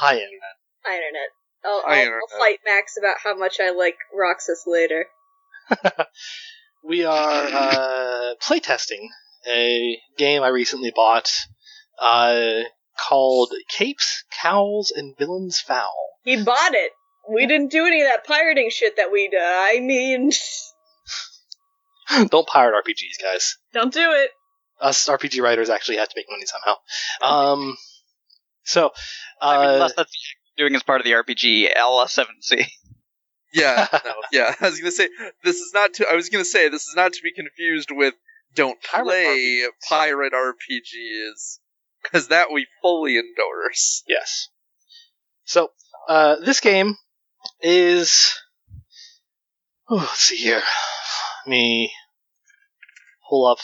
Hi, internet. Hi, internet. I'll, Hi, I'll, internet. I'll fight Max about how much I like Roxas later. we are uh, playtesting a game I recently bought uh, called Capes, Cowls, and Villains Foul. He bought it. We didn't do any of that pirating shit that we do. I mean, Don't pirate RPGs, guys. don't do it. Us RPG writers actually have to make money somehow. Um, so, I mean, uh, unless that's doing as part of the RPG LS7C. Yeah, no, yeah. I was gonna say this is not to. I was gonna say this is not to be confused with don't Pirate play RPGs. pirate RPGs because that we fully endorse. Yes. So, uh, this game is. Oh, let's see here. Let me pull up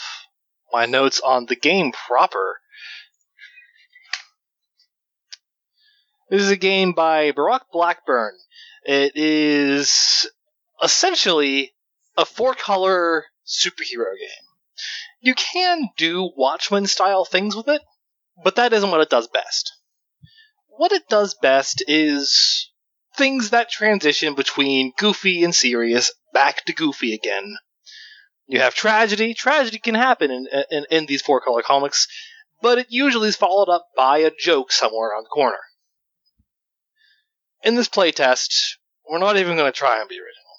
my notes on the game proper. This is a game by Barack Blackburn. It is essentially a four color superhero game. You can do Watchmen style things with it, but that isn't what it does best what it does best is things that transition between goofy and serious back to goofy again. You have tragedy. Tragedy can happen in, in, in these four color comics, but it usually is followed up by a joke somewhere around the corner. In this playtest, we're not even going to try and be original.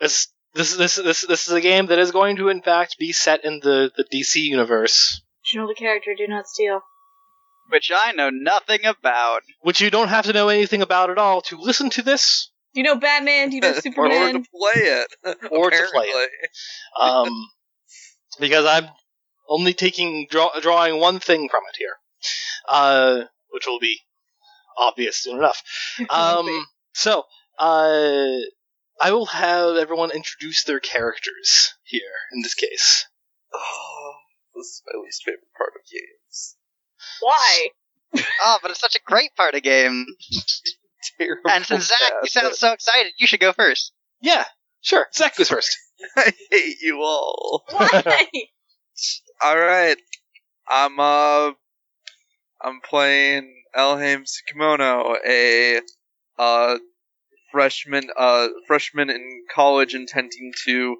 This, this, this, this, this is a game that is going to, in fact, be set in the, the DC universe, You know the character, do not steal. Which I know nothing about. which you don't have to know anything about at all to listen to this Do you know Batman? Do you know Superman. or to Superman? play it. Or to play apparently. um, because I'm only taking draw, drawing one thing from it here, uh, which will be obvious soon enough. Um, so uh, I will have everyone introduce their characters here in this case. Oh, this is my least favorite part of games. Why? Oh, but it's such a great part of game. Terrible And since Zach, you sound so excited, you should go first. Yeah, sure. Zach goes first. I hate you all. Why? All right, I'm uh, I'm playing Elheim Kimono, a uh freshman uh freshman in college intending to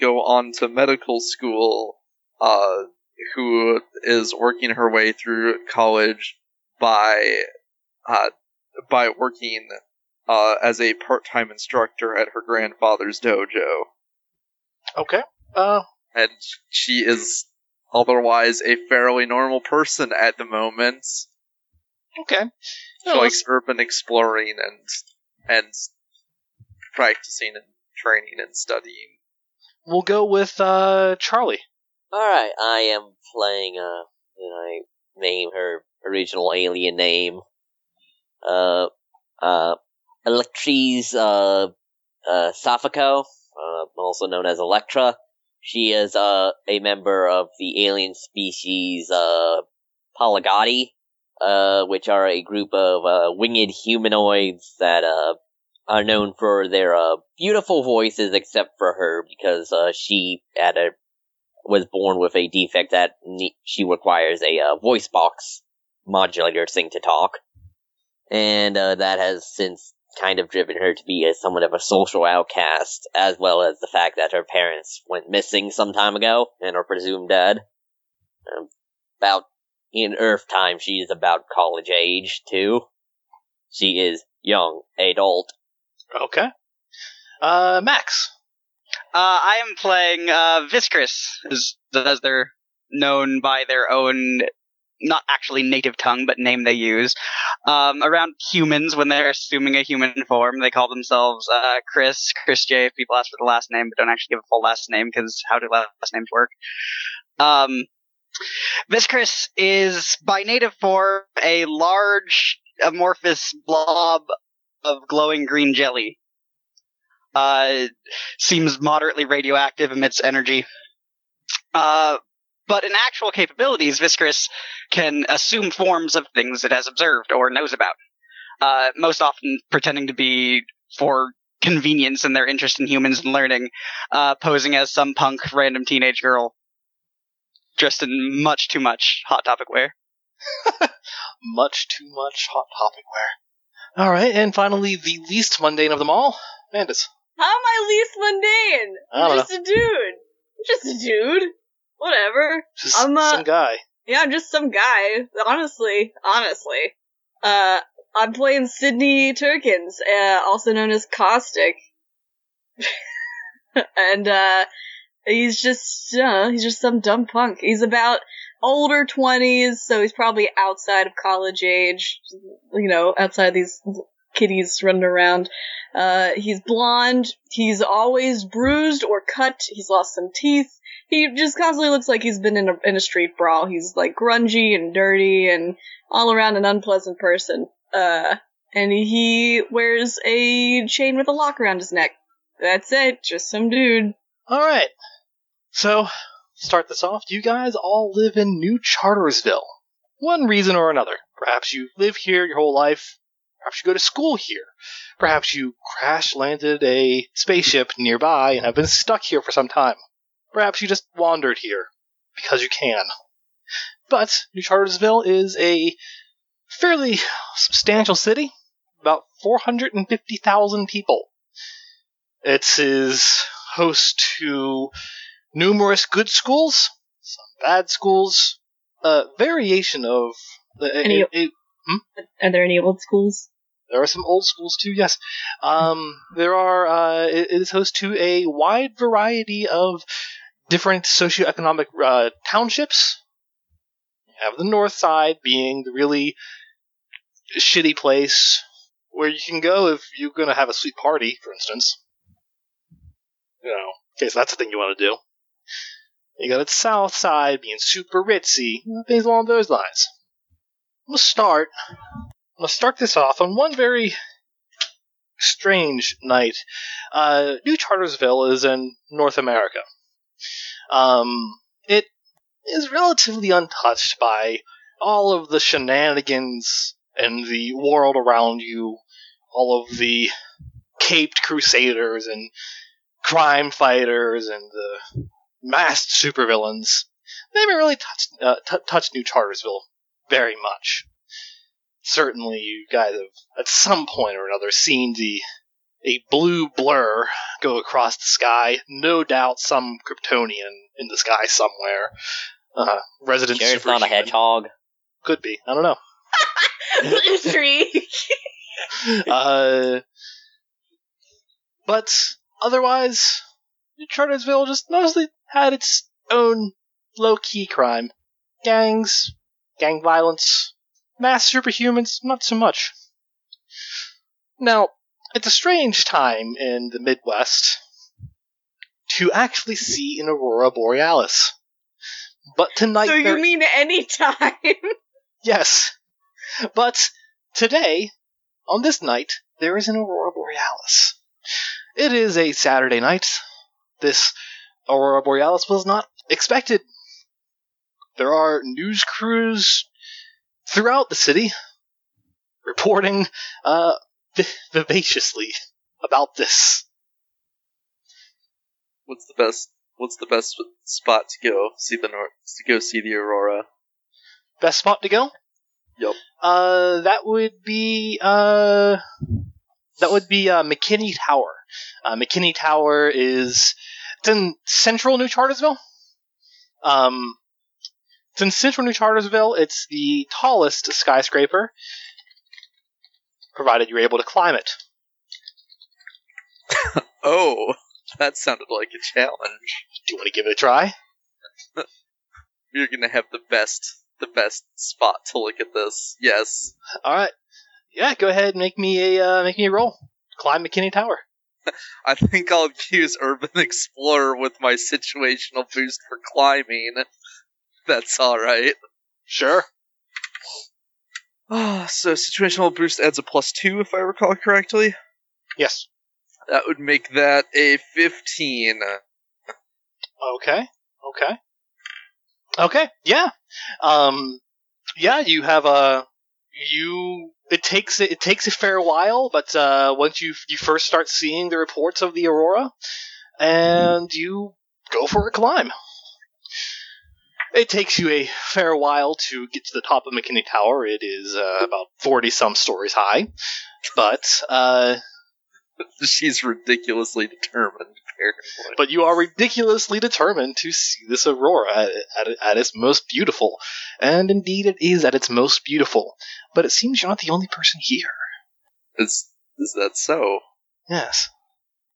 go on to medical school, uh, who is working her way through college by uh by working uh as a part-time instructor at her grandfather's dojo Okay. Uh, and she is otherwise a fairly normal person at the moment. Okay. She No, likes urban exploring and and practicing and training and studying. We'll go with uh, Charlie. Alright, I am playing, uh, and I name her original alien name, uh, uh, Electrise, uh, uh, Safako, uh, also known as Electra. She is, uh, a member of the alien species, uh, Polygoti, uh, which are a group of, uh, winged humanoids that, uh, are known for their, uh, beautiful voices except for her because, uh, she had a was born with a defect that ne- she requires a voice box modulator thing to talk. And uh, that has since kind of driven her to be a, somewhat of a social outcast, as well as the fact that her parents went missing some time ago and are presumed dead. Um, about in Earth time, she is about college age, too. She is young, adult. Okay. Uh, Max. Uh, I am playing uh, Viscris, as, as they're known by their own, not actually native tongue, but name they use. Um, around humans, when they're assuming a human form, they call themselves uh, Chris, Chris J. If people ask for the last name, but don't actually give a full last name, because how do last names work? Um, Viscris is by native form a large amorphous blob of glowing green jelly. Uh, seems moderately radioactive, emits energy. Uh, but in actual capabilities, Viscris can assume forms of things it has observed or knows about. Uh, most often pretending to be for convenience and their interest in humans and learning, uh, posing as some punk random teenage girl. Dressed in much too much Hot Topic wear. Much too much hot topic wear. All right, and finally, the least mundane of them all, Mandus. How am I least mundane? I don't I'm just a dude. I'm just a dude. Whatever. Just I'm, uh, some guy. Yeah, I'm just some guy. Honestly, honestly. Uh, I'm playing Sydney Turkins, uh, also known as Caustic. and, uh, he's just, uh, he's just some dumb punk. He's about older 20s, so he's probably outside of college age, you know, outside these kiddies running around. Uh, he's blonde. He's always bruised or cut. He's lost some teeth. He just constantly looks like he's been in a, in a street brawl. He's like grungy and dirty and all around an unpleasant person. Uh, and he wears a chain with a lock around his neck. That's it. Just some dude. All right. So, start this off. You guys all live in New Chartersville. One reason or another. Perhaps you live here your whole life. Perhaps you go to school here. Perhaps you crash landed a spaceship nearby and have been stuck here for some time. Perhaps you just wandered here because you can. But New Chartersville is a fairly substantial city, about 450,000 people. It is host to numerous good schools, some bad schools, a variation of the. Any- a- a- Are there any old schools? there are some old schools too, yes. Um, there are. Uh, it it is host to a wide variety of different socioeconomic uh, townships. You have the north side being the really shitty place where you can go if you're going to have a sweet party, for instance. You know, in case that's the thing you want to do. You got its south side being super ritzy, things along those lines. We'll start I'm gonna start this off on one very strange night. Uh, New Chartersville is in North America. Um, it is relatively untouched by all of the shenanigans and the world around you, all of the caped crusaders and crime fighters and the masked supervillains. They haven't really touched uh, t- touched New Chartersville very much certainly you guys have at some point or another seen the a blue blur go across the sky. No doubt some Kryptonian in the sky somewhere. Uh, resident Sure, it's not a hedgehog. Could be. I don't know. Blue tree. uh, but otherwise, New Chartersville just mostly had its own low key crime. Gangs, gang violence, mass superhumans, not so much. Now, it's a strange time in the Midwest to actually see an aurora borealis. But tonight, so you there- mean any time? yes. But today, on this night, there is an aurora borealis. It is a Saturday night. This aurora borealis was not expected. There are news crews throughout the city reporting uh, vi- vivaciously about this. What's the best? What's the best spot to go see the nor- to go see the aurora? Best spot to go? Yep. Uh, that would be uh, that would be uh, McKinney Tower. Uh, McKinney Tower is it's in central New Chartersville. Um, it's in central New Chartersville. It's the tallest skyscraper, provided you're able to climb it. Oh, that sounded like a challenge. Do you want to give it a try? You're gonna have the best, the best spot to look at this. Yes. All right. Yeah, go ahead and make me a uh, make me a roll. Climb McKinney Tower. I think I'll use Urban Explorer with my situational boost for climbing. That's alright. Sure. Ah, so situational boost adds a plus two, if I recall correctly. Yes. That would make that a 15. Okay. Okay. Okay. Yeah. Um. Yeah. You have a. You. It takes it takes a fair while, but uh, once you you first start seeing the reports of the aurora, and you go for a climb. It takes you a fair while to get to the top of McKinney Tower. It is uh, about 40 some stories high. But uh, She's ridiculously determined, apparently. but you are ridiculously determined to see this aurora at, at, at its most beautiful. And indeed, it is at its most beautiful. But it seems you're not the only person here. Is, is that so? Yes.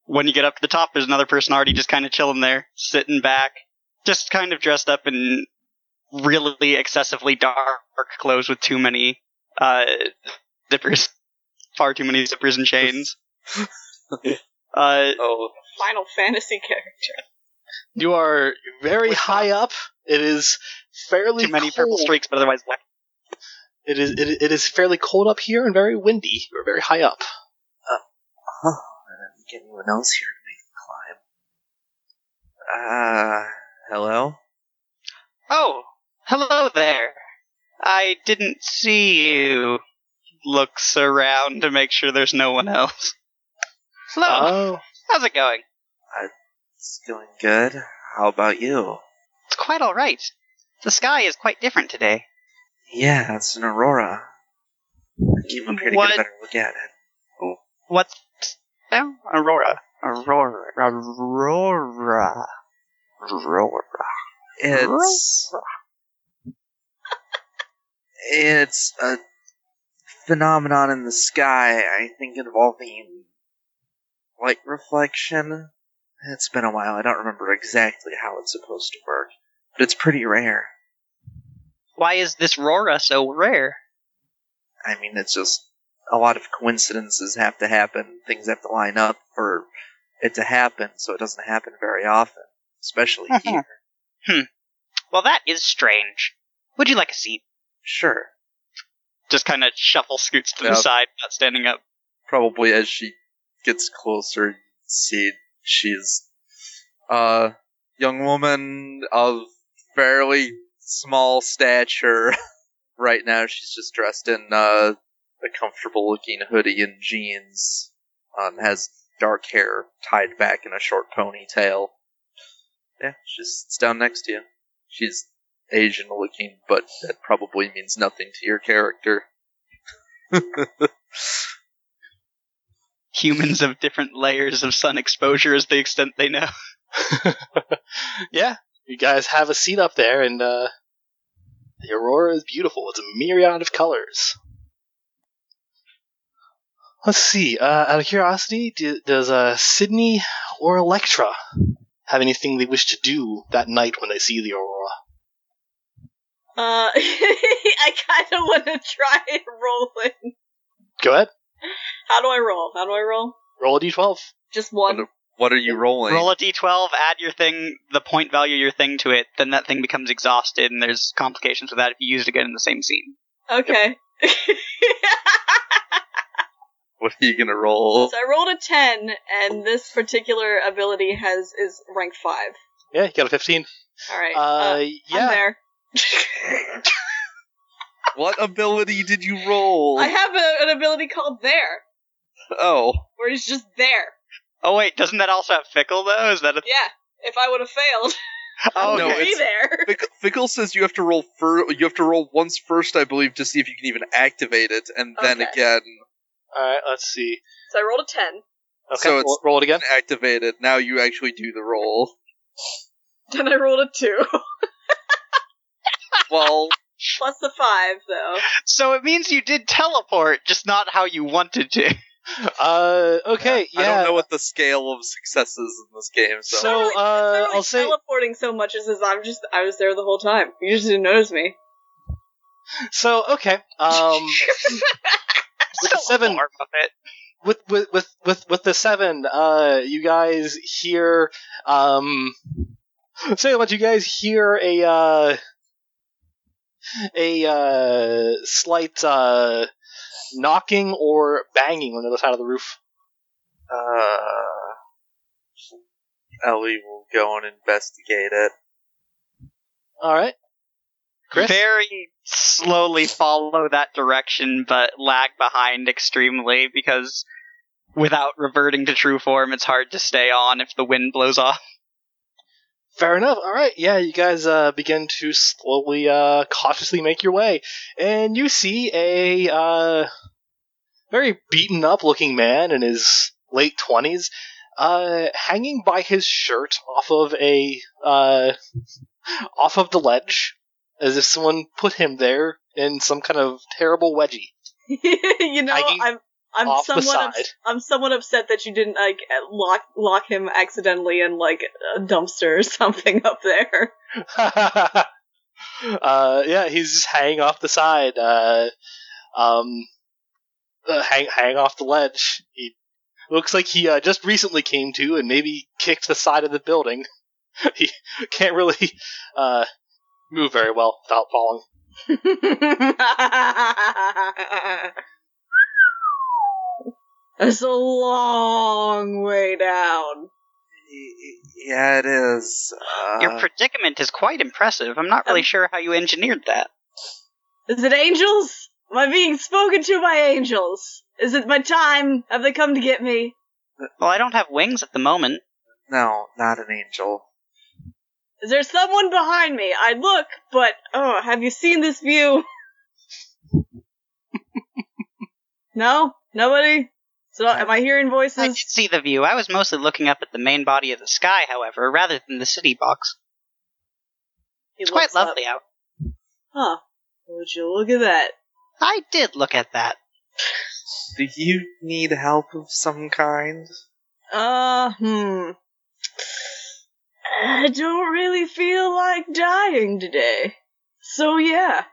When you get up to the top, there's another person already just kind of chilling there, sitting back, just kind of dressed up in really excessively dark clothes with too many uh, zippers, far too many zippers and chains. uh, Oh, Final Fantasy character. You are very With high up. It is fairly too many cold. purple streaks, but otherwise black. It is it, it is fairly cold up here and very windy. You're very high up. huh. Get anyone else here to make the climb. Uh, hello? Oh, hello there. I didn't see you. Looks around to make sure there's no one else. Hello. Oh, How's it going? It's going good. How about you? It's quite all right. The sky is quite different today. Yeah, it's an aurora. I came up here to What? get a better look at it. What's oh, Aurora? Aurora. Aurora. Aurora. It's it's a phenomenon in the sky. I think involving light reflection. It's been a while. I don't remember exactly how it's supposed to work, but it's pretty rare. Why is this Aurora so rare? I mean, it's just a lot of coincidences have to happen. Things have to line up for it to happen, so it doesn't happen very often, especially Mhm. here. Hmm. Well, that is strange. Would you like a seat? Sure. Just kind of shuffle scoots to Yeah. the side, not standing up. probably as she gets closer, see she's a young woman of fairly small stature. right now, she's just dressed in uh, a comfortable looking hoodie and jeans. Um, has dark hair tied back in a short ponytail. Yeah, she sits down next to you. She's Asian looking, but that probably means nothing to your character. Humans of different layers of sun exposure is the extent they know. yeah. You guys have a seat up there, and uh, the aurora is beautiful. It's a myriad of colors. Let's see. Uh, out of curiosity, do, does uh, Sydney or Electra have anything they wish to do that night when they see the aurora? Uh, I kind of want to try and roll. Go ahead. How do I roll? How do I roll? Roll a d12. Just one. What are you rolling? Roll a d12, add your thing, the point value of your thing to it, then that thing becomes exhausted, and there's complications with that if you use it again in the same scene. Okay. What are you gonna roll? so I rolled a ten, and this particular ability has is rank five. Yeah, you got a 15. All right. Uh, uh, I'm yeah. there. What ability did you roll? I have a, an ability called there, oh, where he's just there. Oh wait, doesn't that also have fickle though? Is that a Yeah. If I would have failed, Oh, I no, would okay. be there. Fickle, Fickle says you have to roll fir- You have to roll once first, I believe, to see if you can even activate it, and then Okay. again Alright, let's see. So I rolled a ten. Okay, So it's- roll, roll it again. activate it. Now you actually do the roll. Then I rolled a two. Well, Plus the five, though. So it means you did teleport, just not how you wanted to. Uh, okay, yeah. I don't know what the scale of success is in this game, so, So- Not it's not uh, really I'll say- teleporting so much as is I'm just I was there the whole time. You just didn't notice me. So, okay. Um, with the seven, More of it. with, with, with, with, with the seven, uh, you guys hear, um, say what you guys hear a, uh, a, uh, slight, uh, knocking or banging on the other side of the roof. uh, Ellie will go and investigate it. Alright. Chris? Very slowly follow that direction, but lag behind extremely because without reverting to true form, it's hard to stay on if the wind blows off. Fair enough. All right. Yeah, you guys uh, begin to slowly, uh, cautiously make your way, and you see a uh, very beaten up looking man in his late twenties, uh, hanging by his shirt off of a uh, off of the ledge, as if someone put him there in some kind of terrible wedgie. you know, Hanging I'm I'm off the somewhat side. ups- I'm somewhat upset that you didn't like lock lock him accidentally in like a dumpster or something up there. uh, yeah, he's just hanging off the side, uh, um, uh, hang hang off the ledge. He looks like he uh, just recently came to and maybe kicked the side of the building. he can't really uh, move very well without falling. It's a long way down. Yeah, it is. Uh, Your predicament is quite impressive. I'm not really Um, sure how you engineered that. Is it angels? Am I being spoken to by angels? Is it my time? Have they come to get me? Well, I don't have wings at the moment. no, not an angel. Is there someone behind me? I look, but oh, have you seen this view? no, nobody. So am I hearing voices? I did see the view. I was mostly looking up at the main body of the sky, however, rather than the city box. He It's quite looks up. lovely out. Huh? Would you look at that? I did look at that. Do you need help of some kind? Uh, hmm. I don't really feel like dying today. So yeah,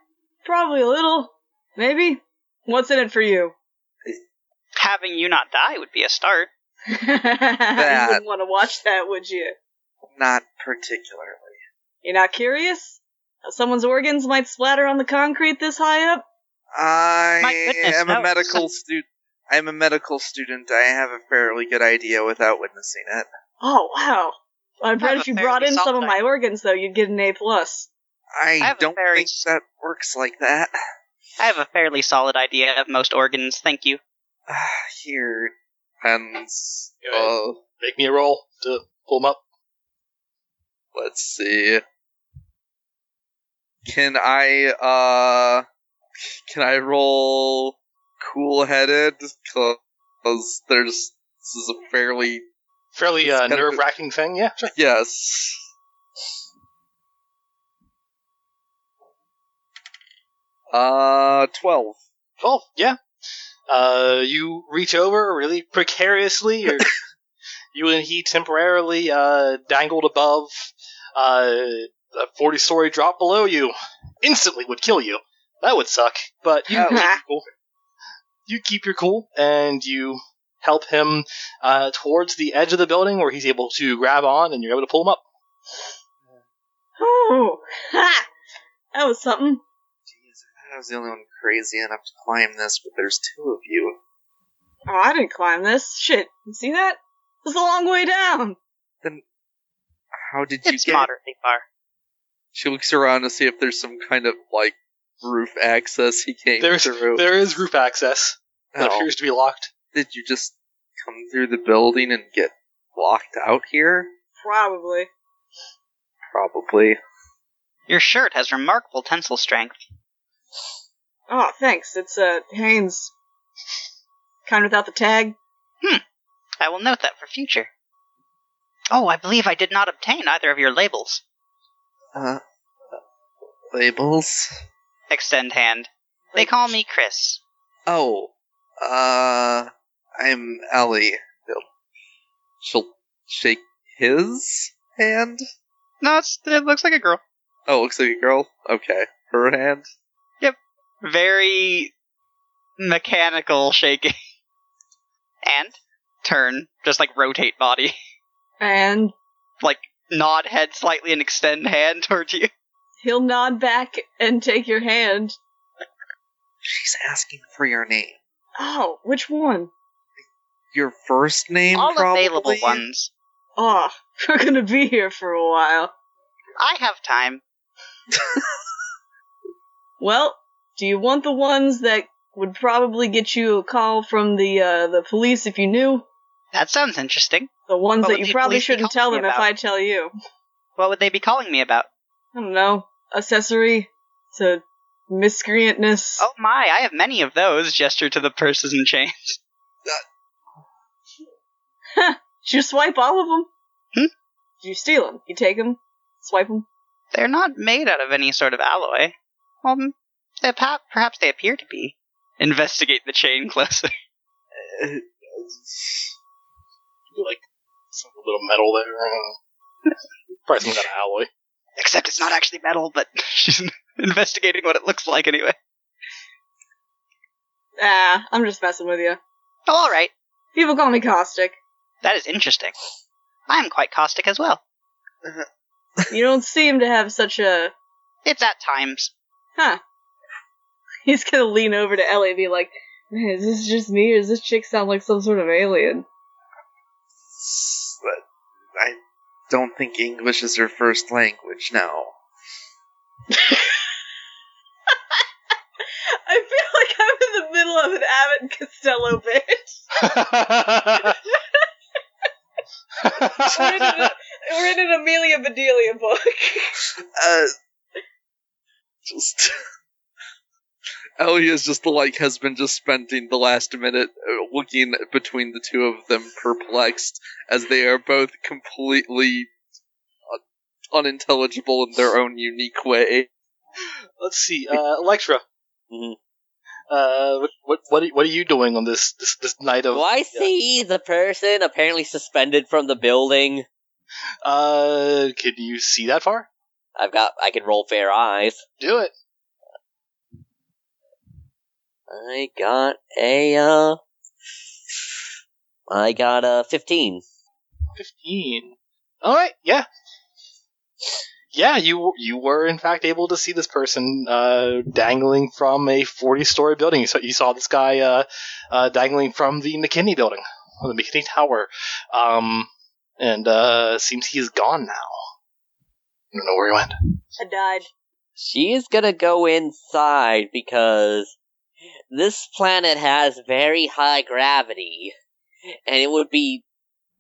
probably a little. Maybe. What's in it for you? Having you not die would be a start. you wouldn't want to watch that, would you? Not particularly. You're not curious? How someone's organs might splatter on the concrete this high up? I goodness, am no. a medical student. I'm a medical student. I have a fairly good idea without witnessing it. Oh wow! I bet have if you brought in some of my organs, though, you'd get an A plus. I, have a don't very- think that works like that. I have a fairly solid idea of most organs, thank you. Here. Go. Uh, Make me a roll to pull him up. let's see. Can I uh can I roll cool headed cuz there's this is a fairly Fairly uh, It's gotta be- nerve wracking thing, yeah. Sure. yes. Uh 12. Well, yeah. Uh, you reach over really precariously. You're, you and he temporarily uh, dangled above uh, a 40 story drop below you. Instantly would kill you. That would suck. But you, Oh. keep your cool. you keep your cool and you help him uh, towards the edge of the building where he's able to grab on and you're able to pull him up. Oh, ha! That was something. Jeez, I was the only one crazy enough to climb this, but there's two of you. Oh, I didn't climb this. Shit, you see that? It's a long way down. Then how did you It's get? moderately far. She looks around to see if there's some kind of like roof access he came There's, through. there is roof access that Oh, appears to be locked. did you just come through the building and get locked out here? Probably. Probably. Your shirt has remarkable tensile strength. Oh, thanks. It's uh Hanes. Kind without the tag. Hmm. I will note that for future. Oh, I believe I did not obtain either of your labels. Uh, labels. Extend hand. They call me Chris. Oh, uh, I'm Ellie. She'll- She'll shake his hand. No, it's, it looks like a girl. Oh, looks like a girl. Okay, her hand. Very mechanical shaking. And turn, just like rotate body. And like nod head slightly and extend hand towards you. he'll nod back and take your hand. She's asking for your name. Oh, which one? Your first name, All probably? available ones. Oh, we're gonna be here for a while. I have time. Well, do you want the ones that would probably get you a call from the uh, the police if you knew? That sounds interesting. The ones What that would you the probably police be shouldn't calling tell me them if about? I tell you. What would they be calling me about? I don't know. Accessory to miscreantness. Oh my, I have many of those. Gesture to the purses and chains. Did you swipe all of them? Hmm? Did you steal them? You take them? Swipe them? They're not made out of any sort of alloy. Um, perhaps they appear to be. Investigate the chain closer. Like some little metal there. Probably some kind of alloy. Except it's not actually metal, but she's investigating what it looks like anyway. Ah, I'm just messing with you. Oh, all right. People call me caustic. That is interesting. I am quite caustic as well. You don't seem to have such a. It's at times. Huh. He's gonna lean over to Ellie and be like, Man, is this just me or does this chick sound like some sort of alien? But I don't think English is her first language now. I feel like I'm in the middle of an Abbott and Costello bit. we're, in an, we're in an Amelia Bedelia book. Uh, just Elia's just like has been just spending the last minute uh, looking between the two of them, perplexed as they are both completely unintelligible in their own unique way. Let's see, uh, Electra. Mhm. Uh, what, what, what, are, you doing on this, this, this night of? Do I see the person apparently suspended from the building? Uh, can you see that far? I've got. I can roll fair eyes. Do it. I got a. uh... I got a fifteen. 15. Alright, yeah. Yeah, you you were in fact able to see this person uh, dangling from a 40 story building. You saw, you saw this guy uh, uh, dangling from the McKinney building, or the McKinney Tower. Um, and uh, seems he is gone now. I don't know where he went. I died. She is gonna go inside because this planet has very high gravity, and it would be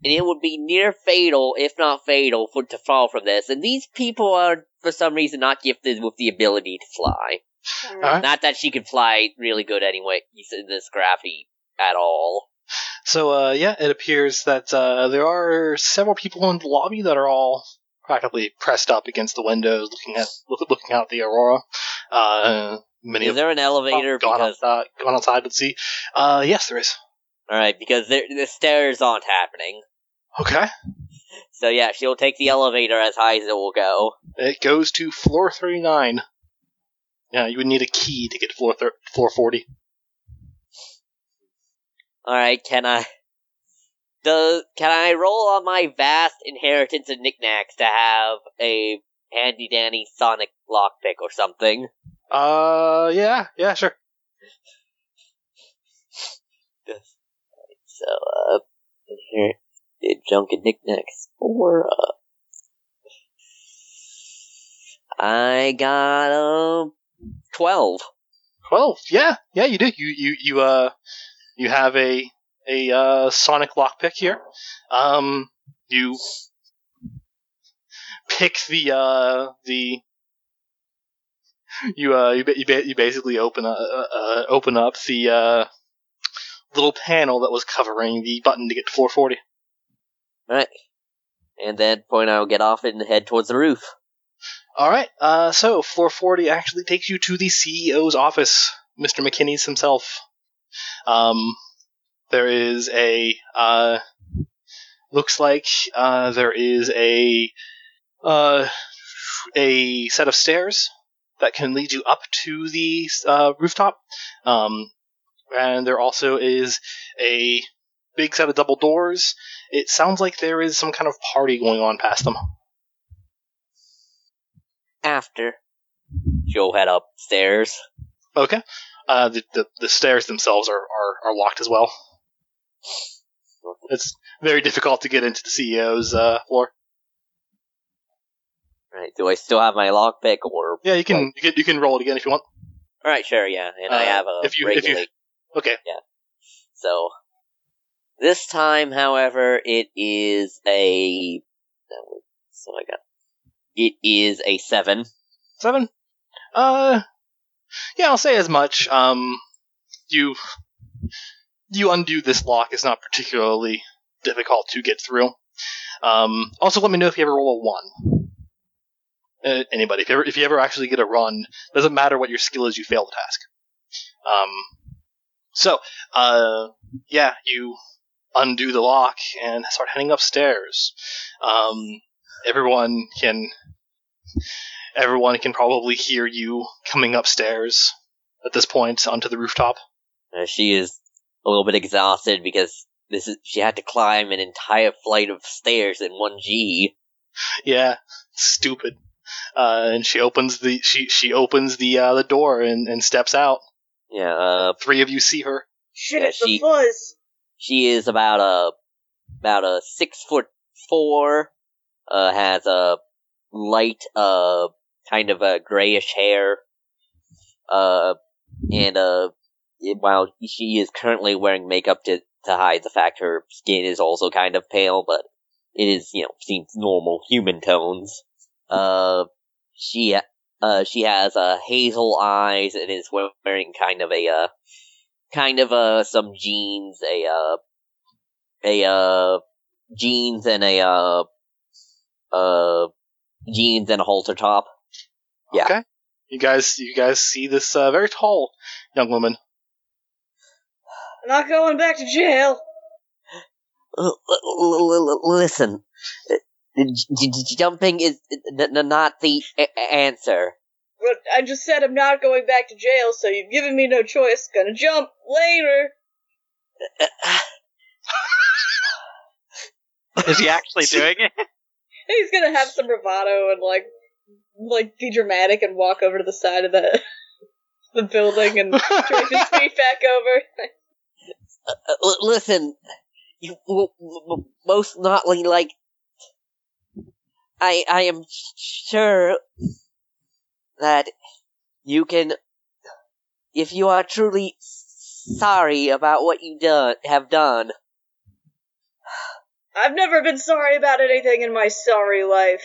and it would be near fatal, if not fatal, for to fall from this. And these people are, for some reason, not gifted with the ability to fly. Not that she could fly really good anyway, in this gravity at all. So, uh, yeah, it appears that uh, there are several people in the lobby that are all practically pressed up against the windows, looking at look, looking out at the aurora. Uh, many Is there an elevator? Gone, because outside, gone outside to see. Uh, yes, there is. all right, because there, the stairs aren't happening. Okay. So yeah, she'll take the elevator as high as it will go. It goes to floor 39. Yeah, you would need a key to get floor thir- floor 40. All right, can I? Does can I roll on my vast inheritance of knickknacks to have a handy dandy sonic lockpick or something? Uh, yeah, yeah, sure. So, uh, inherited junk and knickknacks or, Uh, I got a twelve. 12. Yeah, yeah, you do. You, you, you, uh, you have a, a, uh, sonic lockpick here. Um, you pick the, uh, the, you, uh, you, you, you basically open, uh, uh, open up the, uh, little panel that was covering the button to get to 440. All right, And at that point I'll get off it and head towards the roof. All right. Uh, so floor forty actually takes you to the CEO's office, Mr. McKinney's himself. Um, there is a uh, looks like uh, there is a uh, a set of stairs that can lead you up to the uh, rooftop. Um, and there also is a big set of double doors. It sounds like there is some kind of party going on past them. After, she'll head upstairs. Okay. Uh, the, the the stairs themselves are, are, are locked as well. It's very difficult to get into the CEO's uh, floor. Right. Do I still have my lockpick or? Yeah, you can you can you can roll it again if you want. All right, sure, yeah. And I Uh, have a if you- if you- regulate. Okay. So this time, however, it is a. So I got it is a seven. Seven. Uh, yeah, I'll say as much. Um, you you undo this lock. It's not particularly difficult to get through. Um, also, let me know if you ever roll a one. Uh, anybody, if you ever if you ever actually get a run, doesn't matter what your skill is, you fail the task. Um, so, uh, yeah, you undo the lock and start heading upstairs. Um, everyone can everyone can probably hear you coming upstairs at this point onto the rooftop. Uh, she is a little bit exhausted because this is she had to climb an entire flight of stairs in one G. Yeah, stupid. Uh, and she opens the she she opens the uh, the door and, and steps out. Yeah, uh, Three of you see her. Shit, Yeah, it's the she- fuzz. she is about a about a six foot four. Uh, has a light, uh, kind of a grayish hair. Uh, and uh, while she is currently wearing makeup to to hide the fact her skin is also kind of pale, but it is you know seems normal human tones. Uh, she uh she has uh hazel eyes and is wearing kind of a uh kind of uh some jeans, a uh a uh jeans and a uh uh jeans and a halter top. Yeah. Okay. You guys you guys see this uh, very tall young woman. Not going back to jail. L- l- l- l- listen, j- j- jumping is n- n- not the a- answer. But I just said I'm not going back to jail, so you've given me no choice. Gonna jump later. Is he actually doing it? He's gonna have some bravado and like, like be dramatic and walk over to the side of the the building and drag his feet back over. Uh, l- listen, you w- w- most notly like. I I am sure that you can, if you are truly sorry about what you done have done. I've never been sorry about anything in my sorry life.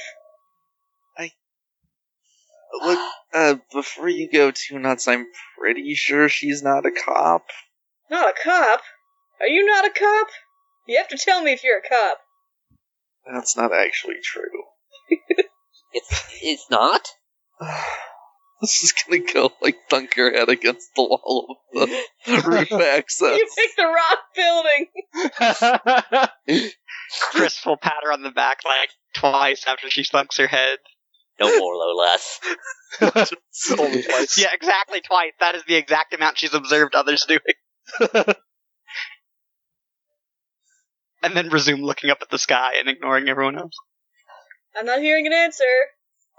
I look, uh, before you go too nuts, I'm pretty sure she's not a cop. Not a cop? Are you not a cop? You have to tell me if you're a cop. That's not actually true. It's it's not. This is gonna go like thunk your head against the wall of the roof access. You picked the wrong building. Chris will pat her on the back like twice after she thunks her head. No more, no less. Only twice. Yeah, exactly twice. That is the exact amount she's observed others doing. and then resume looking up at the sky and ignoring everyone else. I'm not hearing an answer.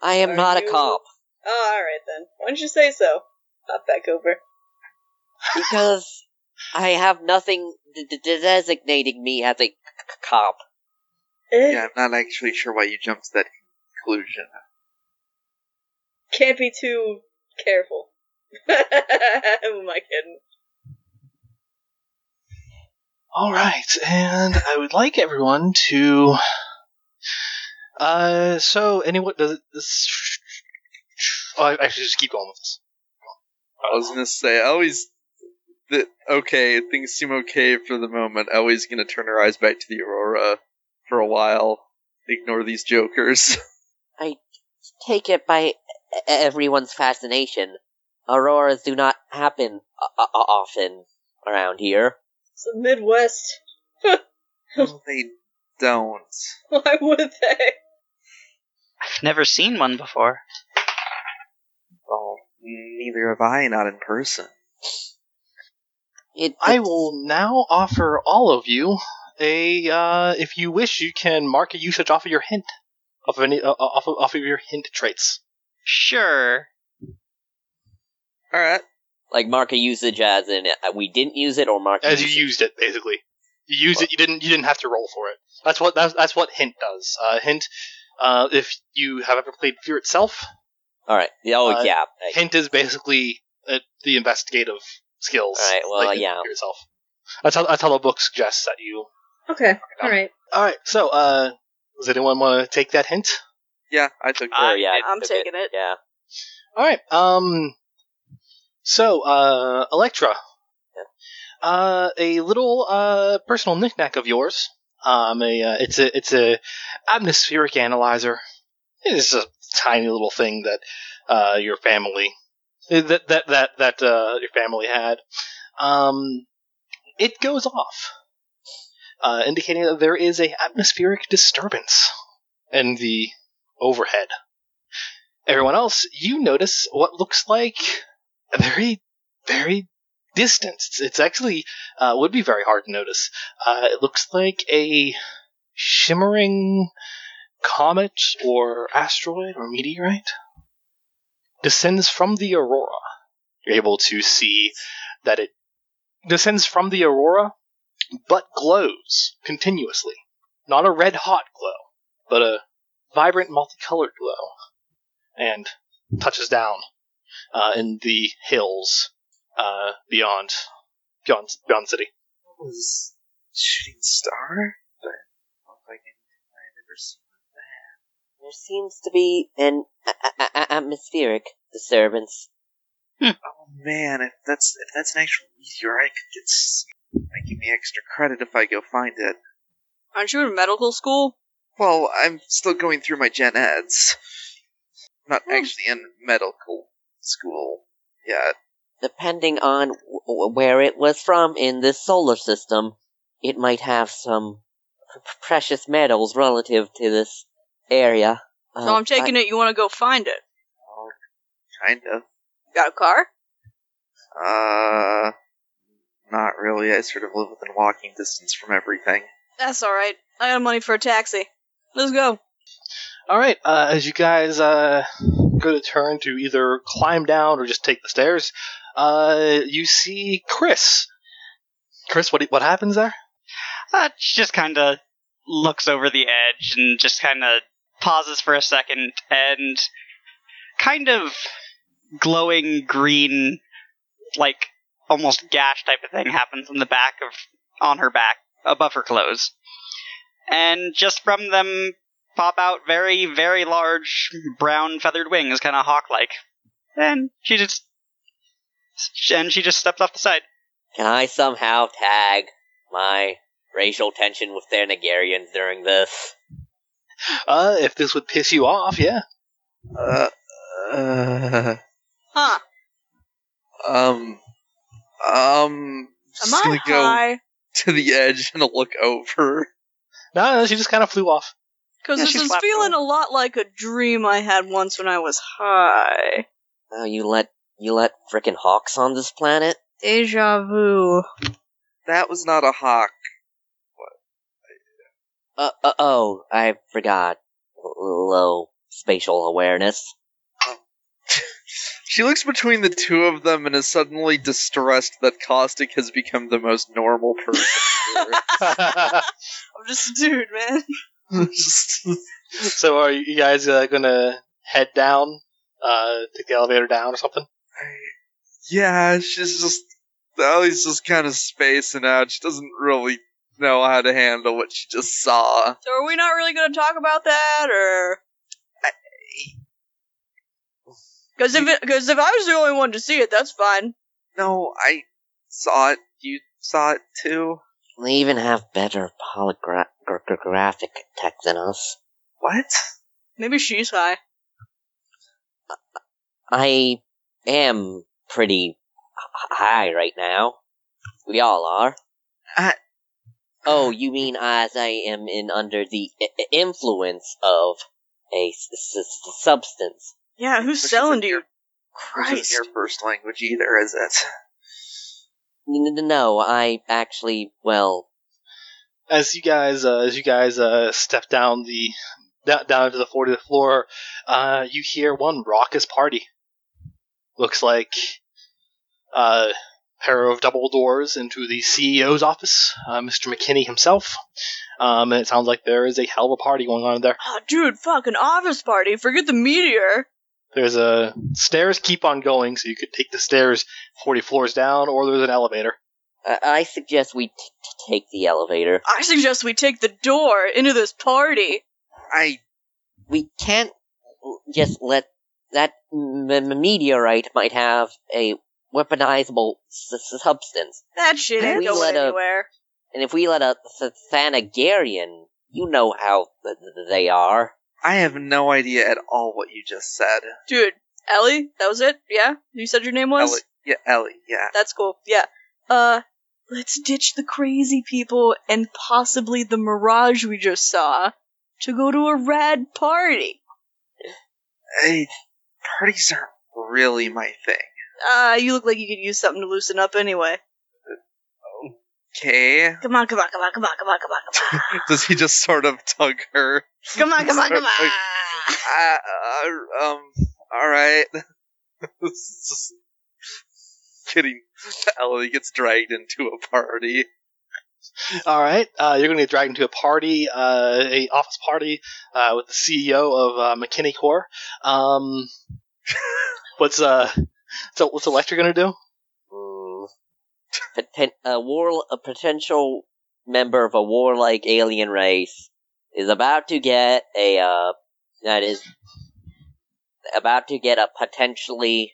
I am Are not a cop Oh, alright then. Why don't you say so? Hop back over. because I have nothing d- d- designating me as a c- c- cop. Eh, Yeah, I'm not actually sure why you jumped to that conclusion. Can't be too careful. Who am I kidding? All right, and I would like everyone to. Uh, so anyone does it? This. Oh, I I should just keep going with this. I was gonna say, I always. The, okay, things seem okay for the moment. Ellie's gonna turn her eyes back to the Aurora for a while. Ignore these jokers. I take it by everyone's fascination. Auroras do not happen o- o- often around here. It's the Midwest. no, they don't. Why would they? I've never seen one before. Well, neither have I, not in person. It, I will now offer all of you a. Uh, if you wish, you can mark a usage off of your hint, off of any, uh, off of, off of your hint traits. Sure. Alright. like mark a usage as in uh, we didn't use it or mark a As you usage- used it, basically. You used it. You didn't. You didn't have to roll for it. That's what. That's, that's what hint does. Uh, hint. Uh, if you have ever played Fear itself, All right. Oh Uh, yeah. Hint is basically uh, the investigative skills. All right, well, like in yeah. Fear itself. That's how. That's how the book suggests that you. Okay, alright. All right. So, uh, does anyone want to take that hint? Yeah, I took I- that. Or, yeah, I'm took taking it. Yeah. All right. Um. So, uh, Electra. Uh, a little uh personal knickknack of yours. Um, a uh, it's a it's a atmospheric analyzer. It's a tiny little thing that uh your family that that that that uh your family had. Um, it goes off, uh, indicating that there is a atmospheric disturbance in the overhead. Everyone else, you notice what looks like a very, very distant. It's, it's actually uh, would be very hard to notice. Uh, it looks like a shimmering comet or asteroid or meteorite descends from the aurora. You're able to see that it descends from the aurora, but glows continuously. Not a red hot glow, but a vibrant multicolored glow, and touches down uh, in the hills uh, beyond beyond beyond the city. was shooting star, but not like anything I've ever seen. That. There seems to be an a- a- a- atmospheric disturbance. Oh man, if that's if that's an actual meteor, I could get might give me extra credit if I go find it. Aren't you in medical school? Well, I'm still going through my gen eds. I'm Not Hmm. actually in medical school yet. Depending on w- w- where it was from in this solar system, it might have some p- precious metals relative to this area. Uh, so I'm taking it you want to go find it. Well, kind of. Got a car? Uh, not really. I sort of live within walking distance from everything. That's alright. I got money for a taxi. Let's go. All right, uh, as you guys uh, go to turn to either climb down or just take the stairs, uh, you see Chris. Chris, what what happens there? Uh, she just kind of looks over the edge and just kind of pauses for a second and kind of glowing green, like almost gash type of thing happens on the back of, on her back, above her clothes. And just from them pop out very, very large brown feathered wings, kind of hawk like. And she just, and she just steps off the side. Can I somehow tag my racial tension with Thanagarians during this? Uh, if this would piss you off, yeah. Uh, uh, Huh. um, um, Am I gonna go high? to the edge and look over. No, no, she just kind of flew off. Because Yeah, this is flat feeling a lot like a dream I had once when I was high. Oh, you let you let frickin' hawks on this planet? Deja vu. That was not a hawk. Uh, uh oh, I forgot. L- Low spatial awareness. She looks between the two of them and is suddenly distressed that Caustic has become the most normal person. I'm just a dude, man. Just- so are you guys uh, gonna head down, uh, take the elevator down or something? yeah, she's just Allie's just kind of spacing out. She doesn't really know how to handle what she just saw. So are we not really going to talk about that, or? Because if because if I was the only one to see it, that's fine. No, I saw it. You saw it too. They even have better holographic tech than us. What? Maybe she's high. I am pretty high right now. We all are. I- oh, you mean as I am in under the I- I- influence of a s- s- s- substance? Yeah, who's Which selling to you? your- Which isn't your first language either, is it? N- n- no, I actually, well, As you guys, uh, as you guys uh, step down the down, down to the 40th floor, uh, you hear one raucous party. Looks like uh, a pair of double doors into the CEO's office, uh, Mr. McKinney himself. Um, and it sounds like there is a hell of a party going on in there. Oh, dude, fucking office party. Forget the meteor. There's a stairs keep on going, so you could take the stairs 40 floors down, or there's an elevator. I, I suggest we t- t- take the elevator. I suggest we take the door into this party. I We can't just let that m- m- meteorite might have a weaponizable s- s- substance, That shit ain't going let a- anywhere. and if we let a Th- Thanagarian, you know how th- th- they are. I have no idea at all what you just said. Dude, Ellie, that was it? Yeah? You said your name was? Ellie. Yeah, Ellie. Yeah. That's cool. Yeah. Uh, let's ditch the crazy people and possibly the mirage we just saw to go to a rad party. Hey, parties aren't really my thing. Uh, you look like you could use something to loosen up anyway. Okay. Come on, come on, come on, come on, come on, come on, come on. Does he just sort of tug her? Come on, come on, come on. Uh, uh, um. All right. Just Kidding. Ellie gets dragged into a party. All right, uh, you're going to get dragged into a party, uh, a office party uh, with the CEO of uh, McKinney Corp. Um, what's uh, so what's Electra going to do? Mm. Poten- a war, a potential member of a warlike alien race is about to get a, uh, that is about to get a potentially,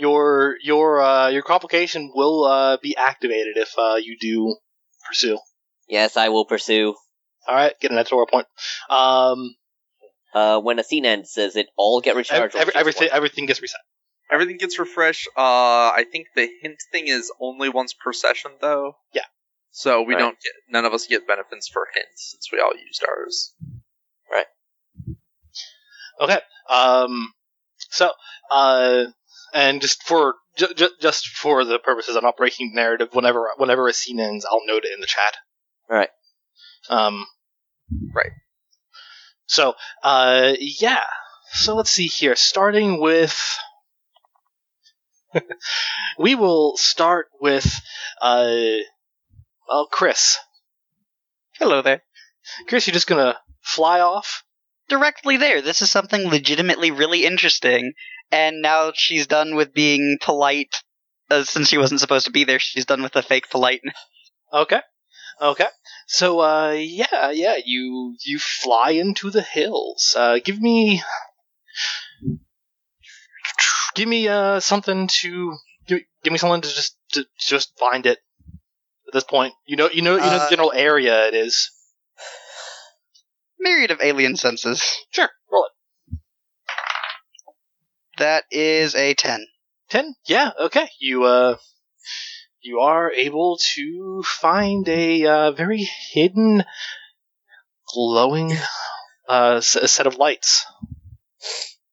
Your your uh, your complication will uh, be activated if uh, you do pursue. yes, I will pursue. All right, get an editorial point. Um, Uh, when a scene ends, does it all get ev- recharged? or every, everything everything gets reset. Everything gets refreshed. Uh, I think the hint thing is only once per session, though. Yeah. So we Right. don't get, none of us get benefits for hints since we all used ours. Right. Okay. Um, so, uh, and just for ju- ju- just for the purposes of not breaking narrative, whenever whenever a scene ends, I'll note it in the chat. Right. Um. Right. So, uh, yeah. So let's see here. Starting with, we will start with, uh, well, Chris. Hello there. Chris, you're just gonna fly off. Directly there. This is something legitimately really interesting. And now she's done with being polite. Uh, since she wasn't supposed to be there, she's done with the fake polite. Okay. Okay. So uh yeah, yeah, you you fly into the hills. Uh give me give me uh something to give, give me something to just to just find it at this point. You know you know you know the Uh, general area it is. Myriad of alien senses. Sure, roll it. That is a 10. 10? Yeah, okay. You uh you are able to find a uh, very hidden glowing uh s- set of lights.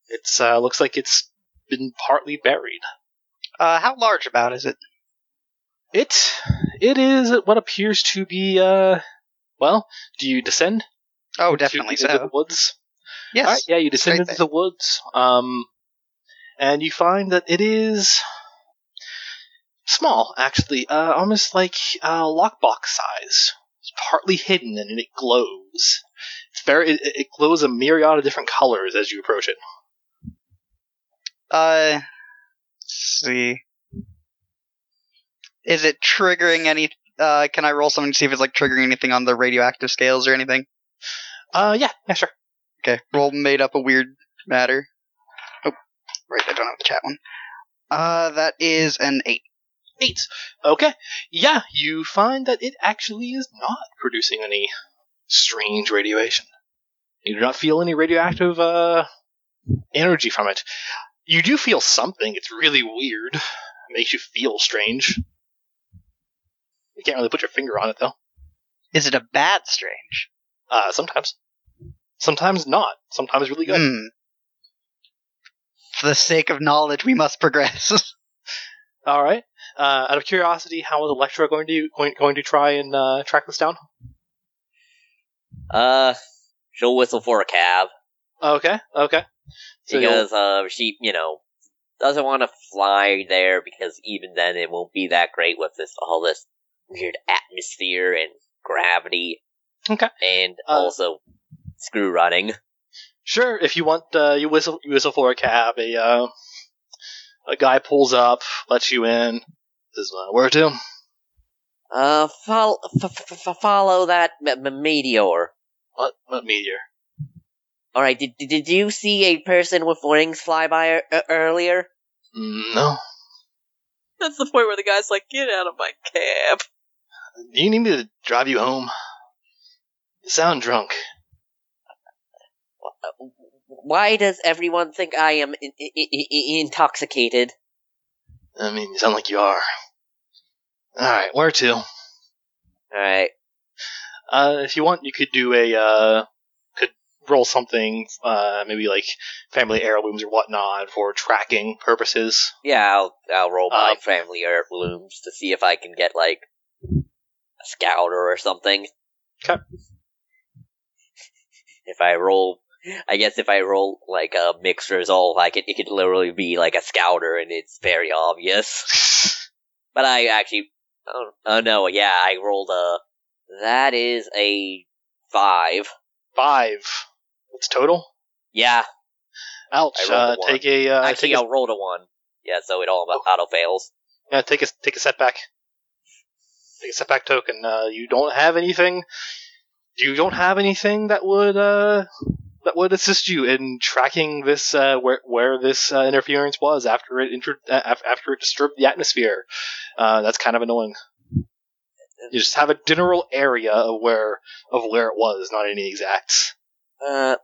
It's uh looks like it's been partly buried. Uh, how large about is it? It it is what appears to be uh well, do you descend? Oh, into- definitely into so. the woods? Yes. Right, yeah, you descend right into the woods, um, and you find that it is small, actually, uh, almost like uh, lockbox size. It's partly hidden and it glows. It's very, it, it glows a myriad of different colors as you approach it. Uh, let's see. Is it triggering any? Uh, can I roll something to see if it's like triggering anything on the radioactive scales or anything? Uh, yeah, yeah, sure. Okay, roll made up a weird matter. Right, I don't have the chat one. Uh, that is an eight. Eight. Okay. Yeah, you find that it actually is not producing any strange radiation. You do not feel any radioactive uh, energy from it. You do feel something. It's really weird. It makes you feel strange. You can't really put your finger on it though. Is it a bad strange? Uh, sometimes. Sometimes not. Sometimes really good. Hmm. For the sake of knowledge, we must progress. All right. Uh, out of curiosity, how is Electra going to going, going to try and uh, track this down? Uh, she'll whistle for a cab Okay. Okay. So you'll- because uh she, you know, doesn't want to fly there because even then it won't be that great with this all this weird atmosphere and gravity. Okay. And Uh, also screw running. Sure, if you want, uh, you whistle, you whistle for a cab. A uh, a guy pulls up, lets you in. Says, uh, "Where to?" Uh, follow, f- f- f- follow that m- m- meteor. What? What meteor? All right. Did did did you see a person with wings fly by er- er- earlier? Mm, No. That's the point where the guy's like, "Get out of my cab." Do you need me to drive you home? You sound drunk. Why does everyone think I am in- i- i- i- intoxicated? I mean, you sound like you are. Alright, where to? All right. Uh, if you want, you could do a, uh, could roll something, uh, maybe like family heirlooms or whatnot for tracking purposes. Yeah, I'll I'll roll my Um, family heirlooms to see if I can get like a scouter or something. 'Kay. If I roll, I guess if I roll like a mixed result, I could it could literally be like a scouter, and it's very obvious. But I actually, oh, oh no, yeah, I rolled a. That is a five. Five. What's total? Yeah, Ouch. Uh, a take a, uh, actually, take a, I rolled a one. Yeah, so it all auto fails. yeah, take a, take a setback. Take a setback token. Uh, you don't have anything, you don't have anything that would, uh, that would assist you in tracking this, uh, where, where this, uh, interference was after it inter- uh, after it disturbed the atmosphere. Uh, that's kind of annoying. You just have a general area of where, of where it was, not any exacts. Uh,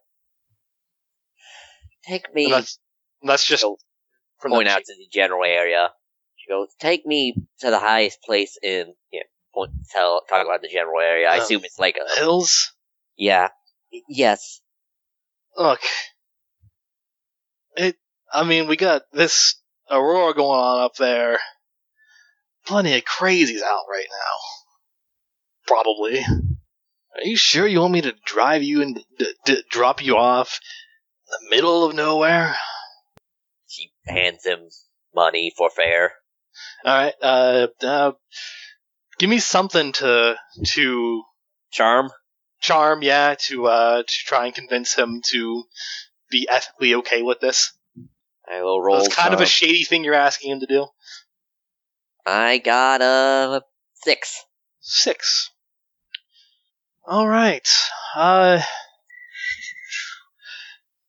take me. And that's, that's just from point out to the general area. She goes, "Take me to the highest place in." Yeah, point, tell talk about the general area. I Um, assume it's like a hills. yeah, yes. Look, it. I mean, we got this aurora going on up there. Plenty of crazies out right now. Probably. Are you sure you want me to drive you and d- d- drop you off in the middle of nowhere? She hands him money for fare. All right. Uh, uh, give me something to to Charm. Charm. Yeah, to uh to try and convince him to be ethically okay with this. I will roll. It's kind of a shady thing you're asking him to do. I got a six. Six. All right. Uh,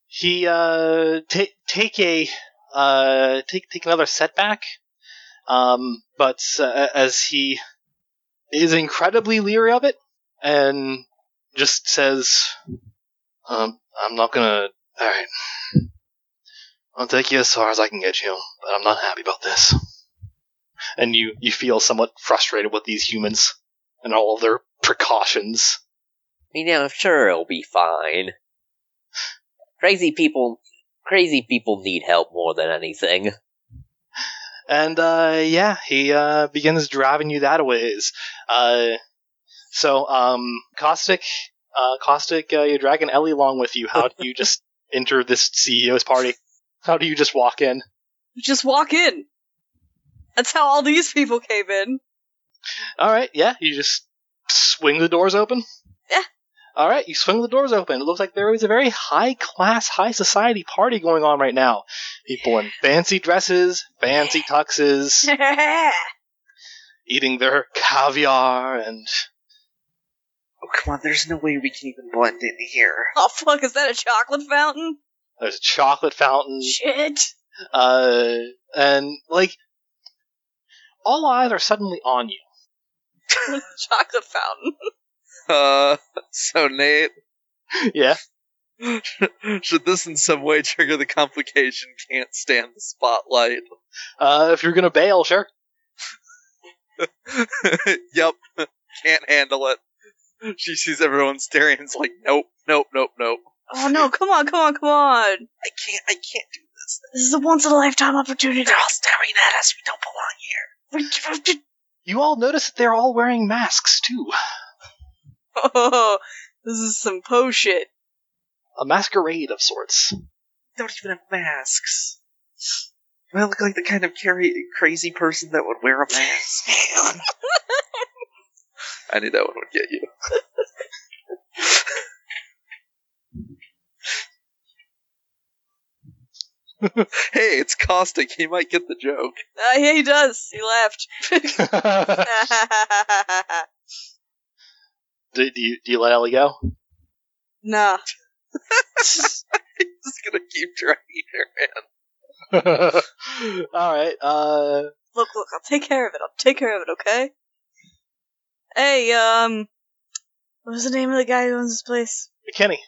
he uh take take a uh take take another setback. Um, but uh, as he is incredibly leery of it, and just says, um, "I'm not gonna. All right, I'll take you as far as I can get you, but I'm not happy about this." And you you feel somewhat frustrated with these humans and all of their precautions. I mean, yeah, I'm sure it'll be fine. Crazy people, crazy people need help more than anything. And uh, yeah, he uh, begins driving you that ways. Uh, so, um, Caustic, uh, Caustic, uh, you're dragging Ellie along with you. How do you just enter this CEO's party? How do you just walk in? Just walk in. That's how all these people came in. All right, yeah, you just swing the doors open. Yeah. All right, you swing the doors open. It looks like there is a very high class, high society party going on right now. People in fancy dresses, fancy tuxes, eating their caviar and Oh, come on, there's no way we can even blend in here. oh fuck, is that a chocolate fountain? there's a chocolate fountain. Shit. Uh, and like, all eyes are suddenly on you. chocolate fountain. Uh, so Nate, Yeah. should this in some way trigger the complication? Can't stand the spotlight. Uh, if you're gonna bail, sure. yep, can't handle it. She sees everyone staring and is like, nope, nope, nope, nope. Oh no, come on, come on, come on. I can't, I can't do this. This is a once in a lifetime opportunity. They're all staring at us. We don't belong here. You all notice that they're all wearing masks too. Oh, this is some po shit. A masquerade of sorts. Don't even have masks. Do I look like the kind of carry- crazy person that would wear a mask? I knew that one would get you. hey, it's caustic. He might get the joke. Uh, yeah, he does. He left. do, do you do you let Ellie go? nah. He's just gonna keep dragging her in. All right. Uh, Look, look, I'll take care of it. I'll take care of it, okay? Hey, um, what was the name of the guy who owns this place? Kenny.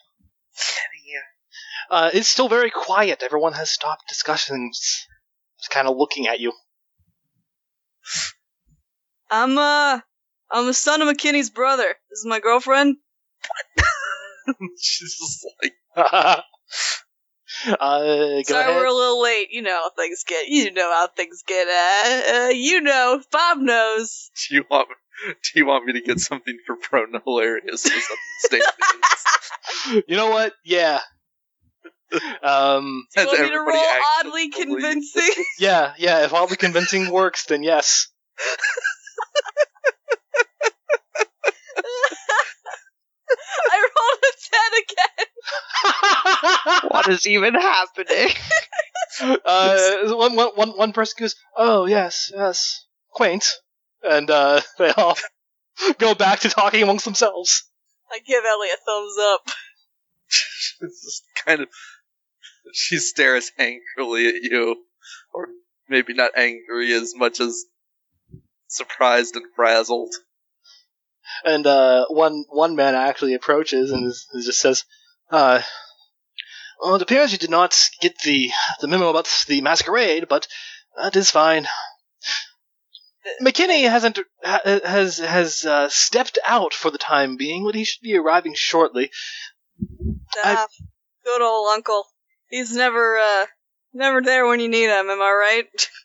Uh, it's still very quiet. Everyone has stopped discussions. Just kind of looking at you. I'm, uh, I'm the son of McKinney's brother. This is my girlfriend. She's just like, uh, go Sorry, ahead. we're a little late. You know how things get. You know how things get. Uh, uh you know, Bob knows. do you want do you want me to get something for Pro Hilarious or something? You know what? Yeah. Um. Do you want me to roll oddly convincing? Yeah. Yeah. If all the convincing works, then yes. I rolled a 10 again. What is even happening? uh, one, one, one, one person goes, "Oh yes, yes, quaint," and uh, they all go back to talking amongst themselves. I give Ellie a thumbs up. it's just kind of she stares angrily at you, or maybe not angry as much as surprised and frazzled. And uh, one one man actually approaches and is, is just says, uh, "Well, it appears you did not get the the memo about the masquerade, but that is fine." McKinney hasn't ha- has has uh, stepped out for the time being, but he should be arriving shortly. Ah, good old uncle. He's never, uh, never there when you need him, am I right?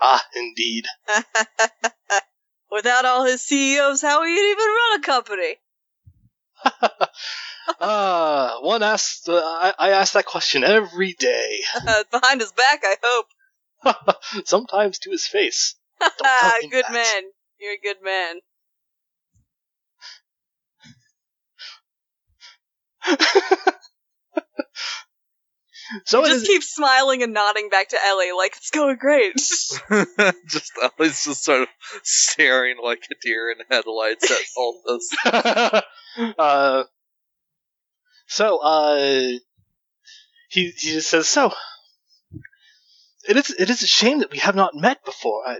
Ah, indeed. Without all his CEOs, how would he even run a company? Ah, one asks. Uh, I, I ask that question every day. Behind his back, I hope. Sometimes to his face. tell him good that. man. You're a good man. so it just is. keep smiling and nodding back to Ellie, like it's going great. just Ellie's just sort of staring like a deer in headlights at all this. uh, so, uh, he he just says, "So, it is it is a shame that we have not met before. I,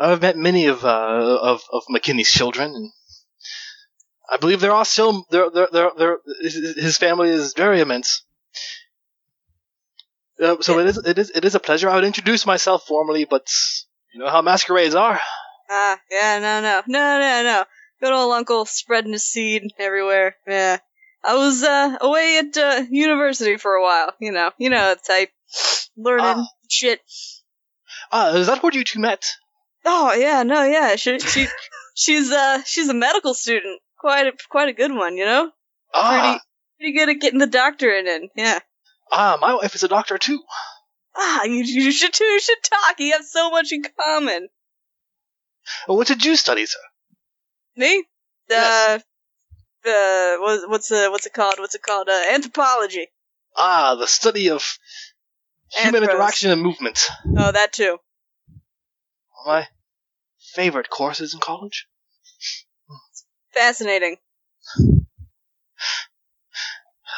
I've met many of uh, of of McKinney's children, and I believe there are all still there there there, there his family is very immense." Uh, so it is it is it is a pleasure. I would introduce myself formally, but you know how masquerades are. Ah, yeah, no, no, no, no, no. Good old uncle spreading his seed everywhere. Yeah. I was, uh, away at, uh, university for a while. You know, you know the type. Learning Ah. shit. Ah, is that where you two met? Oh, yeah, no, yeah. She, she, she's, uh, she's a medical student. Quite a, quite a good one, you know? Ah, Pretty, pretty good at getting the doctorate in. Yeah. ah, my wife is a doctor too. Ah, you, you should, you should talk. You have so much in common. What did you study, sir? Me? Yes. Uh, uh, what, what's, uh, what's it called? What's it called? Uh, anthropology. Ah, the study of human Anthros. interaction and movement. Oh, that too. My favorite courses in college. Fascinating.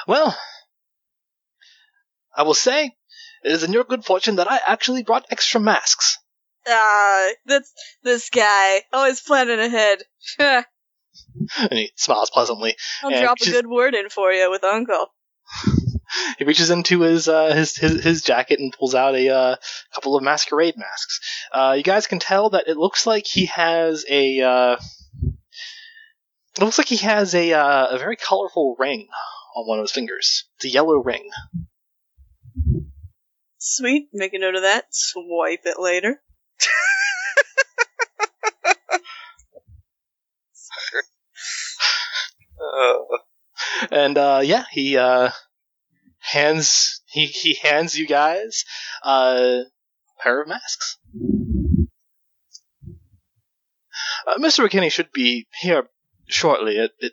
Well, I will say, it is in your good fortune that I actually brought extra masks. Ah, that's this guy. Always planning ahead. And he smiles pleasantly. I'll and drop a good word in for you with Uncle. He reaches into his uh, his, his his jacket and pulls out a uh, couple of masquerade masks. Uh, you guys can tell that it looks like he has a. Uh, it looks like he has a uh, a very colorful ring on one of his fingers. It's a yellow ring. Sweet. Make a note of that. Swipe it later. Uh, and uh, yeah, he uh, hands he he hands you guys uh, a pair of masks. Uh, Mr. McKinney should be here shortly. It, it,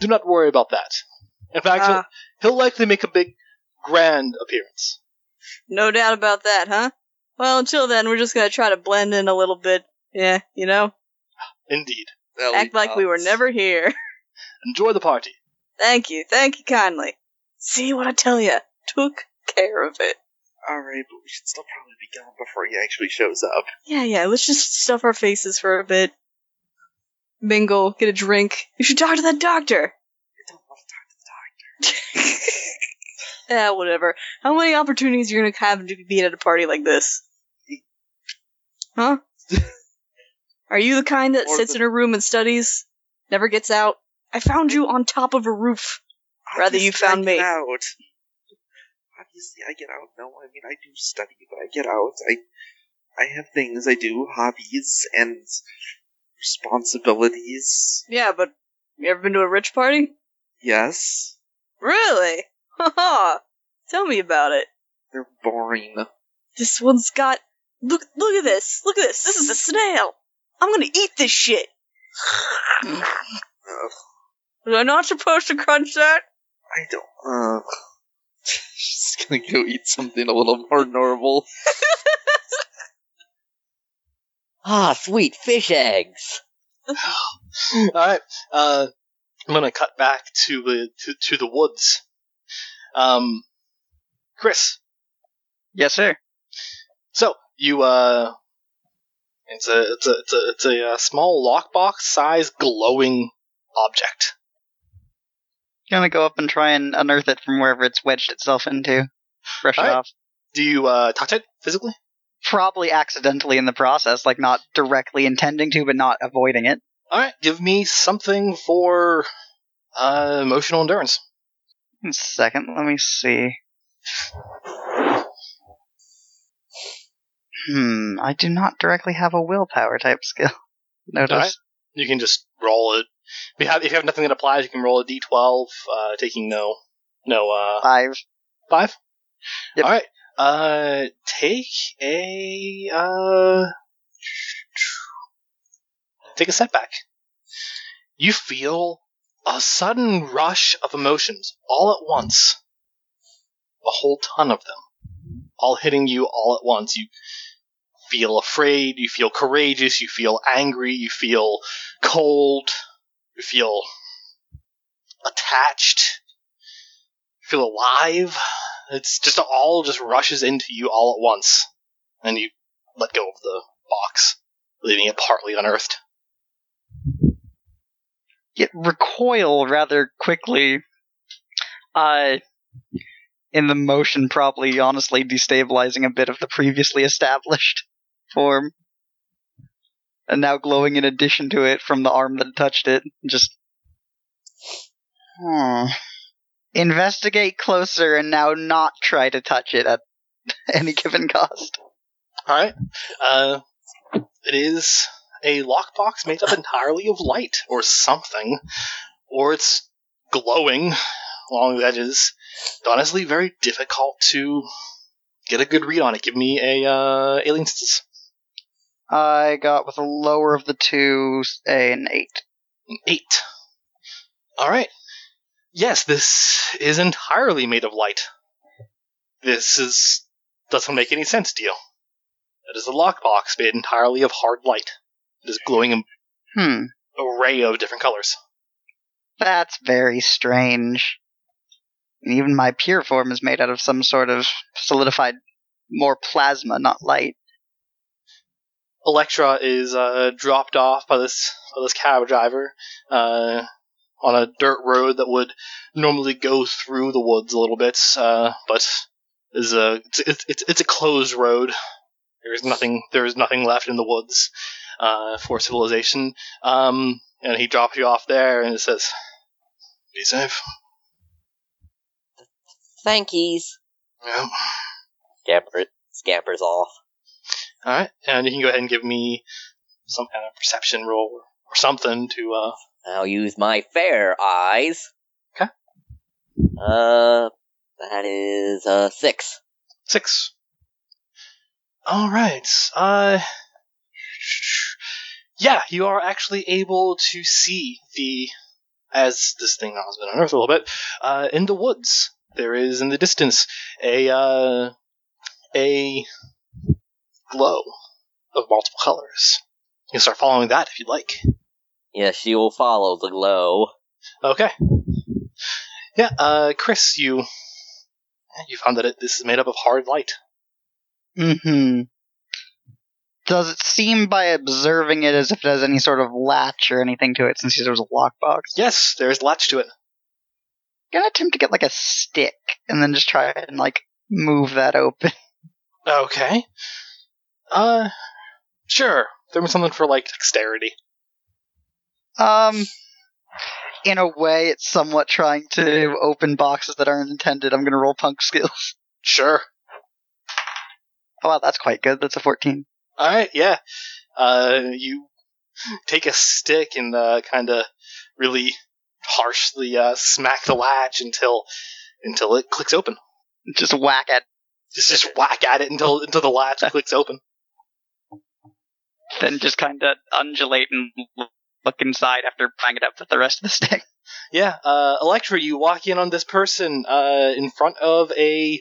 do not worry about that. In fact, he'll, Ah. he'll likely make a big, grand appearance. No doubt about that, huh? Well, until then, we're just gonna try to blend in a little bit. Yeah, you know? Indeed. Ellie Act like we were nods. never here. Enjoy the party. Thank you, thank you kindly. See what I tell you? Took care of it. Alright, but we should still probably be gone before he actually shows up. Yeah, yeah, let's just stuff our faces for a bit. Mingle, get a drink. You should talk to that doctor. I don't want to talk to the doctor. Yeah, whatever. How many opportunities are you gonna have to be at a party like this? Huh? Are you the kind that Or sits the- in a room and studies? Never gets out? I found you on top of a roof. Rather you Obviously, I found get me. Out. Obviously, I get out. No, I mean I do study, but I get out. I I have things I do, hobbies and responsibilities. Yeah, but you ever been to a rich party? Yes, Really? Haha. Tell me about it. they're boring. This one's got look look at this. Look at this. This is a snail. I'm gonna eat this shit. Ugh, Was I not supposed to crunch that? I don't. Uh, just gonna go eat something a little more normal. Ah, sweet fish eggs. All right. Uh, I'm gonna cut back to the to, to the woods. Um, Chris. Yes, sir. So you uh, it's a it's a it's a it's a, uh small lockbox size glowing object. Gonna go up and try and unearth it from wherever it's wedged itself into. Brush it Alright. off. Do you uh touch it physically? Probably accidentally in the process, like not directly intending to, but not avoiding it. All right. Give me something for uh emotional endurance. One second, let me see. Hmm, I do not directly have a willpower type skill. Notice. Alright. You can just roll it. If you have, if you have nothing that applies, you can roll a d12, uh, taking no no uh Five. Five? Yep. Alright. Uh take a uh take a setback. You feel a sudden rush of emotions all at once. A whole ton of them. All hitting you all at once. You feel afraid, you feel courageous, you feel angry, you feel cold, you feel attached, you feel alive. It's just all just rushes into you all at once, and you let go of the box, leaving it partly unearthed. Yet recoil rather quickly. Uh, in the motion, probably honestly destabilizing a bit of the previously established form. And now glowing in addition to it from the arm that touched it. Just. Hmm. Investigate closer and now not try to touch it at any given cost. All right. Uh, it is a lockbox made up entirely of light or something, or it's glowing along the edges. Honestly very difficult to get a good read on it. Give me a uh, alien instance. I got with the lower of the two an eight. An eight. All right. Yes, this is entirely made of light. This is doesn't make any sense to you. It is a lockbox made entirely of hard light. It is glowing in Hmm. array of different colors. That's very strange. And even my pure form is made out of some sort of solidified, more plasma, not light. Electra is uh, dropped off by this by this cab driver uh, on a dirt road that would normally go through the woods a little bit, uh, but is a it's, it's it's a closed road. There is nothing there is nothing left in the woods uh, for civilization. Um, and he drops you off there and it says, "Be safe." Thankies. Yeah. Scamper, scampers off. All right, and you can go ahead and give me some kind of perception roll or something to uh, I'll use my fair eyes. 'Kay. Uh, that is, uh, six. Six. All right. Uh, yeah, you are actually able to see the as this thing has been unearthed a little bit. Uh, in the woods, there is in the distance a uh, a glow of multiple colors. You can start following that if you'd like. Yes, you will follow the glow. Okay. Yeah, uh, Chris, you you found that it, this is made up of hard light. Mm-hmm. Does it seem by observing it as if it has any sort of latch or anything to it since there's a lockbox? Yes, there's a latch to it. gonna attempt to get like a stick and then just try and like move that open. Okay. Uh, sure. There was something for like dexterity. Um, in a way, it's somewhat trying to open boxes that aren't intended. I'm gonna roll punk skills. Sure. Oh wow, that's quite good. That's a 14. All right. Yeah. Uh, you take a stick and uh, kind of really harshly uh, smack the latch until until it clicks open. Just whack at, Just just whack at it until until the latch clicks open. Then just kind of undulate and look inside after bang it up with the rest of the stick. Yeah, uh, Electra, you walk in on this person uh, in front of a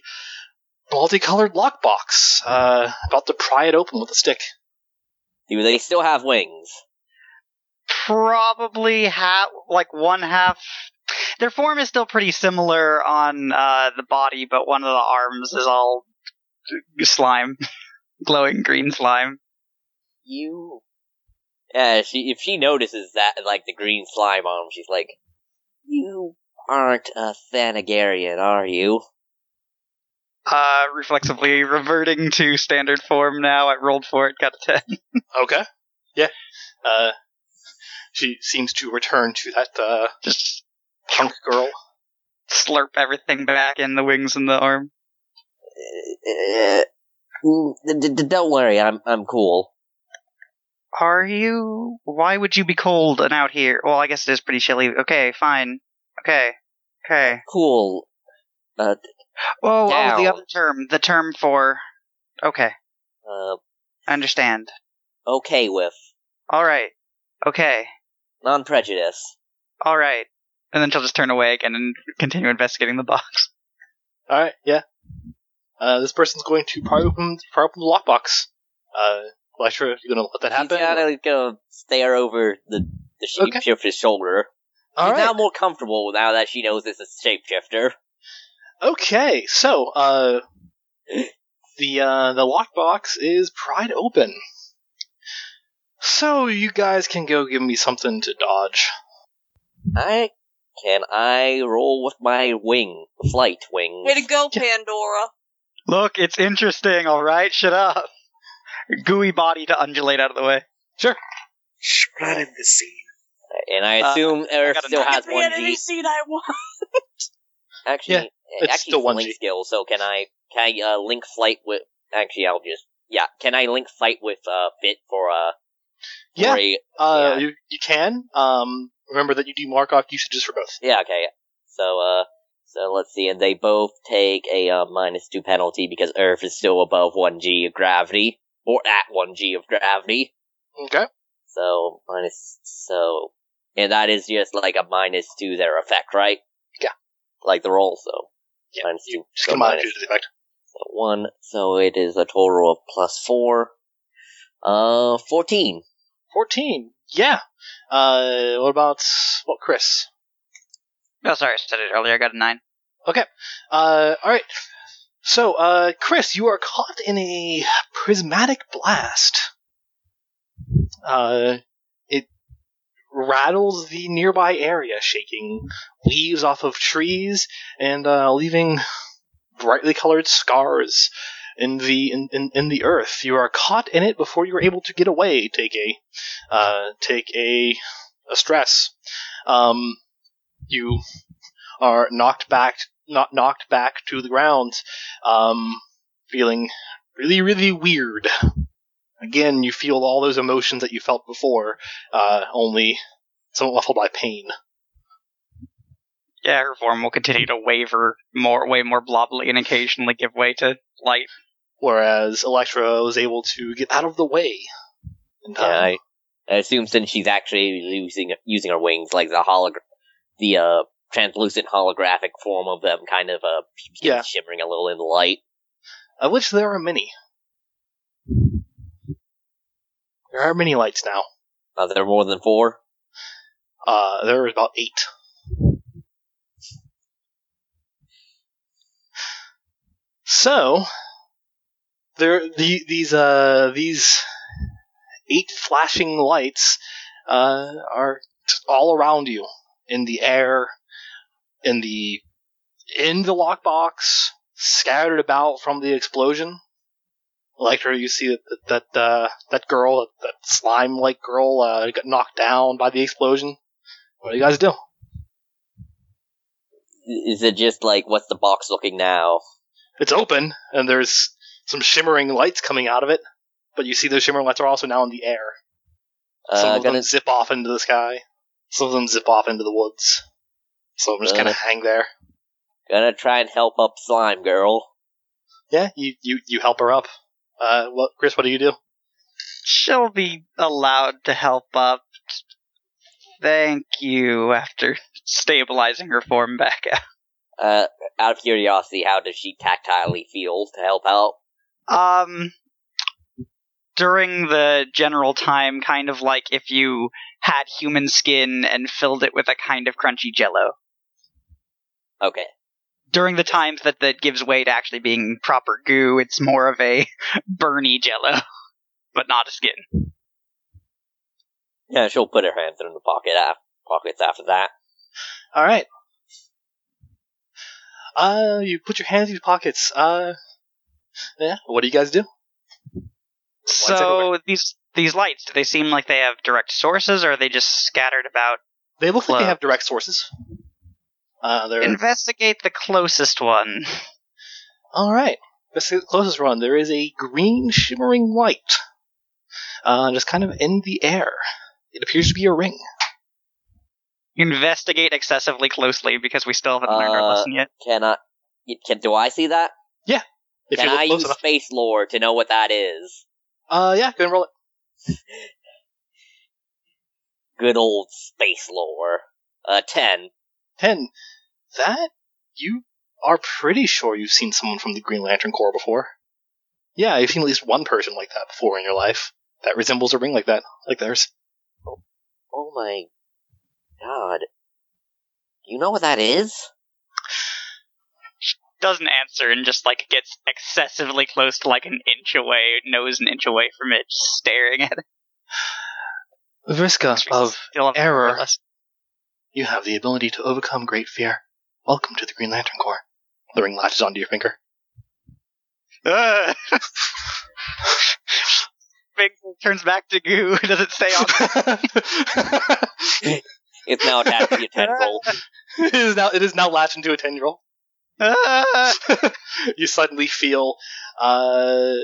multicolored lockbox, uh, about to pry it open with a stick. Do they still have wings? Probably half, like one half. Their form is still pretty similar on uh, the body, but one of the arms is all slime, glowing green slime. You. Yeah, she if she notices that like the green slime on him, she's like, "You aren't a Thanagarian, are you?" Uh, reflexively reverting to standard form now. I rolled for it, got a 10. Okay. Yeah. Uh, she seems to return to that uh, Just punk girl. slurp everything back in the wings and the arm. Uh, mm, d- d- don't worry, I'm I'm cool. Are you? Why would you be cold and out here? Well, I guess it is pretty chilly. Okay, fine. Okay. Okay. Cool. Uh, Oh, oh, the other term. The term for. Okay. uh, I understand. okay with Alright. Okay. non-prejudice. Alright. And then she'll just turn away again and continue investigating the box. All right. Yeah. Uh, this person's going to pry open, pry open the lockbox. Uh, Electra, you gonna let that happen? She's gotta go stare over the the Okay. shapeshifter's shoulder. All She's right. now more comfortable now that she knows it's a shapeshifter. Okay, so uh, the uh, the lockbox is pried open. So you guys can go give me something to dodge. I can I roll with my wing flight wings? Way to go, Pandora. Look, it's interesting, alright? Shut up. Gooey body to undulate out of the way. Sure. Spreading the scene. And I Uh, assume Earth got a still has Give me one any G. seed I want. Actually, Yeah, it's actually still one link G. skill. So can I can I uh, link flight with? Actually, I'll just yeah. Can I link fight with uh fit for uh Yeah, for a, uh, yeah. you, you can. Um, remember that you do mark off usages for both. yeah okay. So uh so let's see, and they both take a uh, minus two penalty because Earth is still above one G of gravity or at one G of gravity. Okay. So minus so and that is just like a minus to their effect, right? Yeah. Like the roll, so Yeah, minus two. Just so come on minus to the effect. So one, so it is a total of plus four. Uh, fourteen. Fourteen. Yeah. Uh, what about what, Chris? Oh, sorry, I said it earlier. I got a 9. Okay. Uh, all right. So, uh, Chris, you are caught in a prismatic blast. Uh, it rattles the nearby area, shaking leaves off of trees and uh, leaving brightly colored scars in the in, in, in the earth. You are caught in it before you are able to get away. Take a uh, take a a stress. Um, you are knocked back not knocked back to the ground, um, feeling really, really weird. Again, you feel all those emotions that you felt before, uh, only somewhat muffled by pain. Yeah, her form will continue to waver more, way more blobbily, and occasionally give way to light. Whereas Electra was able to get out of the way. in Yeah. I, I assume since she's actually using using her wings, like the hologra- the uh translucent holographic form of them, kind of uh, yeah. shimmering a little in the light. Of which there are many. There are many lights now. Are there more than four? Uh, there are about eight. So, there the, these uh, these eight flashing lights uh, are all around you in the air, in the in the lockbox, scattered about from the explosion. Like Electra, you see that that that, uh, that girl, that slime-like girl, uh, got knocked down by the explosion. What do you guys do? Is it just like what's the box looking now? It's open, and there's some shimmering lights coming out of it. But you see those shimmering lights are also now in the air. Some Uh, of them gonna zip off into the sky. Some of them zip off into the woods. Some I'm just kind Uh. of hang there. gonna try and help up slime girl. Yeah, you, you, you help her up. Uh, what, Chris, what do you do? She'll be allowed to help up. Thank you. After stabilizing her form back out. Uh, out of curiosity, how does she tactilely feel to help out? Um, during the general time, kind of like if you had human skin and filled it with a kind of crunchy jello. Okay. During the times that that gives way to actually being proper goo, it's more of a burny jello, but not a skin. Yeah, she'll put her hands in the pocket af- pockets after that. All right. Uh, you put your hands in your pockets. Uh, yeah. What do you guys do? second, So these these lights, do they seem like they have direct sources, or are they just scattered about? They look like they have direct sources. Uh, they're Investigate the closest one. all right. This is the closest one. There is a green shimmering light, uh, just kind of in the air. It appears to be a ring. Investigate excessively closely because we still haven't learned our Uh, lesson yet. Can I? Can do I see that? If can I use enough. space lore to know what that is? Uh, yeah, go and roll it. Good old space lore. Uh, ten. Ten. That you are pretty sure you've seen someone from the Green Lantern Corps before. Yeah, you've seen at least one person like that before in your life that resembles a ring like that, like theirs. Oh my god. Do you know what that is? Doesn't answer and just like gets excessively close to like an inch away, nose an inch away from it, just staring at it. Vriska of Still haven't error. Our lesson. You have the ability to overcome great fear. Welcome to the Green Lantern Corps. The ring latches onto your finger. Ugh. Big turns back to goo. Does it stay on? It's now attached to a tendril. it is now it is now latched into a tendril. You suddenly feel uh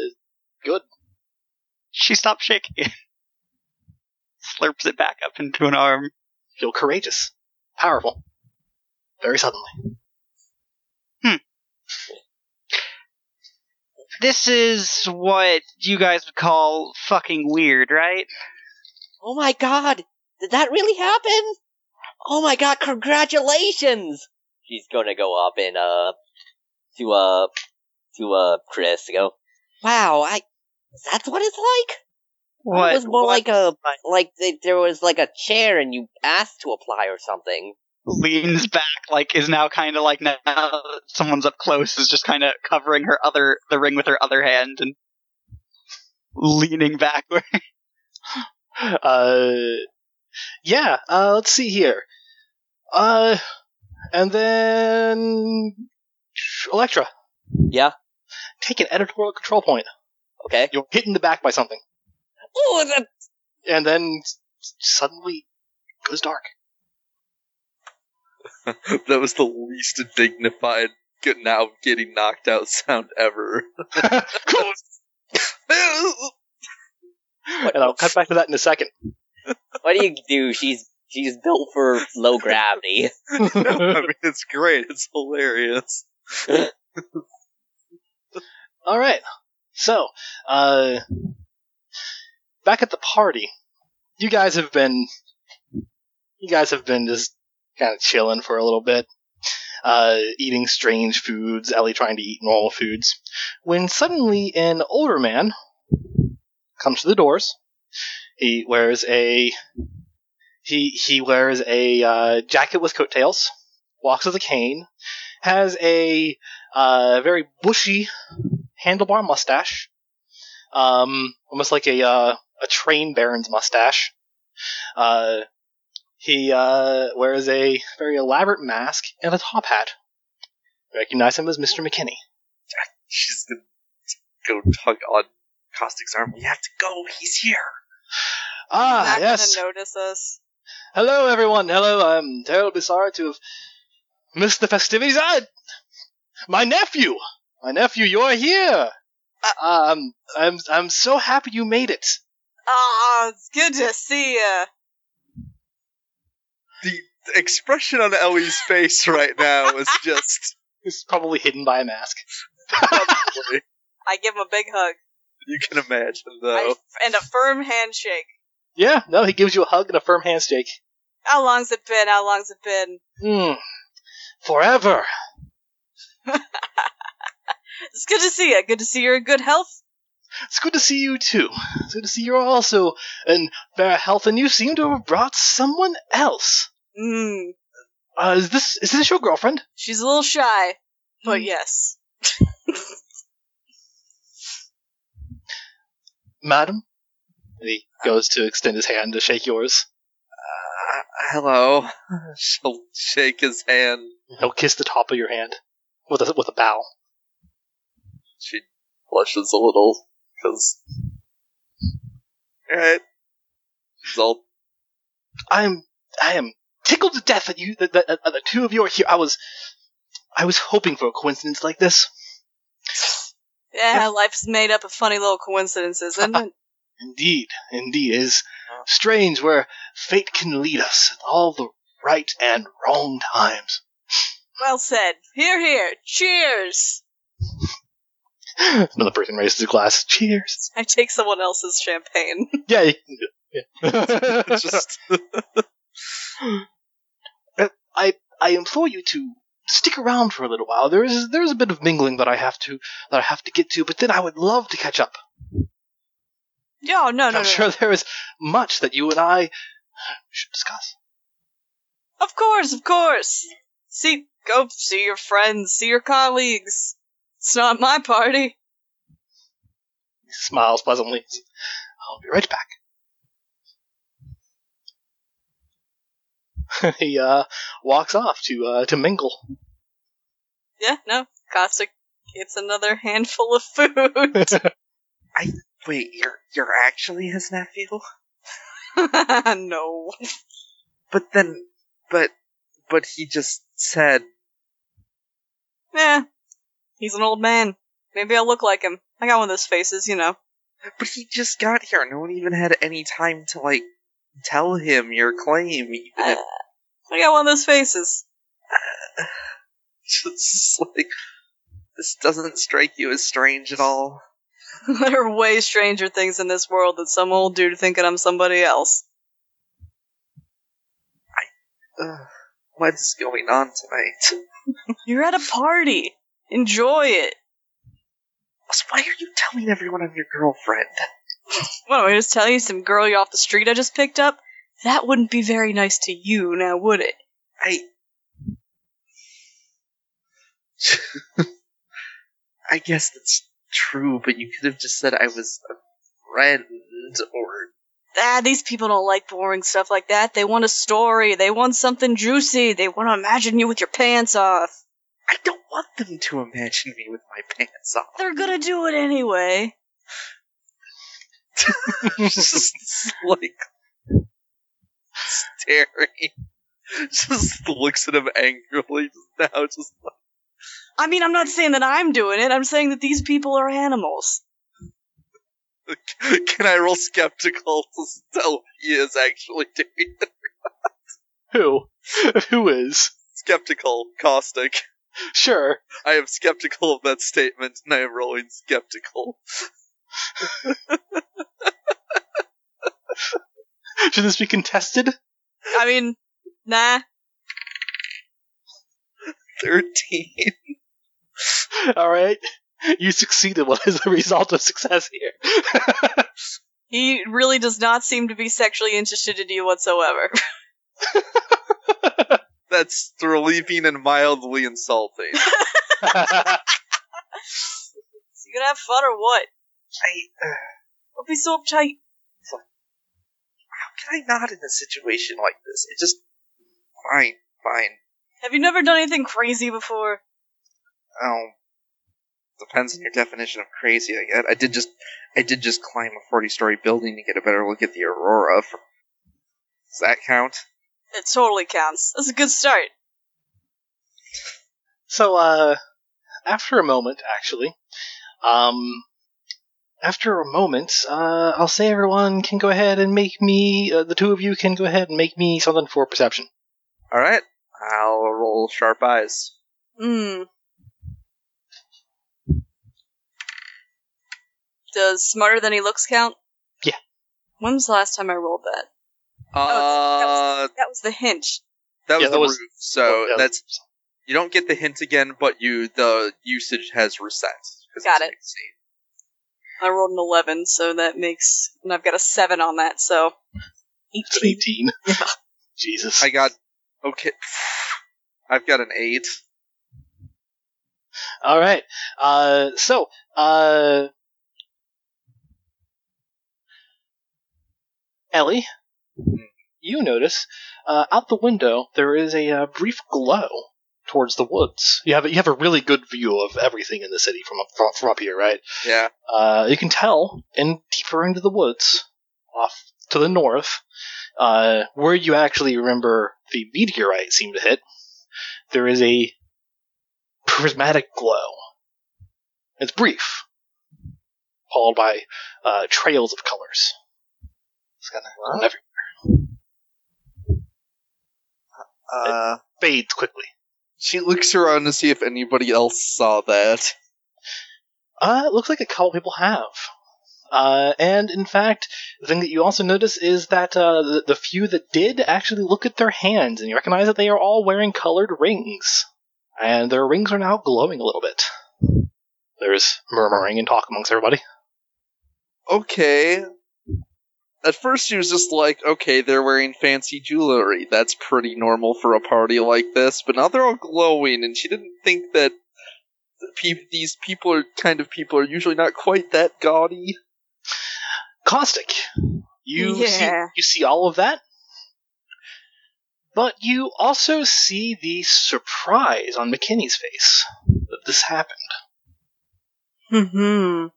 good. she stops shaking. Slurps it back up into an arm. feel courageous, powerful, very suddenly. Hmm. This is what you guys would call fucking weird, right? Oh my god! Did that really happen? Oh my god, congratulations! She's gonna go up and, uh, to, uh, to, uh, Chris and go, wow, I, that's what it's like? What? It was more what like a, like th- there was like a chair and you asked to apply or something. leans back, like is now kind of like now that someone's up close, is just kind of covering her other the ring with her other hand and leaning backward. Uh, yeah. Uh, let's see here. Uh, and then Electra, Yeah? take an editorial control point. Okay. You're hit in the back by something, Oh, that, and then s- suddenly goes dark. that was the least dignified get now getting knocked out sound ever. and I'll cut back to that in a second. what do you do? She's, she's built for low gravity. I mean, it's great. It's hilarious. All right. So, uh, back at the party, you guys have been, you guys have been just kind of chilling for a little bit, uh, eating strange foods. Ellie trying to eat normal foods. When suddenly an older man comes to the doors. He wears a he he wears a uh, jacket with coattails, walks with a cane, has a uh, very bushy handlebar mustache, um, almost like a uh, a train baron's mustache. Uh, he uh, wears a very elaborate mask and a top hat. Recognize him as Mr. McKinney. She's gonna go tug on Caustic's arm. We have to go. He's here. Ah, Not yes. gonna notice us. Hello, everyone. Hello. I'm terribly sorry to have missed the festivities. Ah, my nephew. My nephew, you're here. Um, I'm I'm so happy you made it. Ah, it's good to see you. The expression on Ellie's face right now is just It's probably hidden by a mask. probably. I give him a big hug You can imagine I, though. and a firm handshake. Yeah, no, he gives you a hug and a firm handshake. How long's it been? How long's it been? Hmm. Forever. It's good to see you. Good to see you're in good health. It's good to see you too. It's good to see you're also in fair health, and you seem to have brought someone else. Mm, Uh, is this is this your girlfriend? she's a little shy, but yes. Madam? And he goes to extend his hand to shake yours. Uh, hello. She'll shake his hand. He'll kiss the top of your hand with a with a bow. She blushes a little because. Alright. I'm I am tickled to death that you that, that, that the two of you are here. I was I was hoping for a coincidence like this. Yeah, life's made up of funny little coincidences, isn't it? Indeed, indeed, it is strange where fate can lead us at all the right and wrong times. well said. Here, here. Cheers. Another person raises a glass. Cheers. I take someone else's champagne. Yeah, you can do it. Yeah. just. Uh, I I implore you to stick around for a little while. There is there is a bit of mingling that I have to that I have to get to, but then I would love to catch up. Yo, no, no, I'm no. sure there is much that you and I should discuss. Of course, of course. See, go see your friends, see your colleagues. It's not my party. He smiles pleasantly. I'll be right back. he uh, walks off to uh, to mingle. Yeah, no. Caustic gets another handful of food. I wait, you're you're actually his nephew? no. But then, but but he just said, Yeah. He's an old man. Maybe I'll look like him. I got one of those faces, you know. but he just got here. No one even had any time to like tell him your claim. Even if I got one of those faces. just like this doesn't strike you as strange at all. there are way stranger things in this world than some old dude thinking I'm somebody else. Ugh, what is going on tonight? You're at a party. Enjoy it. So why are you telling everyone I'm your girlfriend? What, am I just telling you some girl you off the street I just picked up? That wouldn't be very nice to you, now would it? I. I guess that's true, but you could have just said I was a friend, or Ah, these people don't like boring stuff like that. They want a story. They want something juicy. They want to imagine you with your pants off. I don't want them to imagine me with my pants off. They're gonna do it anyway. just like staring. Just looks at him angrily just now, just like, I mean, I'm not saying that I'm doing it. I'm saying that these people are animals. can I roll skeptical to tell he is actually doing it? Who? Who is? Skeptical, caustic. Sure. I am skeptical of that statement, and I am rolling skeptical. Should this be contested? I mean, nah. 13. All right. You succeeded. What is the result of success here? He really does not seem to be sexually interested in you whatsoever. That's relieving and mildly insulting. You gonna have fun or what? I, uh, Don't be so uptight. how can I not in a situation like this? It just fine, fine. Have you never done anything crazy before? Oh, depends on your definition of crazy. I guess I did just I did just climb a forty-story building to get a better look at the aurora. From, does that count? It totally counts. That's a good start. So, uh, after a moment, actually, um, after a moment, uh, I'll say everyone can go ahead and make me, uh, the two of you can go ahead and make me something for perception. All right, I'll roll sharp eyes. Hmm. Does smarter than he looks count? Yeah. When was the last time I rolled that? Uh, Oh, That was the hint. that was yeah, the that was- roof. So Oh, yeah. that's you don't get the hint again, but you the usage has reset. Got it. I rolled an 11, so that makes. And I've got a 7 on that, so. It's an 18. Yeah. Jesus. I got okay. I've got an eight. All right. Uh, so, uh, Ellie, you notice uh, out the window there is a uh, brief glow towards the woods. You have a, you have a really good view of everything in the city from up from, from up here, right? Yeah. Uh, you can tell in deeper into the woods, off to the north, uh, where you actually remember the meteorite seemed to hit. There is a prismatic glow. It's brief, followed by uh, trails of colors. It's kind of Uh, fades quickly. she looks around to see if anybody else saw that. Uh, it looks like a couple people have. Uh, and in fact, the thing that you also notice is that uh, the, the few that did actually look at their hands, and you recognize that they are all wearing colored rings, and their rings are now glowing a little bit. There's murmuring and talk amongst everybody. Okay. At first, she was just like, okay, they're wearing fancy jewelry. That's pretty normal for a party like this. But now they're all glowing, and she didn't think that pe- these people are kind of people are usually not quite that gaudy. Caustic, you see you see all of that, but you also see the surprise on McKinney's face that this happened. Hmm.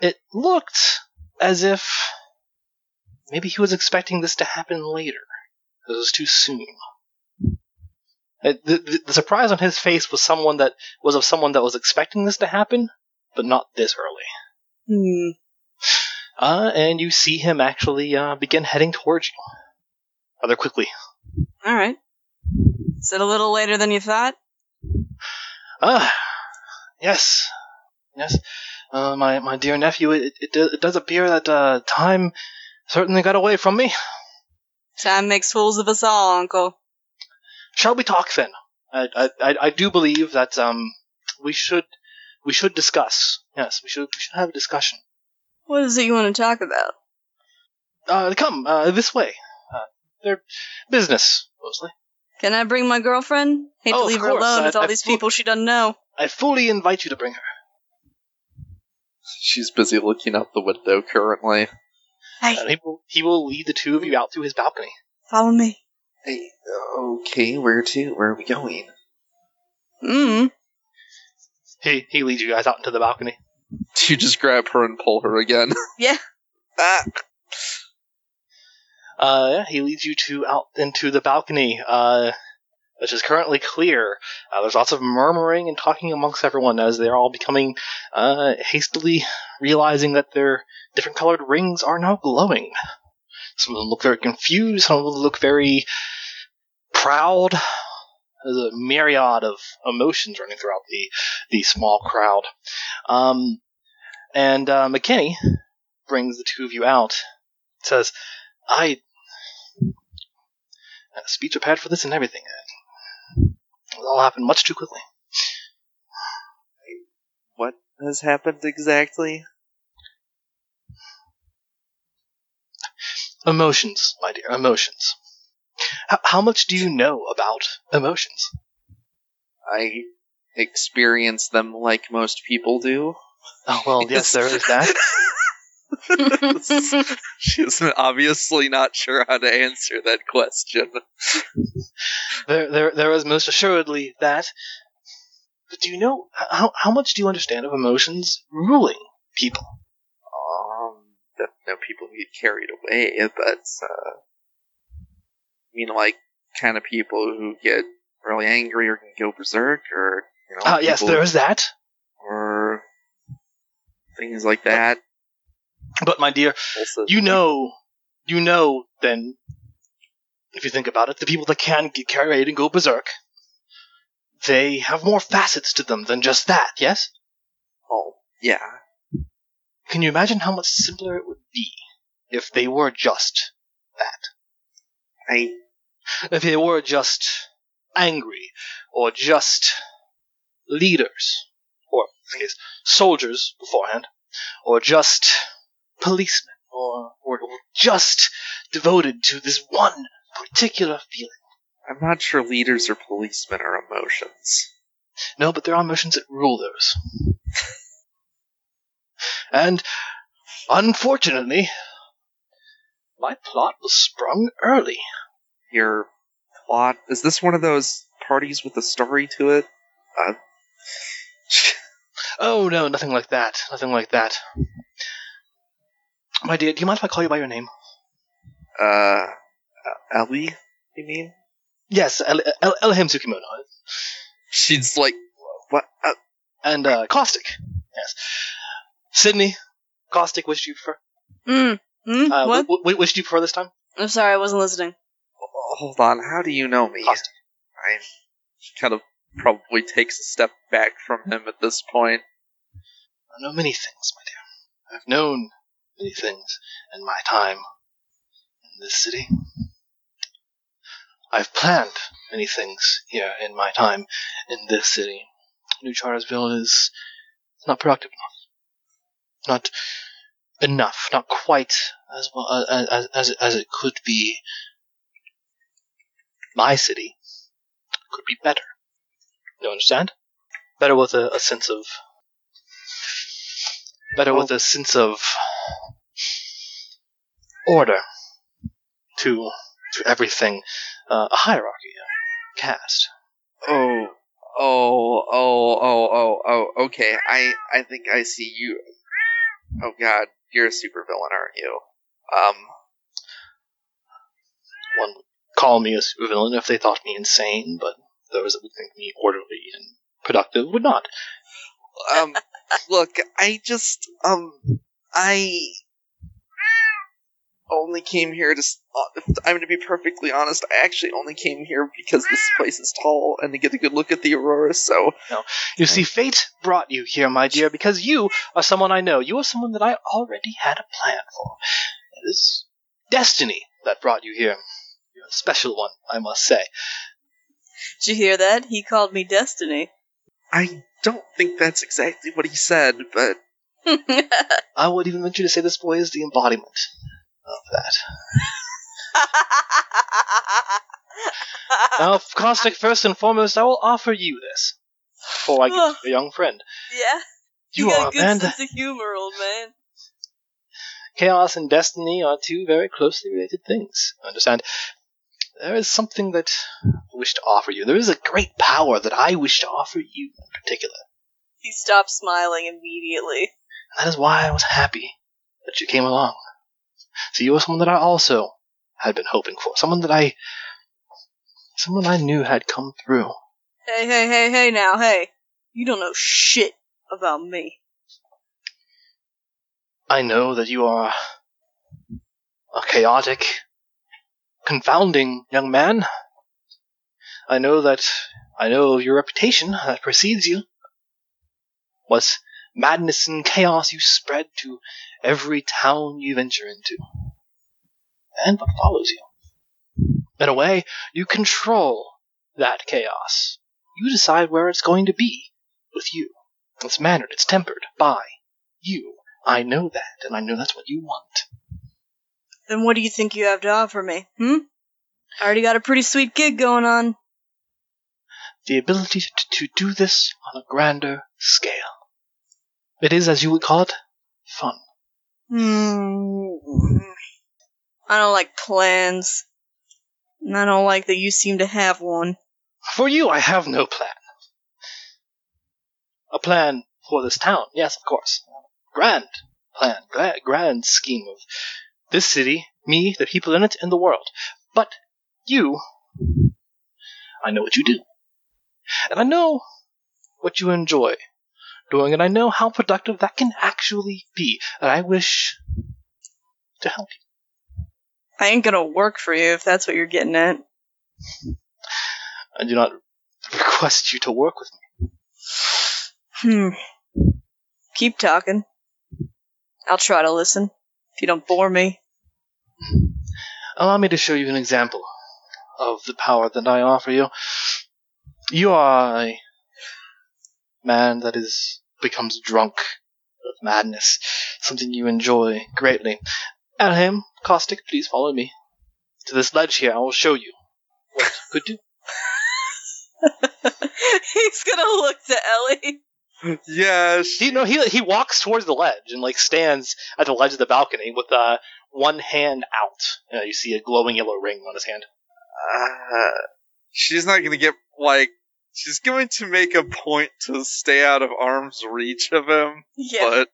it looked as if maybe he was expecting this to happen later. It was too soon. The, the, the surprise on his face was someone that was of someone that was expecting this to happen, but not this early. Hmm. Uh, and you see him actually uh, begin heading towards you rather quickly. Alright. Is it a little later than you thought? Ah, yes, yes. Uh, my my dear nephew, it, it, it does appear that uh, time certainly got away from me. Time makes fools of us all, Uncle. Shall we talk then? I, I, I- I do believe that um we should we should discuss. Yes, we should we should have a discussion. What is it you want to talk about? Uh, come uh, this way. Uh, they're business mostly. Can I bring my girlfriend? Hate Oh, to leave her alone I- with all I these fu- people she doesn't know. I fully invite you to bring her. She's busy looking out the window currently. Hey, And he will he will lead the two of you out to his balcony. follow me. Hey, okay, where to? Where are we going? Hmm. He he leads you guys out into the balcony. Do you just grab her and pull her again? Yeah. ah! Uh, he leads you to out into the balcony, uh, which is currently clear. Uh, there's lots of murmuring and talking amongst everyone as they're all becoming uh, hastily realizing that their different colored rings are now glowing. Some of them look very confused. Some of them look very proud. There's a myriad of emotions running throughout the the small crowd. Um, and uh, McKinney brings the two of you out. Says, "I a speech prepared for this and everything. It all happened much too quickly. What has happened exactly? Emotions, my dear, emotions. H- how much do you know about emotions? I experience them like most people do. Oh well, yes, there is that. She's obviously not sure how to answer that question. There, there, there is most assuredly that. But do you know how how much do you understand of emotions ruling people? Um, that no people get carried away, but uh, I mean, like kind of people who get really angry or can go berserk, or you know, Ah, yes, people- there is that. or things like that. But my dear, Also, you know, you know. Then, if you think about it, the people that can get carried and go berserk, they have more facets to them than just that. Yes. oh yeah, Can you imagine how much simpler it would be if they were just that? I if they were just angry or just leaders, or in this case, soldiers beforehand, or just policemen, or, or, or just devoted to this one particular feeling. I'm not sure leaders or policemen are emotions. No, but there are emotions that rule those. and, unfortunately, my plot was sprung early. Your plot is this one of those parties with a story to it? Uh, Oh no, nothing like that. Nothing like that. My dear, do you mind if I call you by your name? uh, Ellie, you mean? Yes, El- El- Elham Tsukimono. She's like, what? Uh, And uh, Caustic. Yes. Sydney, Caustic, which do you prefer? mm. Mm? Uh, what? wh- wh- which do you prefer this time? I'm sorry, I wasn't listening. hold on, how do you know me? Caustic. I kind of probably takes a step back from him at this point. I know many things, my dear. I've known many things in my time in this city. I've planned many things here in my time in this city. New Chartersville is not productive enough. Not enough. Not quite as well as, as, as, it could be. My city could be better. You understand? Better with a, a sense of better with a sense of order to to everything, uh, a hierarchy, a caste. Oh, oh, oh, oh, oh, oh. Okay, I, I think I see you. Oh God, you're a supervillain, aren't you? Um, One would call me a supervillain if they thought me insane, but those that would think me orderly and productive would not. um, look, I just, um, I only came here to. Uh, I'm to be perfectly honest. I actually only came here because this place is tall and to get a good look at the aurora. So, You see, fate brought you here, my dear, because you are someone I know. You are someone that I already had a plan for. It is destiny that brought you here. You're a special one, I must say. Did you hear that? He called me Destiny. I don't think that's exactly what he said, but I would even venture to say this boy is the embodiment of that. Now, Caustic, first and foremost, I will offer you this before I get to your young friend. yeah, You, got are a a good man sense of humor, old man. chaos and destiny are two very closely related things. Understand? There is something that I wish to offer you. There is a great power that I wish to offer you in particular. He stopped smiling immediately. And that is why I was happy that you came along. So you were someone that I also had been hoping for. Someone that I someone I knew had come through. Hey, hey, hey, hey now, hey. You don't know shit about me. I know that you are a chaotic, confounding young man. I know that I know your reputation that precedes you. What madness and chaos you spread to every town you venture into. And what follows you. In a way, you control that chaos. You decide where it's going to be with you. It's mannered, it's tempered by you. I know that, and I know that's what you want. Then what do you think you have to offer me? Hmm? I already got a pretty sweet gig going on. the ability to, to do this on a grander scale. It is, as you would call it, fun. Hmm. I don't like plans. And I don't like that you seem to have one. For you, I have no plan. A plan for this town, yes, of course. Grand plan, gra- grand scheme of this city, me, the people in it, and the world. But you, I know what you do. And I know what you enjoy doing, and I know how productive that can actually be. And I wish to help you. I ain't gonna work for you if that's what you're getting at. I do not request you to work with me. Hmm. Keep talking. I'll try to listen. If you don't bore me. Allow me to show you an example of the power that I offer you. You are a man that is becomes drunk of madness, something you enjoy greatly. Alhem, Caustic, please follow me to this ledge here. I will show you what you could do. He's gonna look to Ellie. Yes. He, she, no, he he walks towards the ledge and like stands at the ledge of the balcony with uh, one hand out. Uh, you see a glowing yellow ring on his hand. uh, she's not gonna get like. She's going to make a point to stay out of arm's reach of him, Yeah. but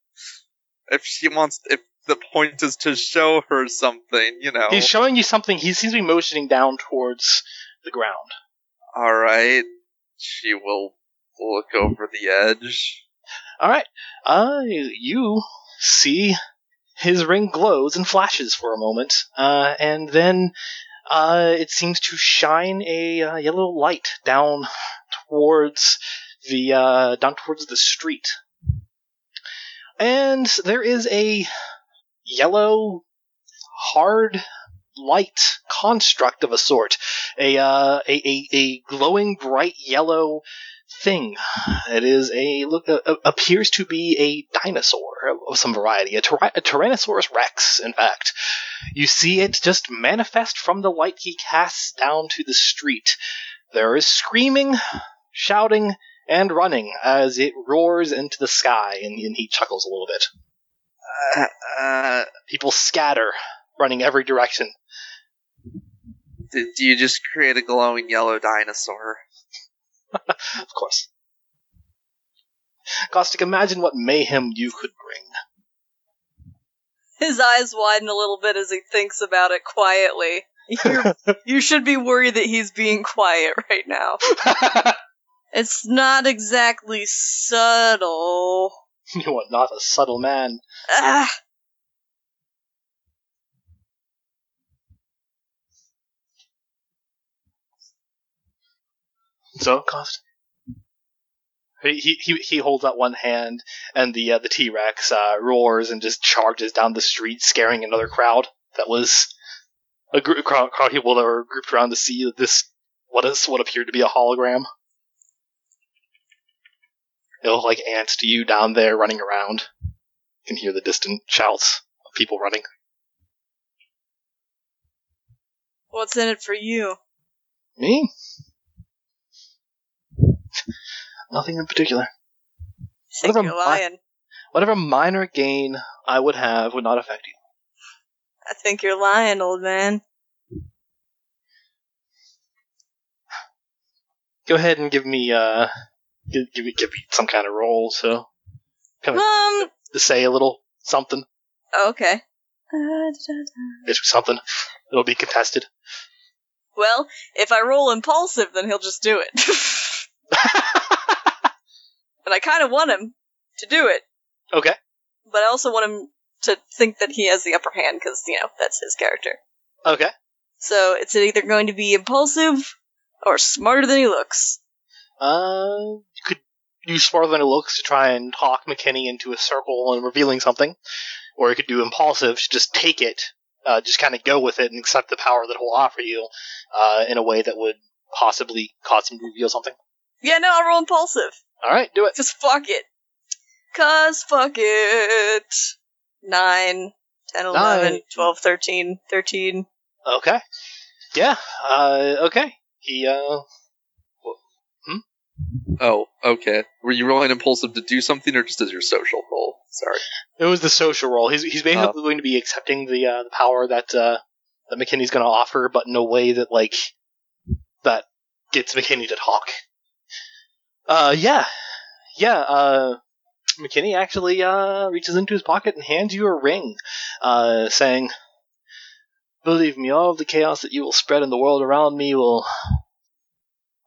if she wants, if the point is to show her something, you know. He's showing you something. He seems to be motioning down towards the ground. All right, she will look over the edge. All right. Uh, you see his ring glows and flashes for a moment, uh, and then uh, it seems to shine a uh, yellow light down towards the uh, down towards the street, and there is a yellow hard light construct of a sort, a uh, a, a a glowing bright yellow thing. It is a look uh, uh, appears to be a dinosaur of some variety, a, a Tyrannosaurus Rex. In fact, you see it just manifest from the light he casts down to the street. There is screaming, shouting, and running as it roars into the sky, and, and he chuckles a little bit. Uh, uh, People scatter, running every direction. did you just create a glowing yellow dinosaur? Of course. Caustic, imagine what mayhem you could bring. His eyes widen a little bit as he thinks about it quietly. You're, you should be worried that he's being quiet right now. It's not exactly subtle. you are not a subtle man. Ah, So, cost. He, he he he holds out one hand, and the uh, the T Rex uh, roars and just charges down the street, scaring another crowd that was a group crowd, crowd of people that were grouped around to see this what is what appeared to be a hologram. It looked like ants to you down there running around. You can hear the distant shouts of people running. what's in it for you? Me? Nothing in particular. Think Whatever you're lying. Whatever minor gain I would have would not affect you. I think you're lying, old man. Go ahead and give me uh give, give me give me some kind of roll so kind of Um, to say a little something. okay. You something. It'll be contested. Well, if I roll impulsive, then he'll just do it. and I kind of want him to do it, okay. but I also want him to think that he has the upper hand because, you know, that's his character. Okay. So it's either going to be impulsive or smarter than he looks. Uh you could use smarter than it looks to try and talk McKinney into a circle and revealing something. Or you could do impulsive, to just take it, uh, just kind of go with it and accept the power that he'll offer you, uh, in a way that would possibly cause him to reveal something. Yeah, no, I'll roll impulsive. Alright, do it. Just fuck it. Cause fuck it. 9, 10, 11, Nine. 12, 13, 13. Okay. Yeah. Uh, okay. He uh. Hmm. Oh, okay. Were you rolling impulsive to do something, or just as your social roll? Sorry. It was the social roll. He's he's basically Oh. going to be accepting the uh, the power that uh, that McKinney's going to offer, but in a way that like that gets McKinney to talk. Uh, yeah, yeah. Uh, McKinney actually uh reaches into his pocket and hands you a ring, uh, saying, "Believe me, all of the chaos that you will spread in the world around me will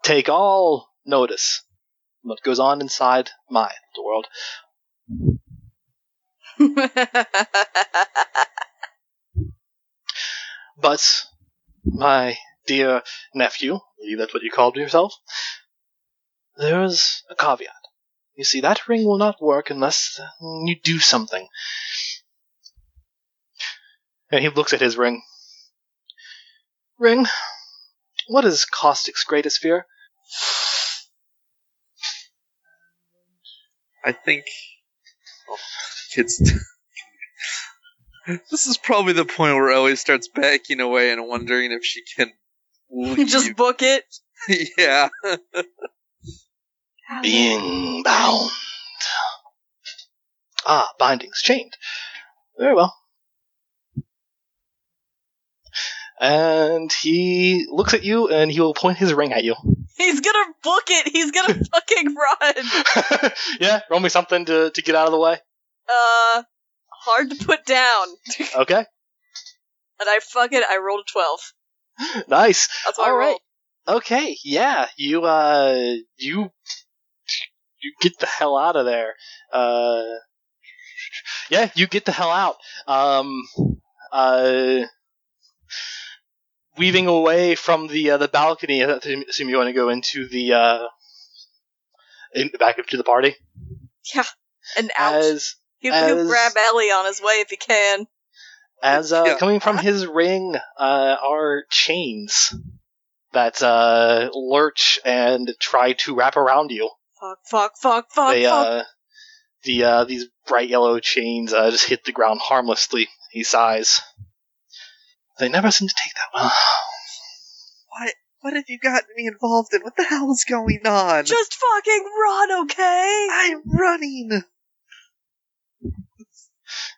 take all notice." of What goes on inside my the world? But, my dear nephew, I believe that's what you called yourself, there is a caveat. You see, that ring will not work unless you do something. And he looks at his ring. Ring, what is Caustic's greatest fear? I think. Oh, kids. this is probably the point where Ellie starts backing away and wondering if she can. leave. Just book it. yeah. Being bound. Ah, bindings chained. Very well. And he looks at you and he will point his ring at you. He's gonna book it. He's gonna fucking run. yeah, roll me something to, to get out of the way. Uh, hard to put down. Okay, And I fucking I rolled a twelve. nice. That's All right. Okay, yeah, you uh, you you get the hell out of there. Uh, yeah, you get the hell out. Um, uh, weaving away from the uh, the balcony. I assume you want to go into the uh, in, back up to the party. Yeah, and out. As he'll, he'll grab Ellie on his way if he can. as uh, Yeah. coming from his ring uh, are chains that uh, lurch and try to wrap around you. Fuck, fuck, fuck, fuck, they fuck. uh the uh these bright yellow chains uh, just hit the ground harmlessly. He sighs. They never seem to take that well. What? What have you gotten me involved in? What the hell is going on? Just fucking run, okay? I'm running.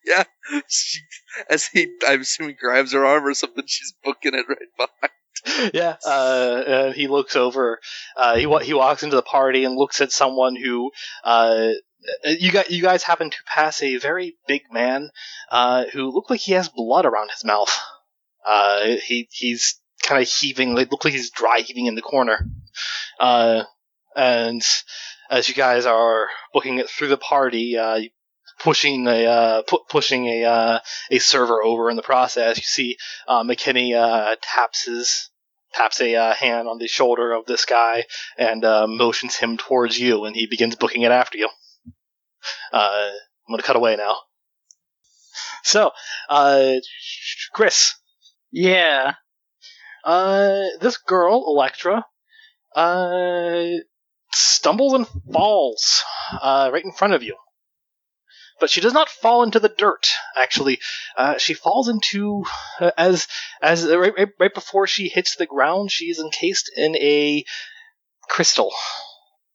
yeah, she, as he, I'm assuming grabs her arm or something. She's booking it right behind. yeah. Uh, and he looks over. Uh, he he walks into the party and looks at someone who. Uh, you got you guys happen to pass a very big man uh, who looked like he has blood around his mouth. Uh, he he's kind of heaving. Looks like he's dry heaving in the corner. Uh, and as you guys are booking it through the party, uh, pushing a uh, pu- pushing a uh, a server over in the process, you see uh, McKinney taps his taps a uh, hand on the shoulder of this guy and uh, motions him towards you, and he begins booking it after you. Uh, I'm gonna cut away now. So, uh, Chris, Yeah. uh, this girl, Electra, uh, stumbles and falls, right in front of you. But she does not fall into the dirt, actually. Uh, she falls into, uh, as, as, uh, right, right, right before she hits the ground, she is encased in a crystal.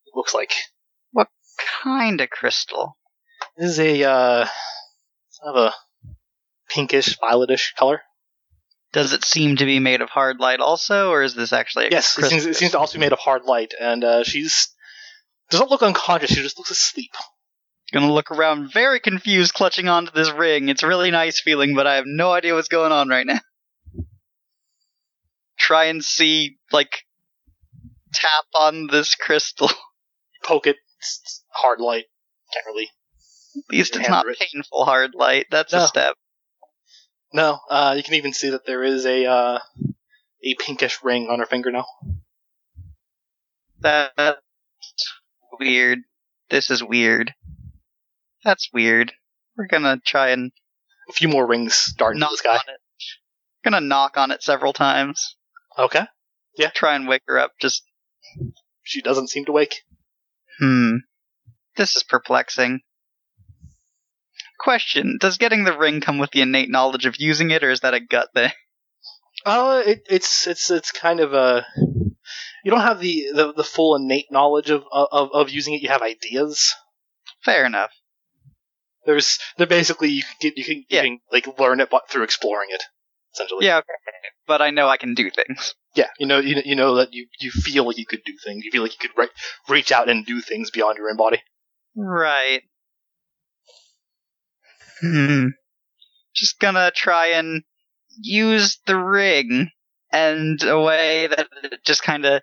It looks like. What kind of crystal. This is a, uh, of a pinkish, violetish color. Does it seem to be made of hard light also, or is this actually a Yes, it crystal? seems, it seems to also be made of hard light, and uh, she's doesn't look unconscious. She just looks asleep. Gonna look around very confused, clutching onto this ring. It's a really nice feeling, but I have no idea what's going on right now. Try and see, like, tap on this crystal. Poke it, it's hard light. Can't really. At least it's not writ- painful hard light. That's No. a step. No, uh, you can even see that there is a uh, a pinkish ring on her finger now. That's weird. This is weird. That's weird. We're gonna try and A few more rings dart into knock the sky. on it. Gonna knock on it several times. Okay, Yeah. Try and wake her up. Just she doesn't seem to wake. Hmm. This is perplexing. Question: Does getting the ring come with the innate knowledge of using it, or is that a gut thing? Uh, it, it's it's it's kind of a you don't have the, the, the full innate knowledge of, of of using it. You have ideas. Fair enough. There's they're basically you can get you can, Yeah. you can like learn it but through exploring it. Essentially, Yeah, okay. but I know I can do things. yeah. You know you, you know that you, you feel like you could do things. You feel like you could re- reach out and do things beyond your own body. Right. Hmm. Just gonna try and use the ring and a way that it just kind of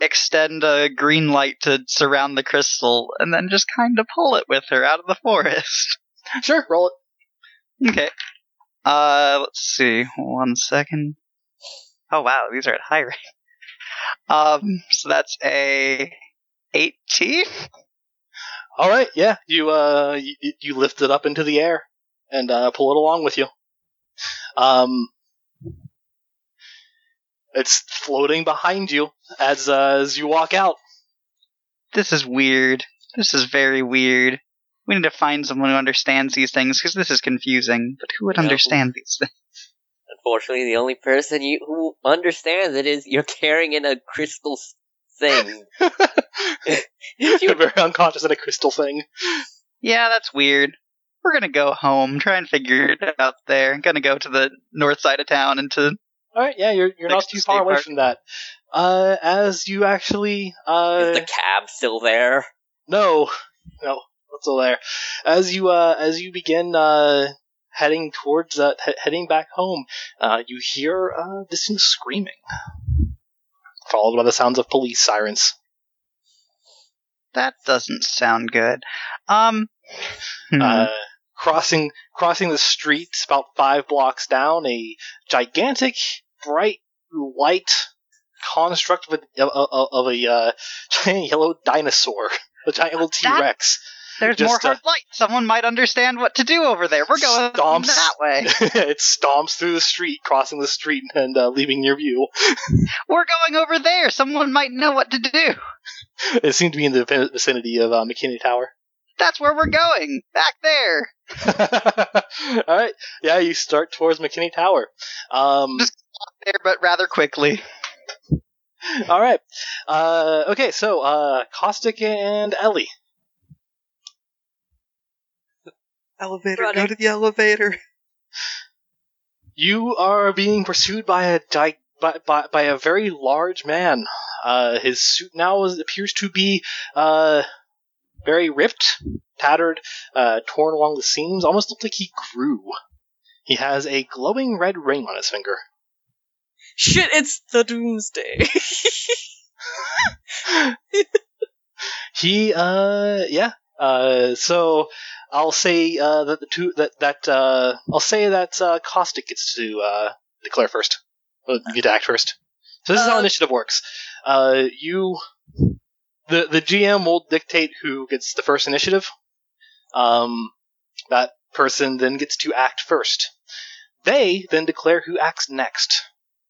extend a green light to surround the crystal and then just kind of pull it with her out of the forest. Sure, roll it. okay. Uh, let's see. One second. Oh wow, these are at high rate. Um, so that's a 18? All right, yeah. You uh you, you lift it up into the air and uh, pull it along with you. Um, it's floating behind you as uh, as you walk out. This is weird. This is very weird. We need to find someone who understands these things because this is confusing. But who would Yeah. understand these things? Unfortunately, the only person you who understands it is you're carrying in a crystal thing. You're very unconscious in a crystal thing. Yeah, that's weird. We're gonna go home, try and figure it out there. gonna go to the north side of town and to All right, yeah, you're you're not Next to too far away Park. from that. Uh, as you actually is uh the cab still there? no no what's still there as you uh as you begin uh heading towards uh he- heading back home uh you hear uh distant screaming followed by the sounds of police sirens that doesn't sound good. Um hmm. uh crossing crossing the street about five blocks down a gigantic bright light construct of a, of, of- a uh, giant yellow dinosaur a giant little t-rex there's just, more uh, light. Someone might understand what to do over there. We're going Stomps. that way. it stomps through the street, crossing the street, and uh, leaving your view. We're going over there. Someone might know what to do. It seemed to be in the vicinity of uh, McKinney Tower. That's where we're going. Back there. All right, yeah, you start towards McKinney Tower. Um, Just- There, but rather quickly. all right, uh, okay, so uh, Caustic and Ellie. Elevator, Running. go to the elevator. You are being pursued by a gi- by, by, by a very large man. Uh, his suit now is, appears to be uh, very ripped, tattered, uh, torn along the seams. Almost looks like he grew. He has a glowing red ring on his finger. Shit, it's the Doomsday. He, uh, yeah. Uh, so I'll say uh, that the two that that uh, I'll say that uh, Caustic gets to uh, declare first. Uh, get to act first. So this is how Uh, initiative works. Uh, you, the the GM will dictate who gets the first initiative. Um, that person then gets to act first. They then declare who acts next.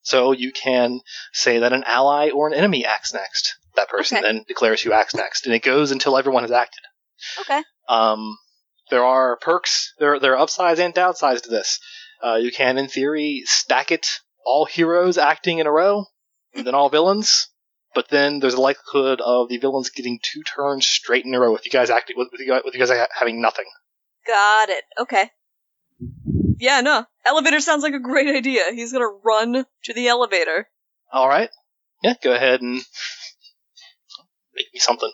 So you can say that an ally or an enemy acts next. That person Okay. then declares who acts next, and it goes until everyone has acted. okay. Um, there are perks, there there are upsides and downsides to this. Uh, you can, in theory, stack it all heroes acting in a row, and then all villains. But then there's a likelihood of the villains getting two turns straight in a row with you guys acting with, with, you, guys, with you guys having nothing. Got it. Okay. Yeah, no. Elevator sounds like a great idea. He's gonna run to the elevator. All right, yeah, go ahead and make me something.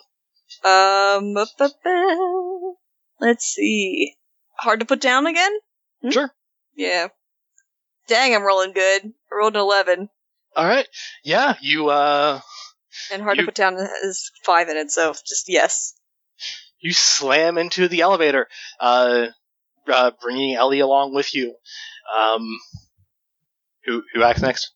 Um, ba- ba- ba. let's see. Hard to put down again? Hmm? Sure. Yeah. Dang, I'm rolling good. I rolled an 11. All right, yeah, you uh, And hard You- to put down is 5 in it, so just yes. you slam into the elevator, uh, uh, bringing Ellie along with you. Um, who who acts next?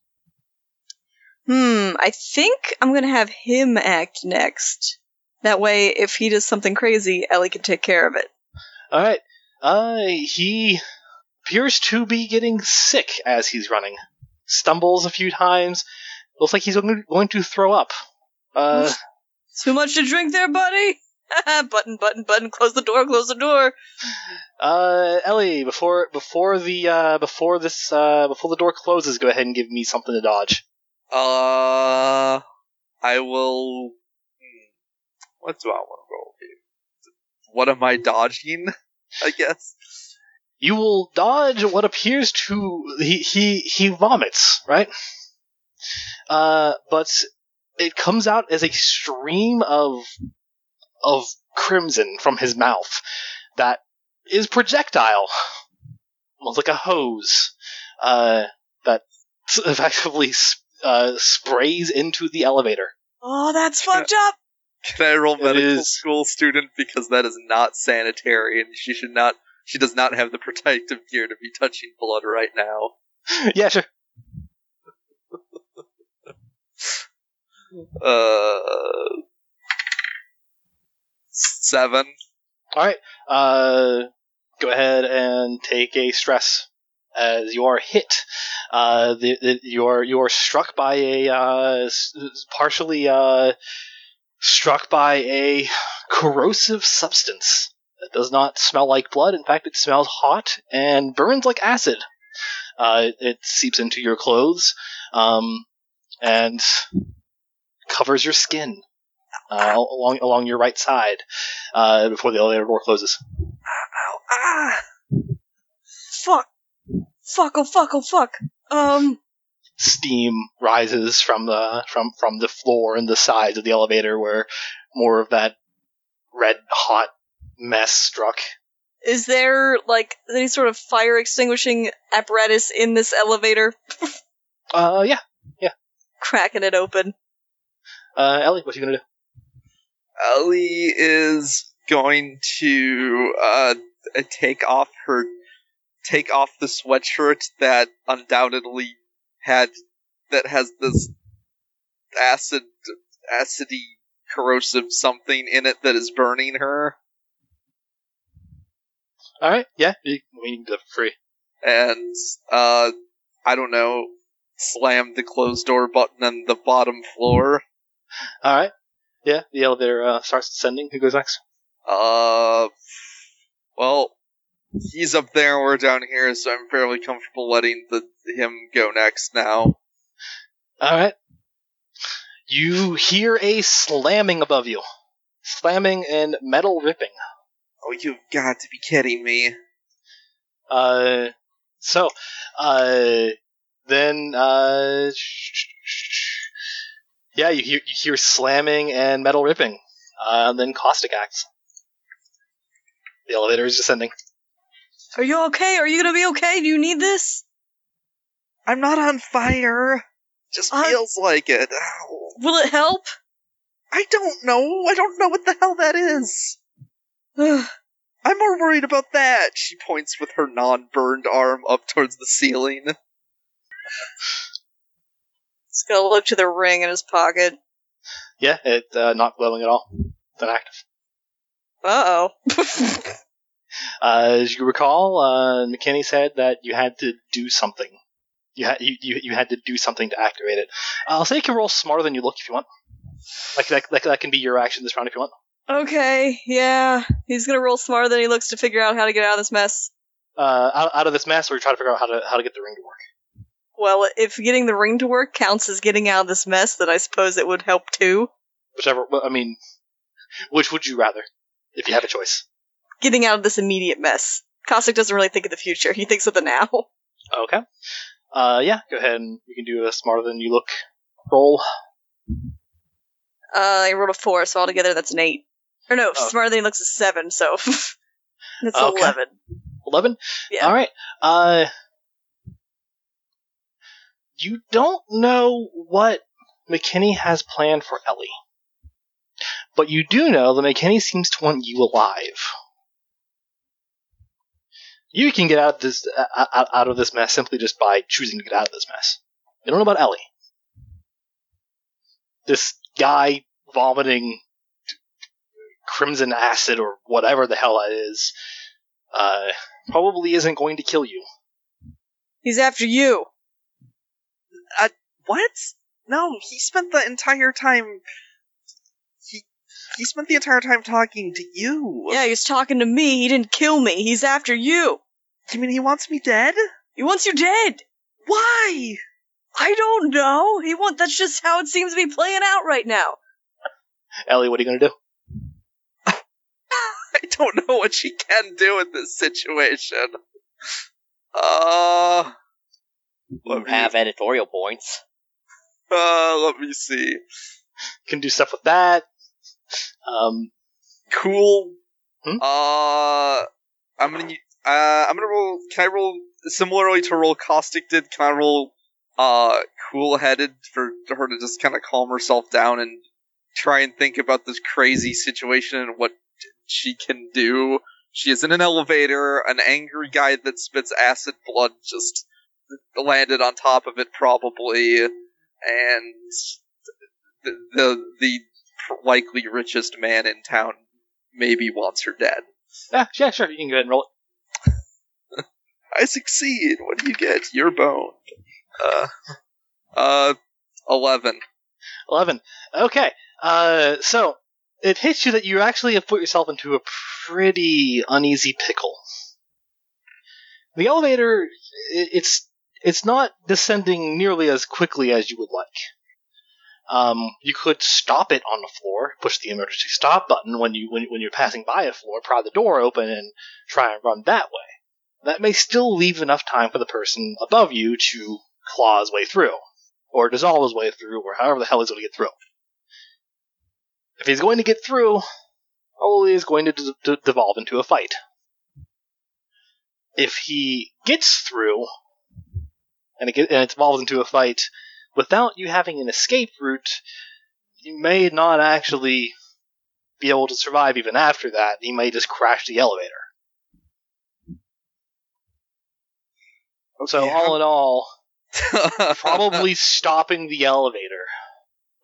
Hmm, I think I'm gonna have him act next. That way, if he does something crazy, Ellie can take care of it. All right. Uh, he appears to be getting sick as he's running. Stumbles a few times. Looks like he's going to throw up. Uh, Too much to drink there, buddy? button, button, button, close the door, close the door. uh, Ellie, before before the uh before this uh before the door closes, go ahead and give me something to dodge. Uh, I will. hmm, What do I want to roll here? What am I dodging? I guess. You will dodge what appears to he he he vomits, right? Uh, but it comes out as a stream of of crimson from his mouth that is projectile, almost like a hose, uh, that effectively uh, sprays into the elevator. Oh, that's fucked up. Can I roll It medical is- school student because that is not sanitary and she should not. She does not have the protective gear to be touching blood right now. yeah, sure. Uh, seven. All right. Uh, go ahead and take a stress as you are hit. Uh, the, the, you are you are struck by a uh, partially uh, struck by a corrosive substance that does not smell like blood. In fact, it smells hot and burns like acid. Uh, it seeps into your clothes um, and covers your skin uh, along along your right side uh, before the elevator door closes. Ow, ah. Fuck. Fuck, oh fuck, oh fuck. Um, Steam rises from the from from the floor and the sides of the elevator where more of that red hot mess struck. is there, like, any sort of fire extinguishing apparatus in this elevator? Uh, yeah. Yeah. Cracking it open. Uh, Ellie, what are you gonna do? Ellie is going to uh, take off her take off the sweatshirt that undoubtedly had that has this acid acidy corrosive something in it that is burning her All right. Yeah. We it for free. and uh I don't know slam the closed door button on the bottom floor All right. Yeah. The elevator uh, starts descending. Who goes next? Uh, well, he's up there, and we're down here, so I'm fairly comfortable letting the him go next now. All right. You hear a slamming above you, slamming and metal ripping. Oh, you've got to be kidding me! Uh, so, uh, then, uh, yeah, you hear, you hear slamming and metal ripping. Uh, then caustic acts. The elevator is descending. Are you okay? Are you gonna be okay? Do you need this? I'm not on fire. Just I- feels like it. Ow. Will it help? I don't know. I don't know what the hell that is. I'm more worried about that. She points with her non-burned arm up towards the ceiling. Gonna look to the ring in his pocket. Yeah, it, uh, not glowing at all. It's inactive. Uh oh. Uh, as you recall, uh, McKinney said that you had to do something. You had you, you, you had to do something to activate it. Uh, I'll say you can roll smarter than you look if you want. Like that, that, that can be your action this round if you want. okay, yeah. He's gonna roll smarter than he looks to figure out how to get out of this mess. Uh, out, out of this mess, or try to figure out how to how to get the ring to work. Well, if getting the ring to work counts as getting out of this mess, then I suppose it would help too. Whichever. I mean, which would you rather, if you have a choice? Getting out of this immediate mess. Caustic doesn't really think of the future. He thinks of the now. Okay. Uh, yeah. Go ahead and you can do a smarter than you look roll. Uh, I rolled a four, so altogether that's an eight. Or no, Oh. smarter than he looks is seven, so that's Okay. eleven. Eleven. Yeah. All right. Uh, you don't know what McKinney has planned for Ellie, but you do know that McKinney seems to want you alive. You can get out of this uh, out out of this mess simply just by choosing to get out of this mess. You don't know about Ellie. This guy vomiting crimson acid or whatever the hell that is. Uh, probably isn't going to kill you. He's after you. What? No, he spent the entire time. He he spent the entire time talking to you. Yeah, he was talking to me. He didn't kill me. He's after you. You mean he wants me dead? He wants you dead. Why? I don't know. He want that's just how it seems to be playing out right now. Ellie, what are you gonna do? I don't know what she can do in this situation. Uh, let me, have editorial points. uh, let me see. Can do stuff with that. Um, Cool. Hmm? Uh, I'm gonna, uh, I'm gonna roll. Can I roll similarly to roll Caustic did? Can I roll, uh, cool-headed for her to just kind of calm herself down and try and think about this crazy situation and what she can do? She is in an elevator. An angry guy that spits acid blood just landed on top of it, probably, and the the, the likely richest man in town maybe wants her dead. yeah, yeah, sure. You can go ahead and roll it. I succeed. What do you get? Your bone. Uh, uh, eleven. 11. Okay. Uh, so, it hits you that you actually have put yourself into a pretty uneasy pickle. The elevator, it's, it's not descending nearly as quickly as you would like. Um, you could stop it on the floor, push the emergency stop button when you, when, when you're passing by a floor, pry the door open and try and run that way. That may still leave enough time for the person above you to claw his way through or dissolve his way through, or however the hell he's going to get through. If he's going to get through, probably is going to d- d- devolve into a fight. If he gets through, and it, get, and into a fight without you having an escape route, you may not actually be able to survive even after that. He may just crash the elevator. So, all in all, probably stopping the elevator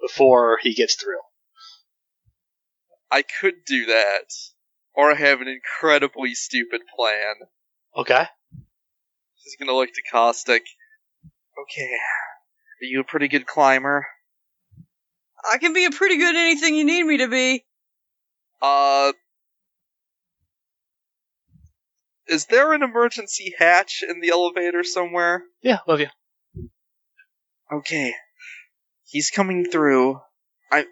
before he gets through. I could do that, or I have an incredibly stupid plan. Okay. He's gonna look to Caustic. Okay, are you a pretty good climber? I can be a pretty good anything you need me to be. Uh, is there an emergency hatch in the elevator somewhere? Yeah, love you. Okay, he's coming through. I,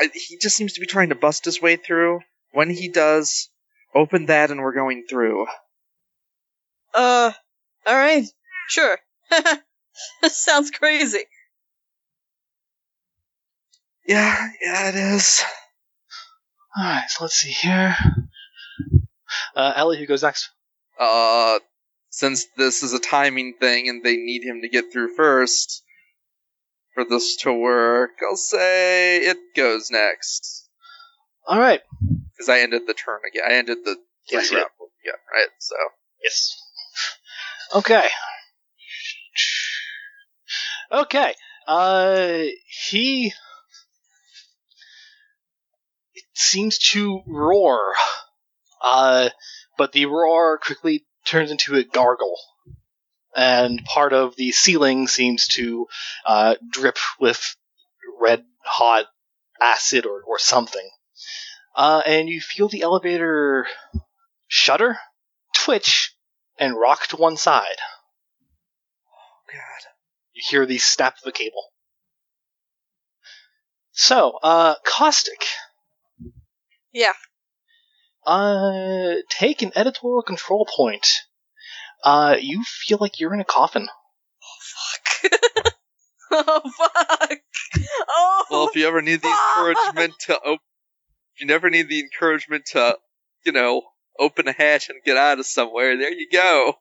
I, he just seems to be trying to bust his way through. When he does, open that and we're going through. Uh, alright. Sure. Sounds crazy. Yeah, yeah, it is. Alright, so let's see here. Uh, Ellie, who goes next? Uh, since this is a timing thing and they need him to get through first for this to work, I'll say it goes next. Alright. Because I ended the turn again. I ended the Yes, three round again, right? So Yes. Okay. Okay. Uh, he it seems to roar. Uh, but the roar quickly turns into a gargle. And part of the ceiling seems to uh, drip with red hot acid or, or something. Uh, and you feel the elevator shudder, twitch, and rock to one side. Oh, God. You hear the snap of a cable. So, uh, Caustic. Yeah. Uh, take an editorial control point. Uh, you feel like you're in a coffin. oh fuck. Oh. fuck. Oh, Well, if you ever need the fuck. encouragement to open, if you never need the encouragement to, you know, open a hatch and get out of somewhere, there you go.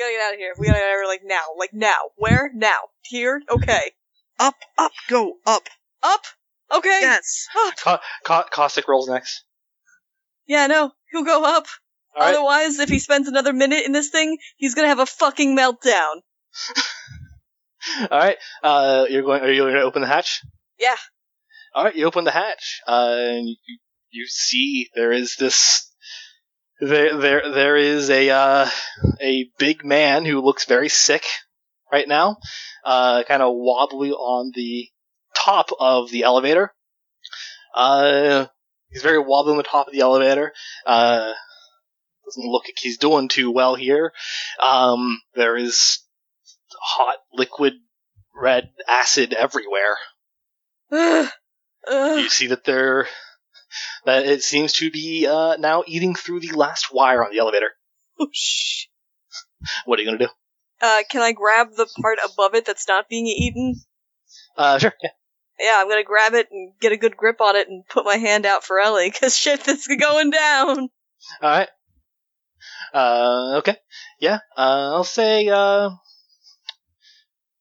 We gotta get out of here. We gotta get out of here like now. Like now. Where? Now. Here? Okay. Up, up, go, up. Up? Okay. Yes. Up. Ca- Ca- Caustic rolls next. Yeah, no. He'll go up. Alright. Otherwise, if he spends another minute in this thing, he's gonna have a fucking meltdown. Alright, uh, you're going, are you going to open the hatch? Yeah. Alright, you open the hatch, uh, and you, you see there is this, there, there, there is a, uh, a big man who looks very sick right now, uh, kind of wobbly on the top of the elevator. Uh, he's very wobbly on the top of the elevator. Uh, doesn't look like he's doing too well here. Um, there is hot liquid red acid everywhere. Ugh. Ugh. You see that they're that it seems to be uh, now eating through the last wire on the elevator. Oh, shh. What are you gonna do? Uh, can I grab the part above it that's not being eaten? Uh, sure. Yeah. Yeah, I'm gonna grab it and get a good grip on it and put my hand out for Ellie, cause shit, this is going down. All right. Uh, okay. Yeah. Uh, I'll say. Uh,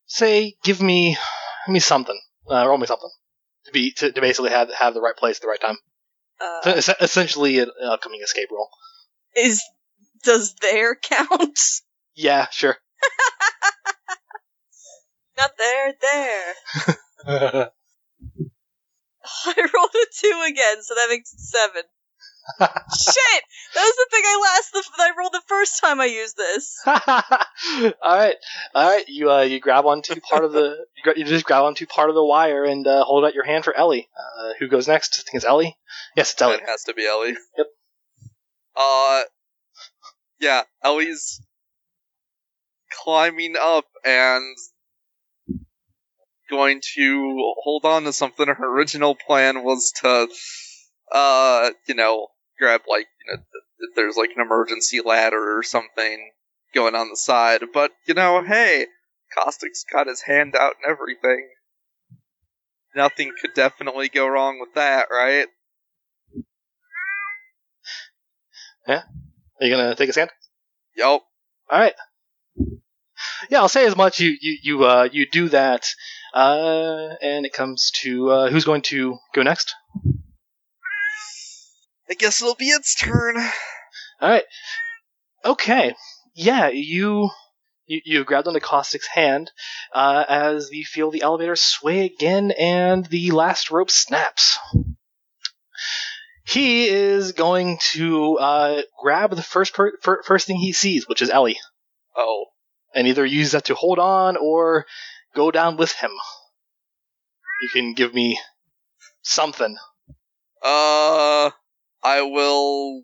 say, give me, give me something. Uh, roll me something to be to, to basically have have the right place at the right time. So, Uh, es- essentially, an upcoming escape roll. is does there count? Yeah, sure. Not there, there. I rolled a two again, so that makes seven. Shit! That was the thing I last the, that I rolled the first time I used this. all right, all right. You uh, you grab onto part of the you, gra- you just grab onto part of the wire and uh, hold out your hand for Ellie. Uh, who goes next? I think it's Ellie. Yes, it's Ellie. It has to be Ellie. Yep. Uh, yeah, Ellie's climbing up and going to hold on to something. Her original plan was to, uh, you know, grab like, you know, th- if there's like an emergency ladder or something going on the side. But, you know, hey, Caustic's got his hand out and everything. Nothing could definitely go wrong with that, right? Yeah. Are you gonna take a stand? Yup. All right. Yeah, I'll say as much. You you you uh you do that, uh, and it comes to uh, who's going to go next. I guess it'll be its turn. All right. Okay. Yeah, you you, you grabbed onto Caustic's hand uh, as you feel the elevator sway again, and the last rope snaps. He is going to uh, grab the first per- fir- first thing he sees, which is Ellie, Oh. and either use that to hold on or go down with him. You can give me something. Uh, I will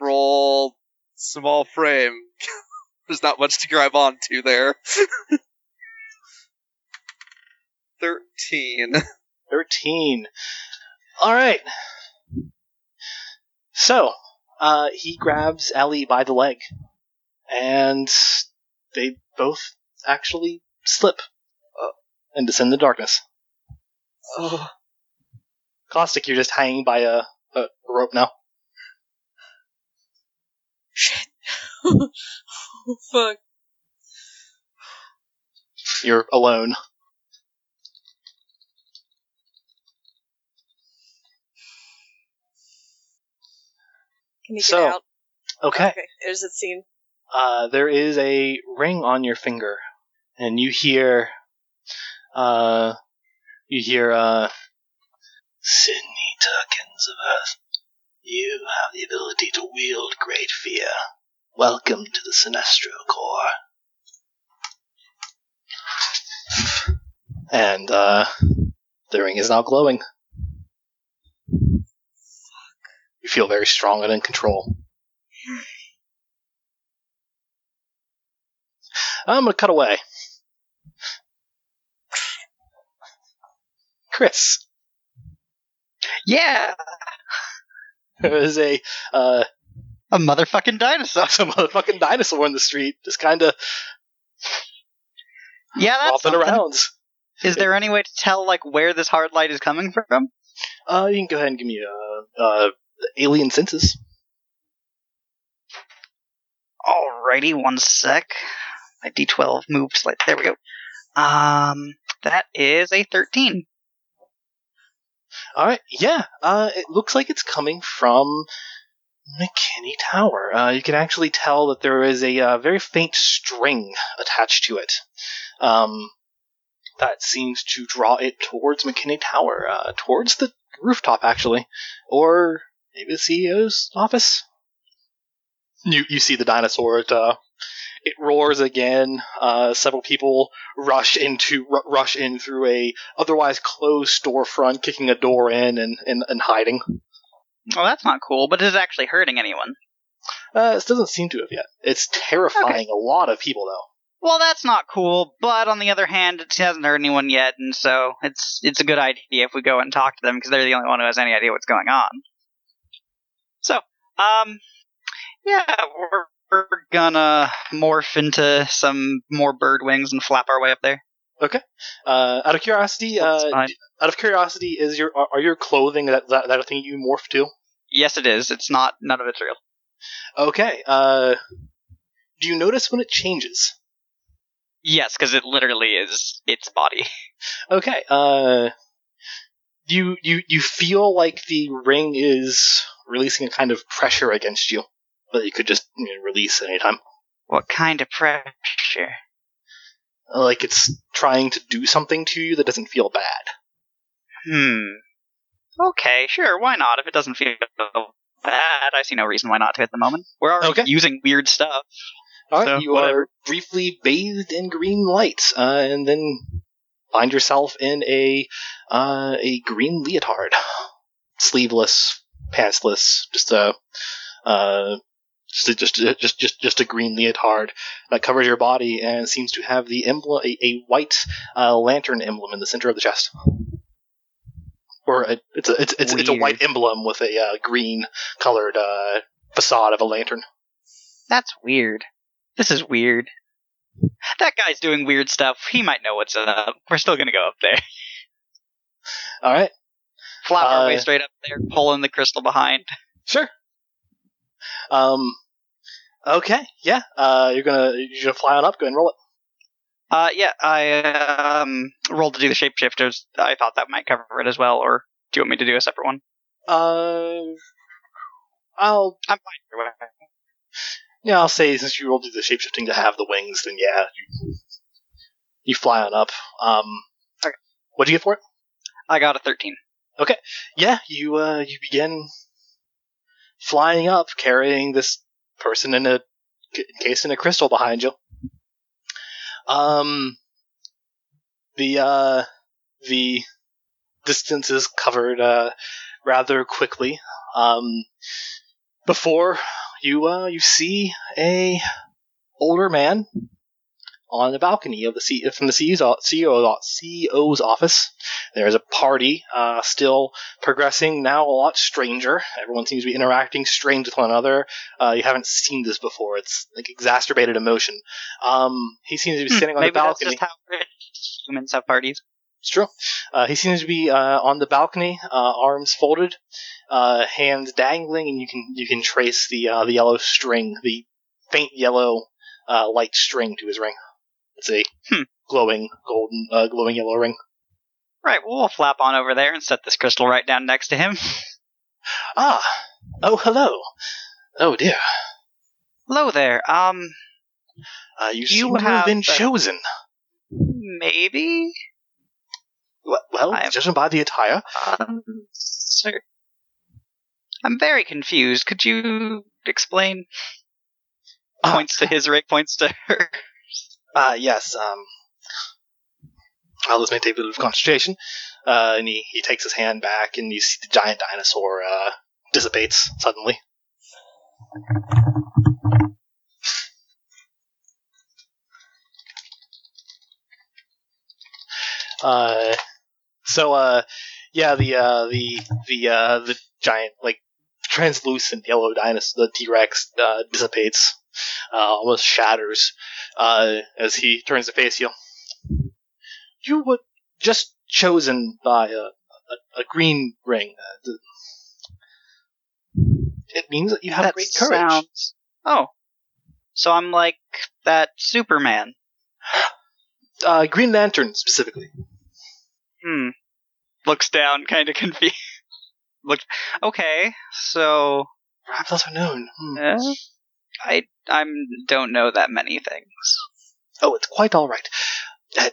roll small frame. There's not much to grab onto there. Thirteen. 13. All right. So, uh, he grabs Ellie by the leg, and they both actually slip uh, and descend the darkness. Oh. Caustic, you're just hanging by a, a rope now. Shit. oh, fuck. You're alone. Can you get out? Okay. okay. There's the scene. Uh, there is a ring on your finger, and you hear, uh, you hear, uh, Sydney Turkins of Earth, you have the ability to wield great fear. Welcome to the Sinestro Corps. And, uh, the ring is now glowing. You feel very strong and in control. I'm gonna cut away. Chris, Yeah, there is a uh, a motherfucking dinosaur. some motherfucking dinosaur in the street, just kind of Yeah, that's something. around. Is there any way to tell like where this hard light is coming from? Uh, you can go ahead and give me uh, uh, alien senses. Alrighty, one sec. My D12 moved slightly. There we go. Um, that is a 13. All right, yeah. Uh, it looks like it's coming from McKinney Tower. Uh, you can actually tell that there is a uh, very faint string attached to it. Um, that seems to draw it towards McKinney Tower, uh, towards the rooftop, actually, or maybe the CEO's office. You you see the dinosaur. at uh, it roars again. Uh, several people rush into r- rush in through a otherwise closed storefront, kicking a door in and, and, and hiding. Well, that's not cool, but is it actually hurting anyone? Uh, this doesn't seem to have yet. It's terrifying a lot of people, though. well, that's not cool. But on the other hand, it hasn't hurt anyone yet, and so it's it's a good idea if we go and talk to them because they're the only one who has any idea what's going on. So, um, yeah, we're, we're gonna morph into some more bird wings and flap our way up there. Okay. Uh, out of curiosity, uh, out of curiosity, is your are, are your clothing that, that that a thing you morph to? Yes, it is. It's not. None of it's real. Okay. Uh, do you notice when it changes? Yes, because it literally is its body. Okay. Uh, you you you feel like the ring is releasing a kind of pressure against you that you could just you know, release anytime. What kind of pressure? Like it's trying to do something to you that doesn't feel bad. Hmm. Okay, sure. Why not? If it doesn't feel bad, I see no reason why not to at the moment. We're already Okay. using weird stuff. All right, So, you whatever. are briefly bathed in green light, uh, and then find yourself in a uh, a green leotard, sleeveless, pantsless, just a uh, just a, just just just just a green leotard that covers your body and seems to have the emblem a, a white uh, lantern emblem in the center of the chest. Or a, it's a it's it's, it's a white emblem with a uh, green colored uh, facade of a lantern. That's weird. This is weird. That guy's doing weird stuff. He might know what's up. We're still gonna go up there. All right. Flap our way Uh, straight up there, pulling the crystal behind. Sure. Um. Okay. Yeah. Uh. You're gonna you're gonna fly on up. Go ahead and roll it. Uh, yeah, I um rolled to do the shapeshifters. I thought that might cover it as well, or do you want me to do a separate one? Uh. I'll I'm fine. yeah. I'll say since you rolled through the shapeshifting to have the wings, then yeah, you, you fly on up. Um. Okay. What'd you get for it? I got a 13. Okay. Yeah. You uh. You begin flying up, carrying this person in a case in a crystal behind you. Um. The uh. The distance is covered uh, rather quickly. Um, before you uh, you see a older man on the balcony of the C- from the CEO's, CEO, CEO's office. There's a party uh, still progressing, now a lot stranger. Everyone seems to be interacting strange with one another. Uh, you haven't seen this before. It's like exacerbated emotion. Um, he seems to be Hmm, on the balcony. Maybe that's just how humans have parties. It's true. Uh, he seems to be uh, on the balcony, uh, arms folded, uh, hands dangling, and you can you can trace the uh, the yellow string, the faint yellow uh, light string to his ring. It's a Hmm. glowing golden, uh, glowing yellow ring. Right, well, we'll flap on over there and set this crystal right down next to him. Ah, oh hello. Oh dear, Hello there. Um, uh, you, You seem to have have been chosen. maybe? Well, well judging by the attire, Um, sir. I'm very confused. Could you explain? Ah. Points to his ring, points to her. Uh, yes. Um, I'll a bit of concentration. Uh, and he, he takes his hand back, and you see the giant dinosaur uh, dissipates suddenly. Uh, so uh, yeah, the uh, the the uh, the giant like translucent yellow dinosaur, the T Rex, uh, dissipates, uh, almost shatters uh, as he turns to face you. You were just chosen by a, a, a green ring. Uh, it means that you have that great courage. sounds. Oh, so I'm like that Superman. Uh, green Lantern specifically. Hmm. Looks down, kind of confused. Looks okay. So Perhaps also known. Hmm. uh, I I'm don't know that many things. Oh, it's quite all right. Uh,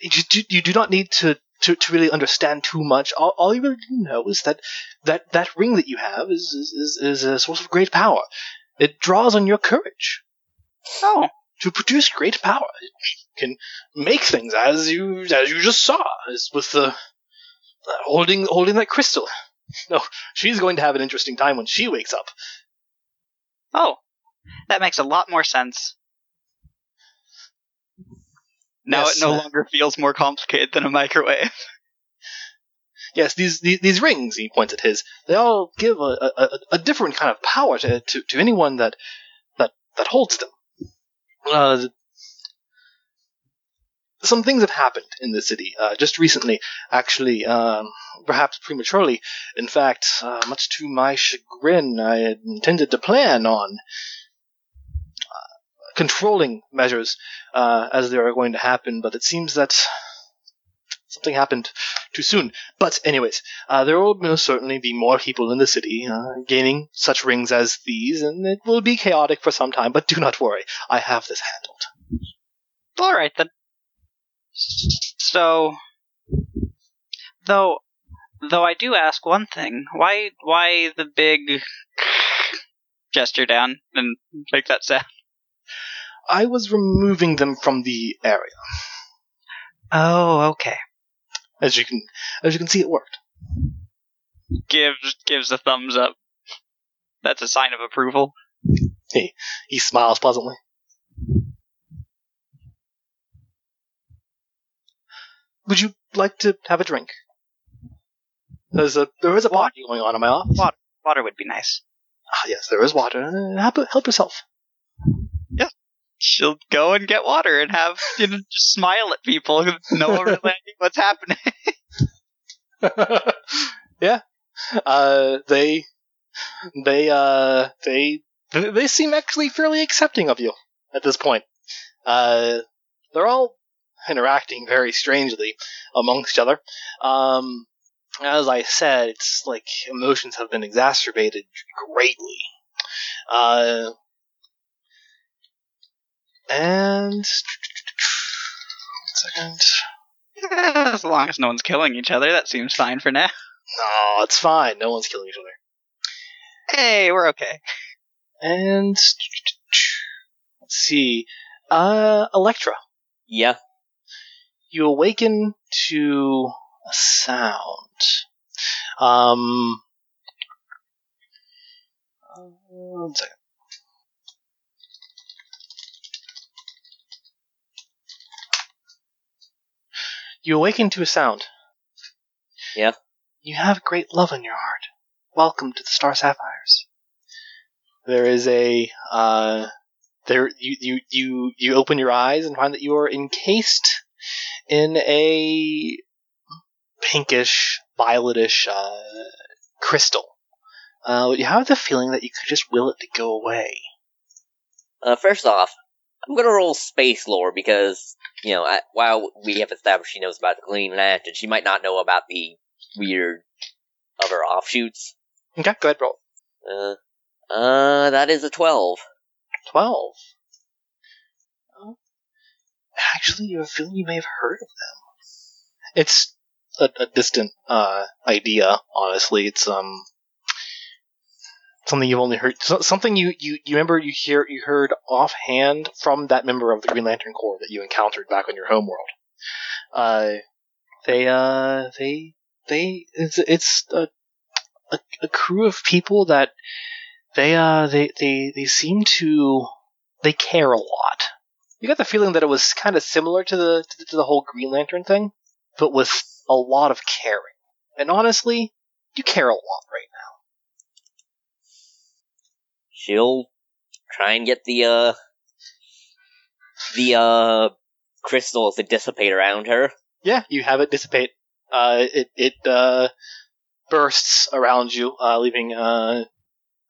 you, do, you do not need to, to, to really understand too much. All, all you really need to know is that that, that ring that you have is, is, is, a source of great power. It draws on your courage Oh, to produce great power. It can make things as you as you just saw, as with the uh, holding holding that crystal. No, she's going to have an interesting time when she wakes up. oh, that makes a lot more sense. Now Yes. it no longer feels more complicated than a microwave. Yes, these, these these rings. He points at his. They all give a, a, a- different kind of power to, to, to anyone that that that holds them. Uh, some things have happened in the city uh, just recently, actually, um, perhaps prematurely. In fact, uh, much to my chagrin, I had intended to plan on uh, controlling measures uh, as they are going to happen, but it seems that something happened too soon. But, anyways, uh, there will most certainly be more people in the city uh, gaining such rings as these, and it will be chaotic for some time. But do not worry, I have this handled. All right then. So, though, though I do ask one thing: why, why the big gesture down and make that sound? I was removing them from the area. Oh, okay. As you can, as you can see, it worked. Gives gives a thumbs up. That's a sign of approval. He he smiles pleasantly. Would you like to have a drink? There's a there is a party going on in my office. Water. Water would be nice. Ah, yes, there is water. Help, help yourself. She'll go and get water and have you know just smile at people. No one really what's happening. yeah. Uh, they, they, uh, they, they seem actually fairly accepting of you at this point. Uh, they're all interacting very strangely amongst each other. Um, as I said, it's like emotions have been exacerbated greatly. Uh, and one second. as long as no one's killing each other, that seems fine for now. No, it's fine. No one's killing each other. Hey, we're okay. And let's see. Uh, Electra, Yeah. you awaken to a sound. Um, one second. You awaken to a sound. Yeah. You have great love in your heart. Welcome to the Star Sapphires. There is a uh, there you you you you open your eyes and find that you are encased in a pinkish violetish uh, crystal. Uh, you have the feeling that you could just will it to go away. Uh, first off, I'm gonna roll space lore because you know, I, while we have established she knows about the clean Green Lantern, she might not know about the weird other offshoots. Okay, go ahead, roll. Uh, uh, that is a twelve. Twelve. Uh, actually, you have a feeling you may have heard of them. It's a, a distant uh, idea. Honestly, it's um something you've only heard. so- Something you, you, you remember you hear you heard offhand from that member of the Green Lantern Corps that you encountered back on your homeworld. Uh, they uh they they it's it's a, a a crew of people that they uh they they they seem to they care a lot. You got the feeling that it was kind of similar to the to, to the whole Green Lantern thing, but with a lot of caring. And honestly, you care a lot right now. She'll try and get the uh the uh crystals to dissipate around her. Yeah, you have it dissipate. Uh, it it uh, bursts around you, uh, leaving uh,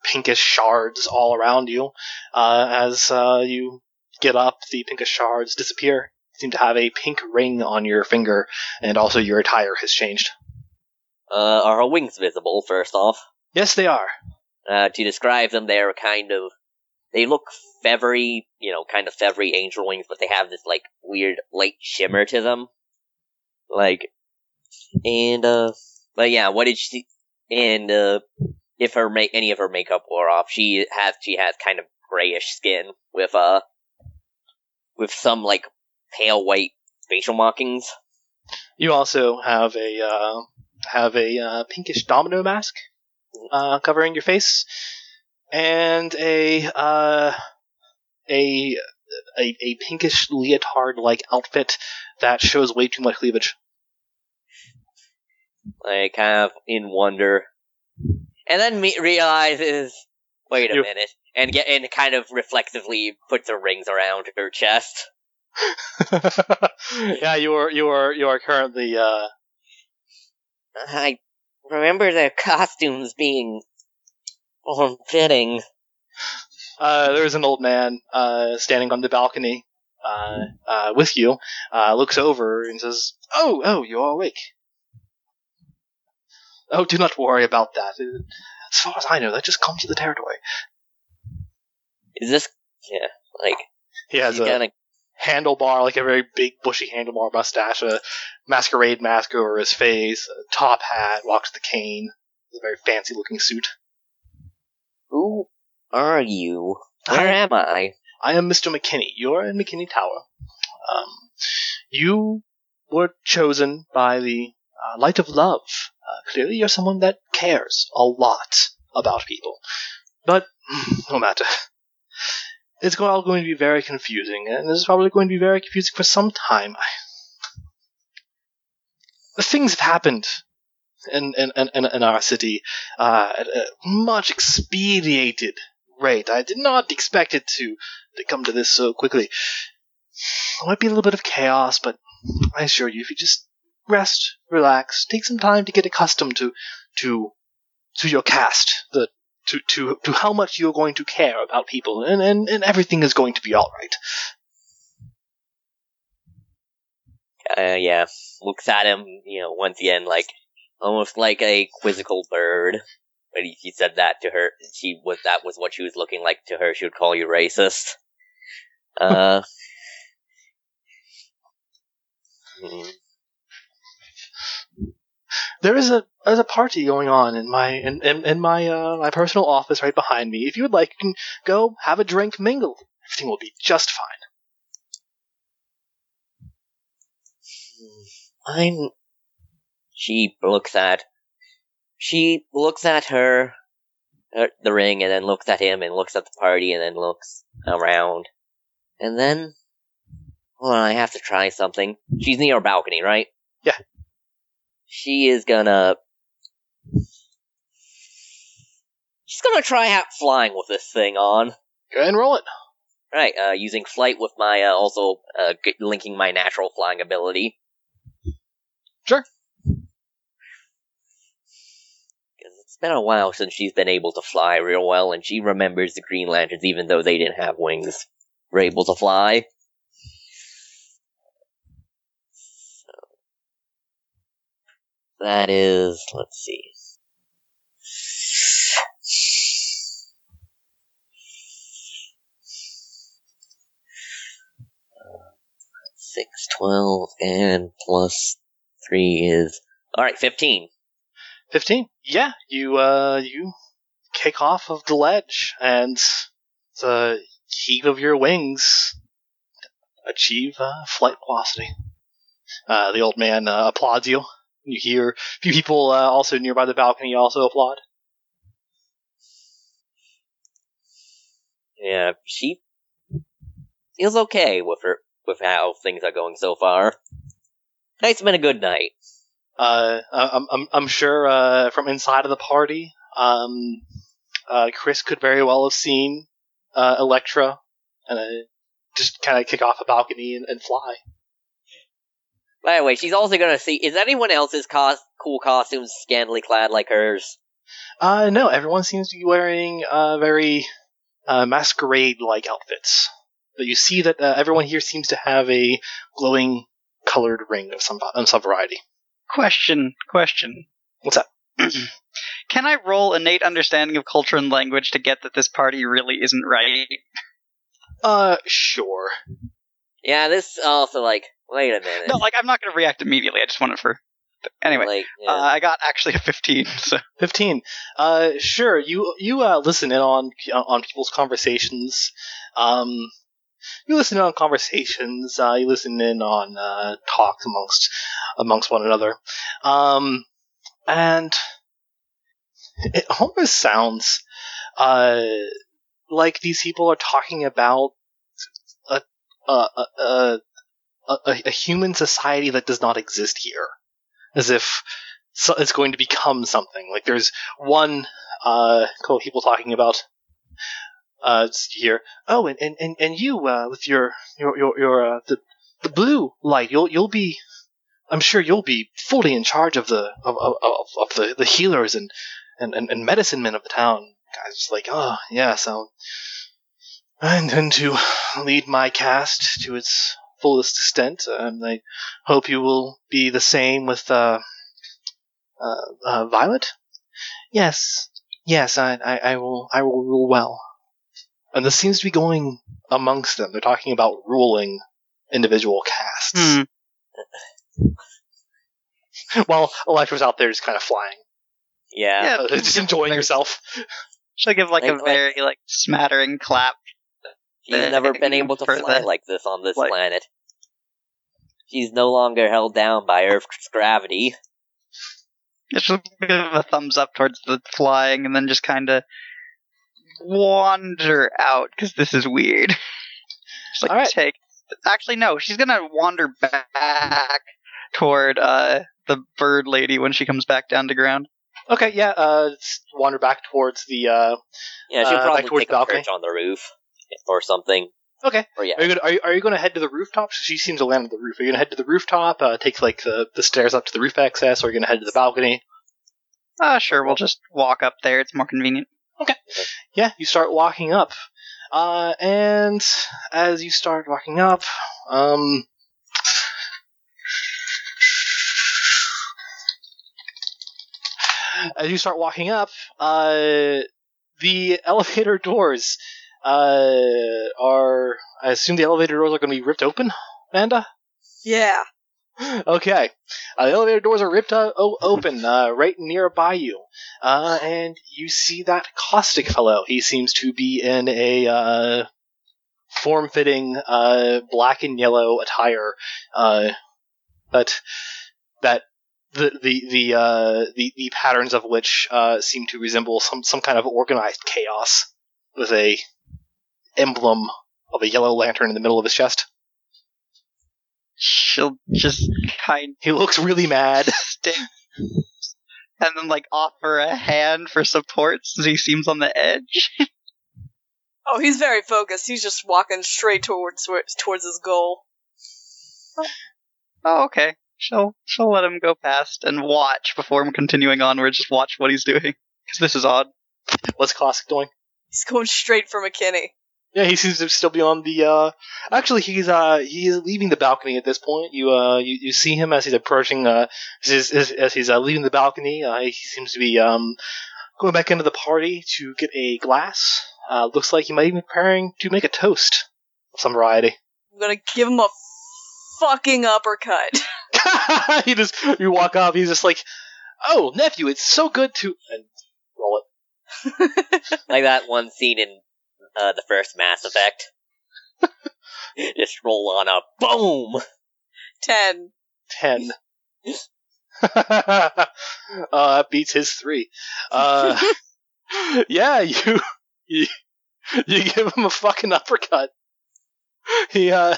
pinkish shards all around you. Uh, as uh, you get up, the pinkish shards disappear. You seem to have a pink ring on your finger, and also your attire has changed. Uh, are her wings visible? First off, Yes, they are. Uh, to describe them, they're kind of they look feathery, you know, kind of feathery angel wings, but they have this like weird light shimmer to them. Like, and uh, but yeah, what did she? And uh, if her make any of her makeup wore off, she has she has kind of grayish skin with uh, with some like pale white facial markings. You also have a uh, have a uh, pinkish domino mask uh, covering your face, and a uh, a a, a pinkish leotard like outfit that shows way too much cleavage. Like, kind of in wonder. And then me realizes, wait a You- minute, and get and kind of reflexively puts her rings around her chest. yeah, you are you are you are currently uh I remember their costumes being unfitting. uh there's an old man uh standing on the balcony uh uh with you, uh looks over and says, "Oh, oh, you are awake." Oh, do not worry about that. Uh, As far as I know, that just comes to the territory. Is this? Yeah, like He has a gonna. Handlebar, like a very big, bushy handlebar mustache, a masquerade mask over his face, a top hat, walks with a cane, a very fancy looking suit. Who are you? Where am I? I am Mr. McKinney. You're in McKinney Tower. Um, you were chosen by the uh, Light of Love. Uh, clearly, you're someone that cares a lot about people. But, no matter. It's all going to be very confusing, and this is probably going to be very confusing for some time. Things have happened in, in, in, in our city uh, at a much expedited rate. I did not expect it to to come to this so quickly. It might be a little bit of chaos, but I assure you, if you just rest, relax, take some time to get accustomed to to to your cast, the to to to how much you're going to care about people, and and, and everything is going to be all right. Uh, yeah, looks at him, you know, once again, like, almost like a quizzical bird. But he, said that to her, she was, that was what she was looking like to her, she would call you racist. Uh. hmm. There is a there's a party going on in my in, in, in my uh, my personal office right behind me. If you would like, you can go have a drink, mingle. Everything will be just fine. I'm. She looks at. She looks at her, her, the ring, and then looks at him, and looks at the party, and then looks around, and then. Hold on, I have to try something. She's near a balcony, right? Yeah. She is gonna. She's gonna try out flying with this thing on. Go ahead and roll it. Right, uh, using flight with my, uh, also, uh, g- linking my natural flying ability. Sure. it's been a while since she's been able to fly real well, and she remembers the Green Lanterns even though they didn't have wings. Were able to fly. That is, let's see. Six, twelve, and plus three is alright, fifteen. Fifteen. Yeah, you uh you kick off of the ledge and the heat of your wings achieve uh, flight velocity. Uh, the old man uh, applauds you. You hear a few people uh, also nearby the balcony also applaud. Yeah, she feels okay with her with how things are going so far. Tonight's been a good night. Uh, I'm, I'm, I'm sure uh, from inside of the party, um, uh, Chris could very well have seen uh, Electra and uh, just kind of kick off a balcony and, and fly. By the way, she's also gonna see is anyone else's cos- cool costumes scantily clad like hers? Uh, no, everyone seems to be wearing uh, very uh, masquerade-like outfits. But you see that uh, everyone here seems to have a glowing colored ring of some of some variety. Question, question. What's that? Can I roll innate understanding of culture and language to get that this party really isn't right? Uh, sure. Yeah, this also like wait a minute. No, like I'm not going to react immediately. I just want it for. but Anyway, like yeah. uh, I got actually a 15. So Fifteen. Uh, sure. You you uh, listen in on on people's conversations. Um, you listen in on conversations. Uh, you listen in on uh, talks amongst amongst one another. Um, and it almost sounds uh like these people are talking about a a a, a, a, a human society that does not exist here, as if so, it's going to become something. Like there's one uh, couple people talking about uh, here. Oh, and and and, and you uh, with your your your, your uh, the the blue light, you'll you'll be. I'm sure you'll be fully in charge of the of, of, of, of the, the healers and, and, and, and medicine men of the town. Guys, just like, oh yeah, so I intend to lead my cast to its fullest extent, and I hope you will be the same with uh, uh, uh, Violet. Yes, yes, I, I, I will, I will rule well. And this seems to be going amongst them. They're talking about ruling individual casts. Hmm. While Electra's out there just kind of flying, Yeah. uh, just enjoying herself. She'll give like a Like- like- very like smattering clap. She's never been able to fly the- like this on this like- planet. She's no longer held down by Earth's gravity. She'll give a thumbs up towards the flying, and then just kind of wander out because this is weird. Just like All right. take. Actually, no. She's gonna wander back toward uh the bird lady when she comes back down to ground. Okay, yeah, uh, wander back towards the, uh, Yeah, she'll Uh, probably back towards take the a balcony? perch on the roof or something. Okay. Or yeah, Are you gonna, are you, are you gonna head to the rooftop? She seems to land on the roof. Are you gonna head to the rooftop, uh, take, like, the, the stairs up to the roof access, or are you gonna head to the balcony? Uh, sure. We'll just walk up there. It's more convenient. Okay. Yeah, you start walking up. Uh, and as you start walking up, um, as you start walking up, uh, the elevator doors, uh, are, I assume the elevator doors are going to be ripped open, Amanda? Yeah. Okay. Uh, the elevator doors are ripped uh, o- open uh, right nearby you. Uh, and you see that caustic fellow. He seems to be in a uh, form fitting uh, black and yellow attire. Uh, but that. The the the, uh, the the patterns of which uh, seem to resemble some some kind of organized chaos, with a emblem of a yellow lantern in the middle of his chest. She'll just kind He looks really mad. stick and then like offer a hand for support since he seems on the edge. Oh, he's very focused. He's just walking straight towards towards his goal. Oh, oh, okay. She'll she'll let him go past and watch before him continuing onward. Just watch what he's doing because this is odd. What's Caustic doing? He's going straight for McKinney. Yeah, he seems to still be on the. uh Actually, he's uh he's leaving the balcony at this point. You uh you, you see him as he's approaching. Uh, as, as, as he's uh, leaving the balcony, uh, he seems to be um going back into the party to get a glass. Uh, looks like he might be preparing to make a toast of some variety. I'm gonna give him a fucking uppercut. he just you walk up. He's just like, "Oh, nephew, it's so good to." And roll it. like that one scene in uh, the first Mass Effect. Just roll on up, boom. Ten. ten. uh, that beats his three. Uh, yeah, you, you you give him a fucking uppercut. He uh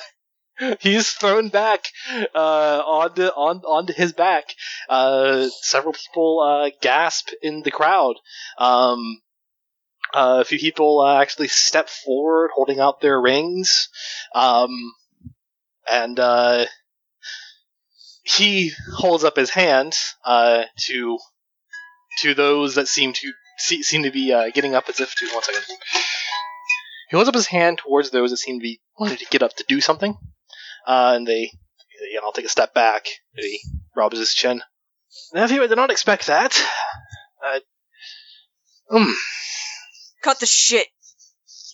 he's thrown back uh onto on onto his back. Uh, several people uh gasp in the crowd. Um. Uh, a few people uh, actually step forward, holding out their rings, um, and uh, he holds up his hand to to those that seem to see, seem to be uh, getting up as if to one second. He holds up his hand towards those that seem to be wanting to get up to do something, uh, and they, you know, take a step back. He rubs his chin. Nephew, I did not expect that. Uh, um, Cut the shit.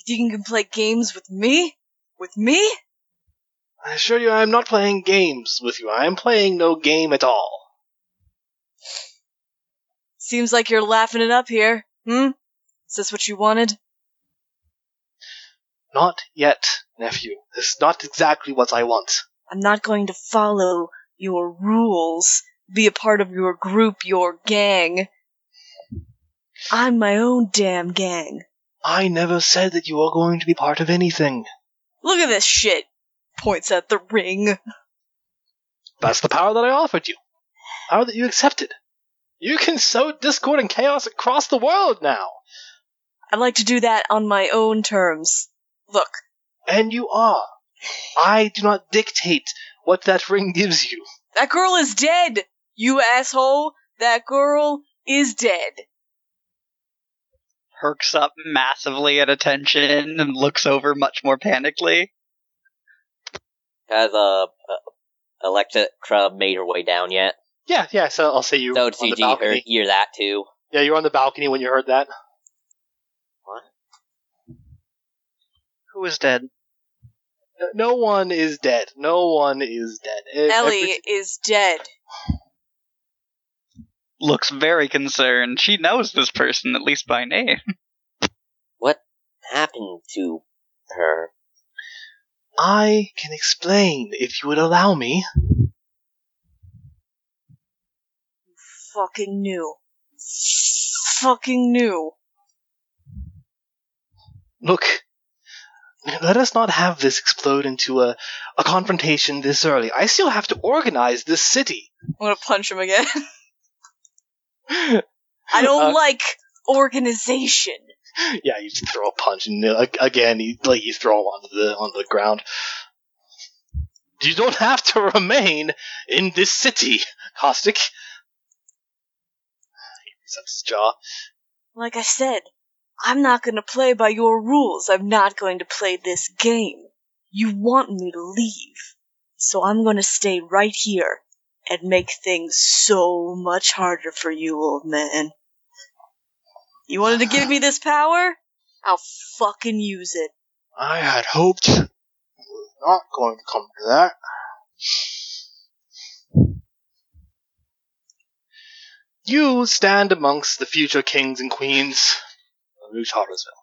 You think you can play games with me? With me? I assure you, I am not playing games with you. I am playing no game at all. Seems like you're laughing it up here. Hmm? Is this what you wanted? Not yet, nephew. This is not exactly what I want. I'm not going to follow your rules, be a part of your group, your gang. I'm my own damn gang. I never said that you were going to be part of anything. Look at this shit. points at the ring. That's the power that I offered you. Power that you accepted. You can sow discord and chaos across the world now. I'd like to do that on my own terms. Look, And you are. I do not dictate what that ring gives you. that girl is dead! You asshole! That girl is dead. Perks up massively at attention and looks over much more panically. Has uh, uh Electra made her way down yet? Yeah, yeah, so I'll say you So on did the you hear, hear that too? Yeah, you were on the balcony when you heard that. What? Who is dead? No one is dead. No one is dead. Ellie every- is dead. Looks very concerned. She knows this person, at least by name. What happened to her? I can explain if you would allow me. Fucking knew. Fucking knew. Look, let us not have this explode into a, a confrontation this early. I still have to organize this city. I'm gonna punch him again. I don't Uh, like organization. Yeah, you throw a punch, and uh, again, you, like you throw him onto the onto the ground. You don't have to remain in this city, Caustic. He resets his jaw. Like I said, I'm not gonna play by your rules. I'm not going to play this game. You want me to leave. So I'm gonna stay right here and make things so much harder for you, old man. You wanted to give me this power? I'll fucking use it. I had hoped it was not going to come to that. You stand amongst the future kings and queens of New Chartersville.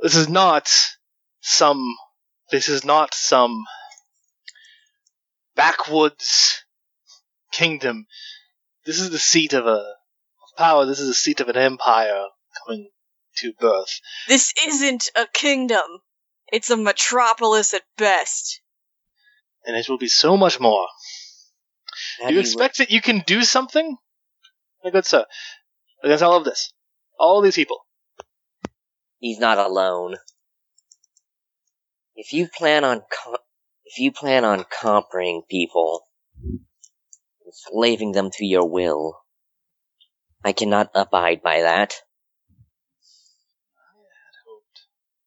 This is not some. This is not some backwoods kingdom. This is the seat of a of power. This is the seat of an empire coming to birth. This isn't a kingdom. It's a metropolis at best. and it will be so much more. Have do you expect that you can do something? My good sir, against all of this, all these people. He's not alone. If you plan on co- if you plan on conquering people, enslaving them to your will, I cannot abide by that.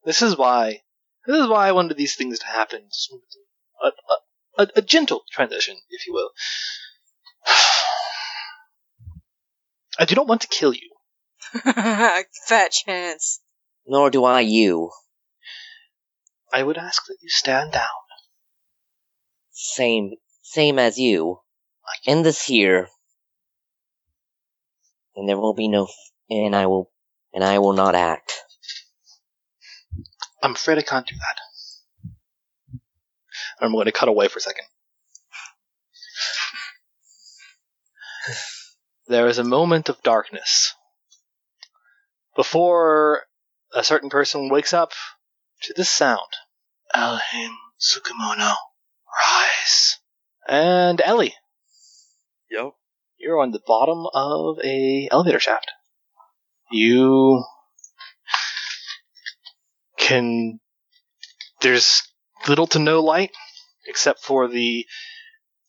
This is why. This is why I wanted these things to happen smoothly. A, a, a, a gentle transition, if you will. I do not want to kill you. Fat chance. Nor do I you. I would ask that you stand down. Same, same as you. End this here, and there will be no, and I will, and I will not act. I'm afraid I can't do that. I'm going to cut away for a second. There is a moment of darkness before a certain person wakes up to this sound. Elhim Tsukumono, rise. And Ellie, Yep. you're on the bottom of a elevator shaft. You can there's little to no light except for the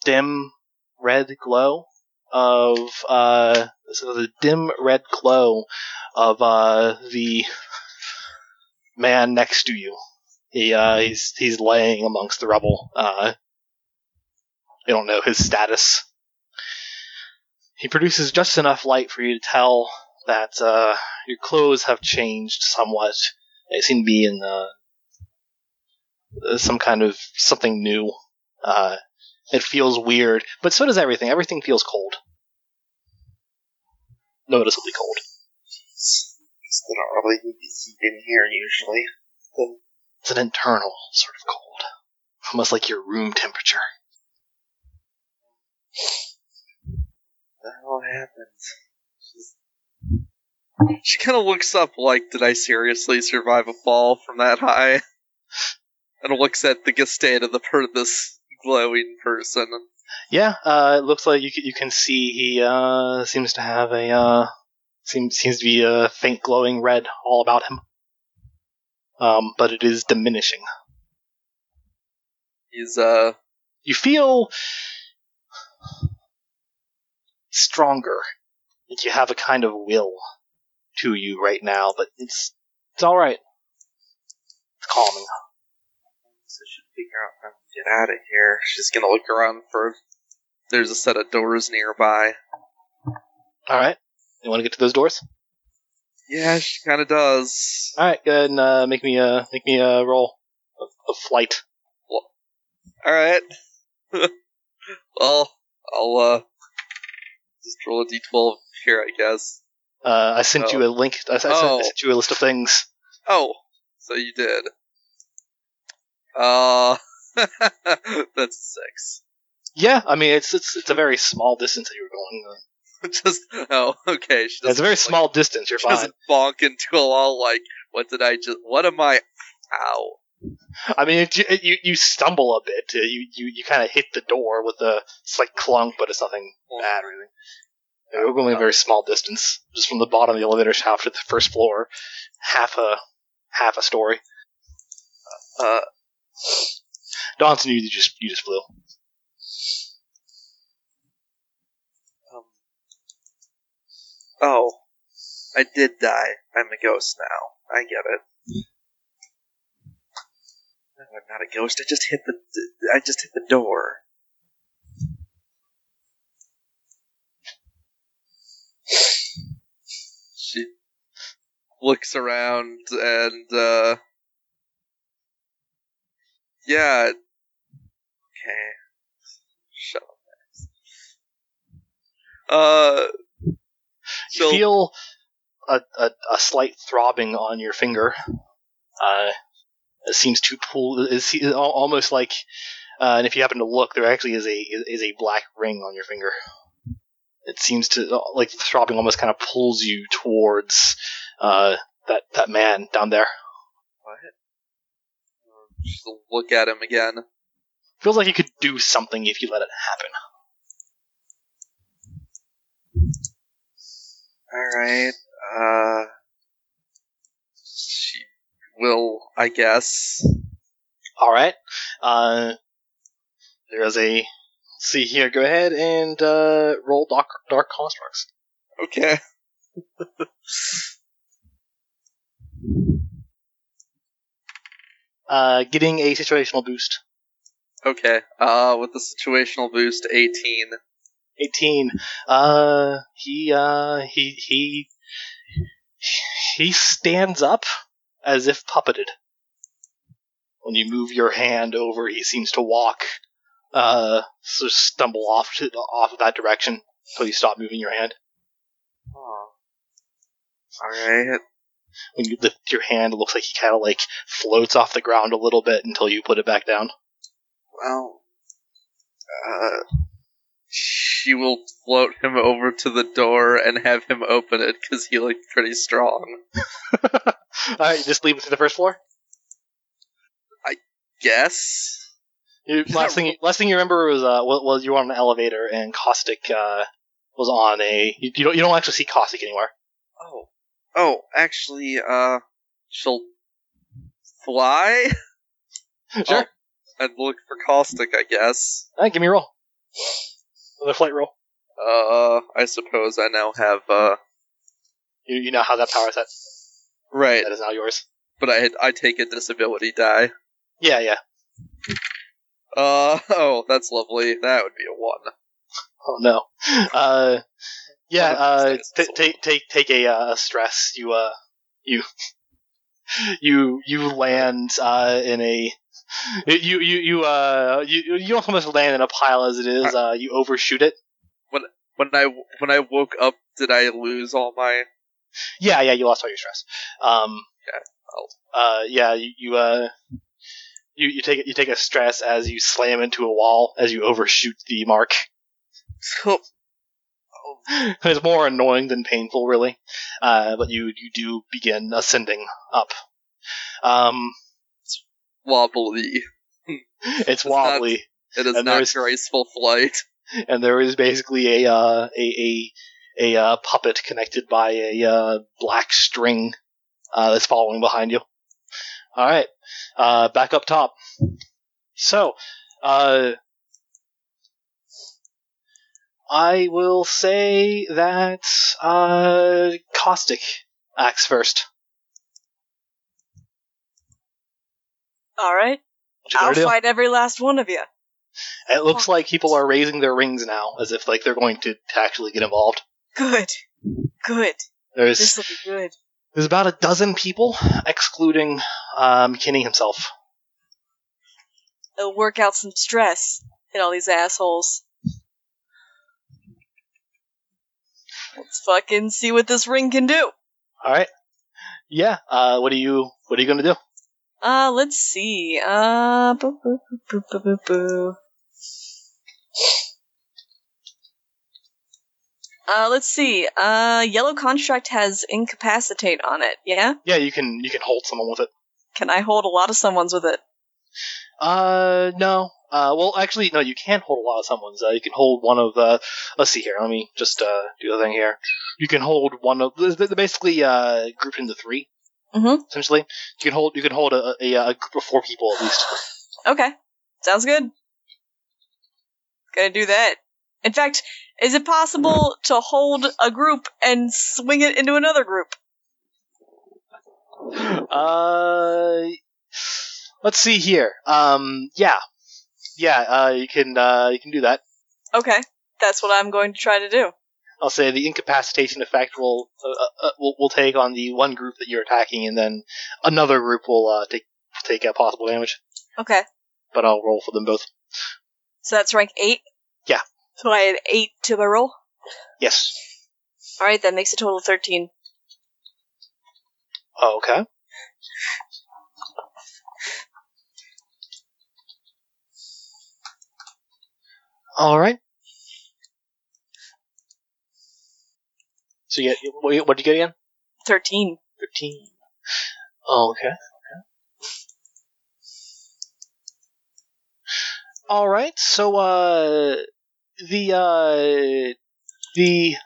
dim red glow of uh so the dim red glow of uh the man next to you. He uh he's he's laying amongst the rubble. Uh you don't know his status. He produces just enough light for you to tell that uh your clothes have changed somewhat. They seem to be in uh, some kind of something new. Uh, it feels weird, but so does everything. Everything feels cold, noticeably cold. They don't really need heat in here usually. It's an internal sort of cold, almost like your room temperature. The hell happens? She kind of looks up like, did I seriously survive a fall from that high? and looks at the state of the per this glowing person. Yeah, uh, it looks like you can, you can see he uh, seems to have a uh, seems seems to be a faint glowing red all about him. Um, but it is diminishing. He's uh You feel stronger. Like you have a kind of will to you right now, but it's it's all right. It's calming. So should figure out how to get out of here. She's gonna look around for. There's a set of doors nearby. All right. You want to get to those doors? Yeah, she kind of does. All right. Go ahead and uh, make me a make me a roll of, of flight. All right. well, I'll uh just roll a d12 here, I guess. Uh, I sent Oh. you a link. I, I sent, I Oh. sent you a list of things. Oh, so you did. Uh, that's six. Yeah, I mean it's it's it's a very small distance that you were going. Just oh, okay. It's a very like, small distance. You're She fine. doesn't bonk into a wall like, what did I just? What am I? Ow! I mean, it, it- you you stumble a bit. Uh, You you, you kind of hit the door with a slight clunk, but it's nothing bad or anything. Yeah, We're going a very small distance, just from the bottom of the elevator shaft to the first floor, half a half a story. Uh, Donson, you just you just flew. um, oh, I did die. I'm a ghost now. I get it. I'm not a ghost. I just hit the. I just hit the door. She looks around and uh yeah okay shut up uh You feel a, a a slight throbbing on your finger. Uh, it seems to pull. It's al- almost like, uh, and if you happen to look, there actually is a is a black ring on your finger. It seems to like the throbbing almost kind of pulls you towards uh, that that man down there. what she'll look at him again Feels like you could do something if you let it happen. all right uh she will i guess All right. Uh, there is a. see here. Go ahead and uh, roll dark dark constructs. okay Uh, getting a situational boost. okay uh with the situational boost 18 18. Uh, he, uh, he, he, he stands up as if puppeted. When you move your hand over, he seems to walk, uh, of stumble off to, off of that direction until you stop moving your hand. oh. all right When you lift your hand, it looks like he kind of like floats off the ground a little bit until you put it back down. Well, uh, she will float him over to the door and have him open it because he looked pretty strong. Alright, just leave it to the first floor? I guess. You, last thing, you, last thing you remember was uh, was you were on an elevator and Caustic uh, was on a. You, you don't you don't actually see Caustic anywhere. Oh, oh, actually, uh, she'll fly Sure, I'd look for caustic. I guess. Alright, give me a roll. Another flight roll. Uh, I suppose I now have uh, You you now have that power set. right, That is now yours. but I I take a disability die. Yeah, yeah. Uh, oh, that's lovely. That would be a one. Oh no. Uh, yeah. Uh, t- take take take a uh, stress. You uh, you you you land uh in a. You you you uh you you don't so much land in a pile as it is. Uh, you overshoot it. When when I when I woke up, did I lose all my? Yeah, yeah, you lost all your stress. Um, Okay, uh, yeah, you, you uh, you you take you take a stress as you slam into a wall as you overshoot the mark. it's more annoying than painful, really. Uh, but you you do begin ascending up. Um, wobbly. It's not- wobbly, It is And not graceful flight. and there is basically a uh, a a a uh, puppet connected by a uh, black string uh, that's following behind you. All right, uh, back up top. So, uh, I will say that uh, Caustic acts first. All right. I'll do? fight every last one of you. It looks like people are raising their rings now, as if like they're going to, to actually get involved. Good. Good. There's This will be good. There's about a dozen people, excluding um, Kinney himself. It'll work out some stress in all these assholes. Let's fucking see what this ring can do. All right. Yeah. Uh, what are you What are you gonna do? Uh, let's see. Uh, boo, boo, boo, boo, boo, boo. Uh, let's see. Uh, yellow construct has incapacitate on it. Yeah. Yeah, you can you can hold someone with it. Can I hold a lot of someone's with it? Uh, no. Uh, well, actually, no. You can hold a lot of someone's. Uh, you can hold one of. Uh, let's see here. Let me just uh do the thing here. You can hold one of. They're basically uh grouped into three. Mhm. Essentially, you can hold you can hold a, a, a group of four people at least. Okay. Sounds good. Gonna do that. In fact, is it possible to hold a group and swing it into another group? Uh, let's see here. Um, yeah, yeah. Uh, you can uh, you can do that. Okay. That's what I'm going to try to do. I'll say the incapacitation effect will uh, uh, will, will take on the one group that you're attacking, and then another group will uh, take take uh, possible damage. Okay. But I'll roll for them both. So that's rank 8? Yeah. So I had 8 to my roll? Yes. Alright, that makes a total of 13. Okay. All right. So you get what did you get again? 13. Fifteen. Oh, okay. Okay. All right. So uh, the uh, the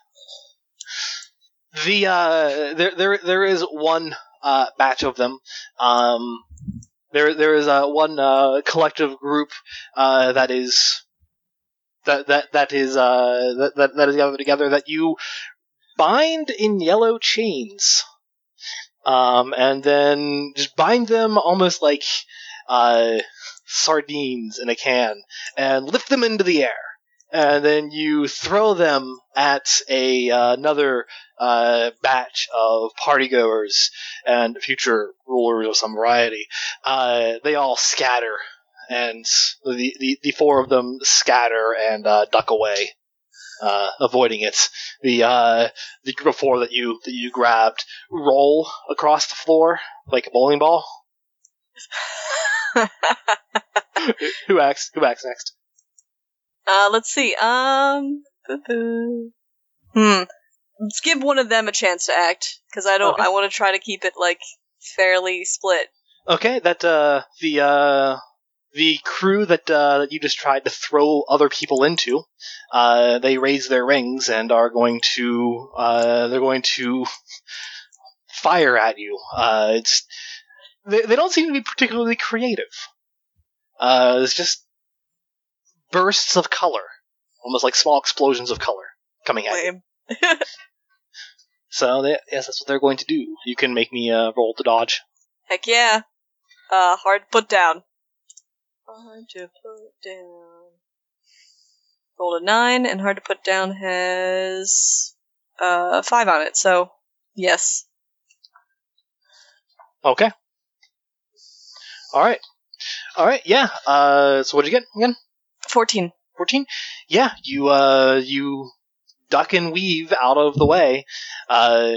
the uh, there there there is one uh batch of them. Um, there there is uh, one uh collective group uh that is that that that is uh that that, that is gathered together that you bind in yellow chains um, and then just bind them almost like uh, sardines in a can, and lift them into the air. And then you throw them at a uh, another uh, batch of partygoers and future rulers of some variety. Uh, they all scatter, and the, the the four of them scatter and uh, duck away, uh, avoiding it. The uh, the group of four that you that you grabbed roll across the floor like a bowling ball. who acts? Who acts next? Uh, let's see. Um, hmm. Let's give one of them a chance to act because I don't. Okay. I want to try to keep it like fairly split. Okay, that uh, the uh, the crew that uh, that you just tried to throw other people into, uh, they raise their rings and are going to uh, they're going to fire at you. Uh, it's they, they don't seem to be particularly creative. Uh, it's just bursts of color, almost like small explosions of color coming at you. So they, yes, that's what they're going to do. You can make me uh, roll to dodge. Heck yeah. Uh, hard to put down. Hard to put down. Rolled a nine, and hard to put down has uh five on it. So yes. Okay. All right. All right. Yeah. Uh, so what did you get again? Fourteen. Fourteen. Yeah. You uh you duck and weave out of the way. Uh,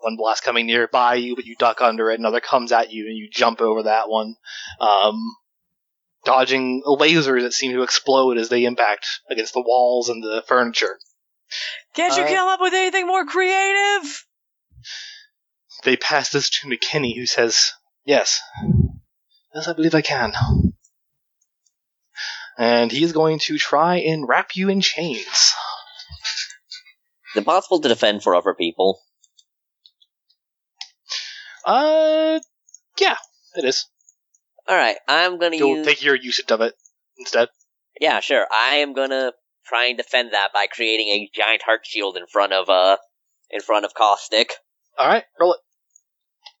one blast coming nearby you, but you duck under it. Another comes at you, and you jump over that one. Um, dodging lasers that seem to explode as they impact against the walls and the furniture. Can't you Uh, come up with anything more creative? They pass this to McKinney, who says, "Yes, Yes, I believe I can. And he is going to try and wrap you in chains. Is it possible to defend for other people? Uh, yeah, it is. Alright, I'm gonna You'll use. take your usage of it instead. Yeah, sure. I am gonna try and defend that by creating a giant heart shield in front of, uh, in front of Caustic. Alright, roll it.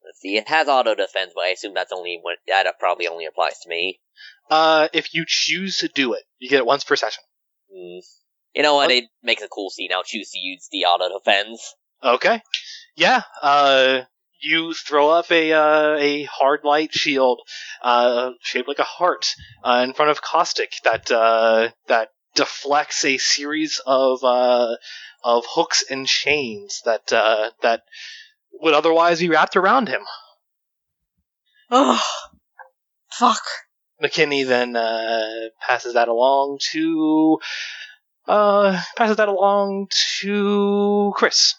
Let's see, it has auto defense, but I assume that's only when, that probably only applies to me. Uh, if you choose to do it, you get it once per session. Hmm. You know what? Okay. It makes a cool scene. I'll choose to use the auto defense. Okay. Yeah, uh, you throw up a, uh, a hard light shield, uh, shaped like a heart, uh, in front of Caustic that, uh, that deflects a series of, uh, of hooks and chains that, uh, that would otherwise be wrapped around him. Oh, fuck. McKinney then, uh, passes that along to, uh, passes that along to Chris.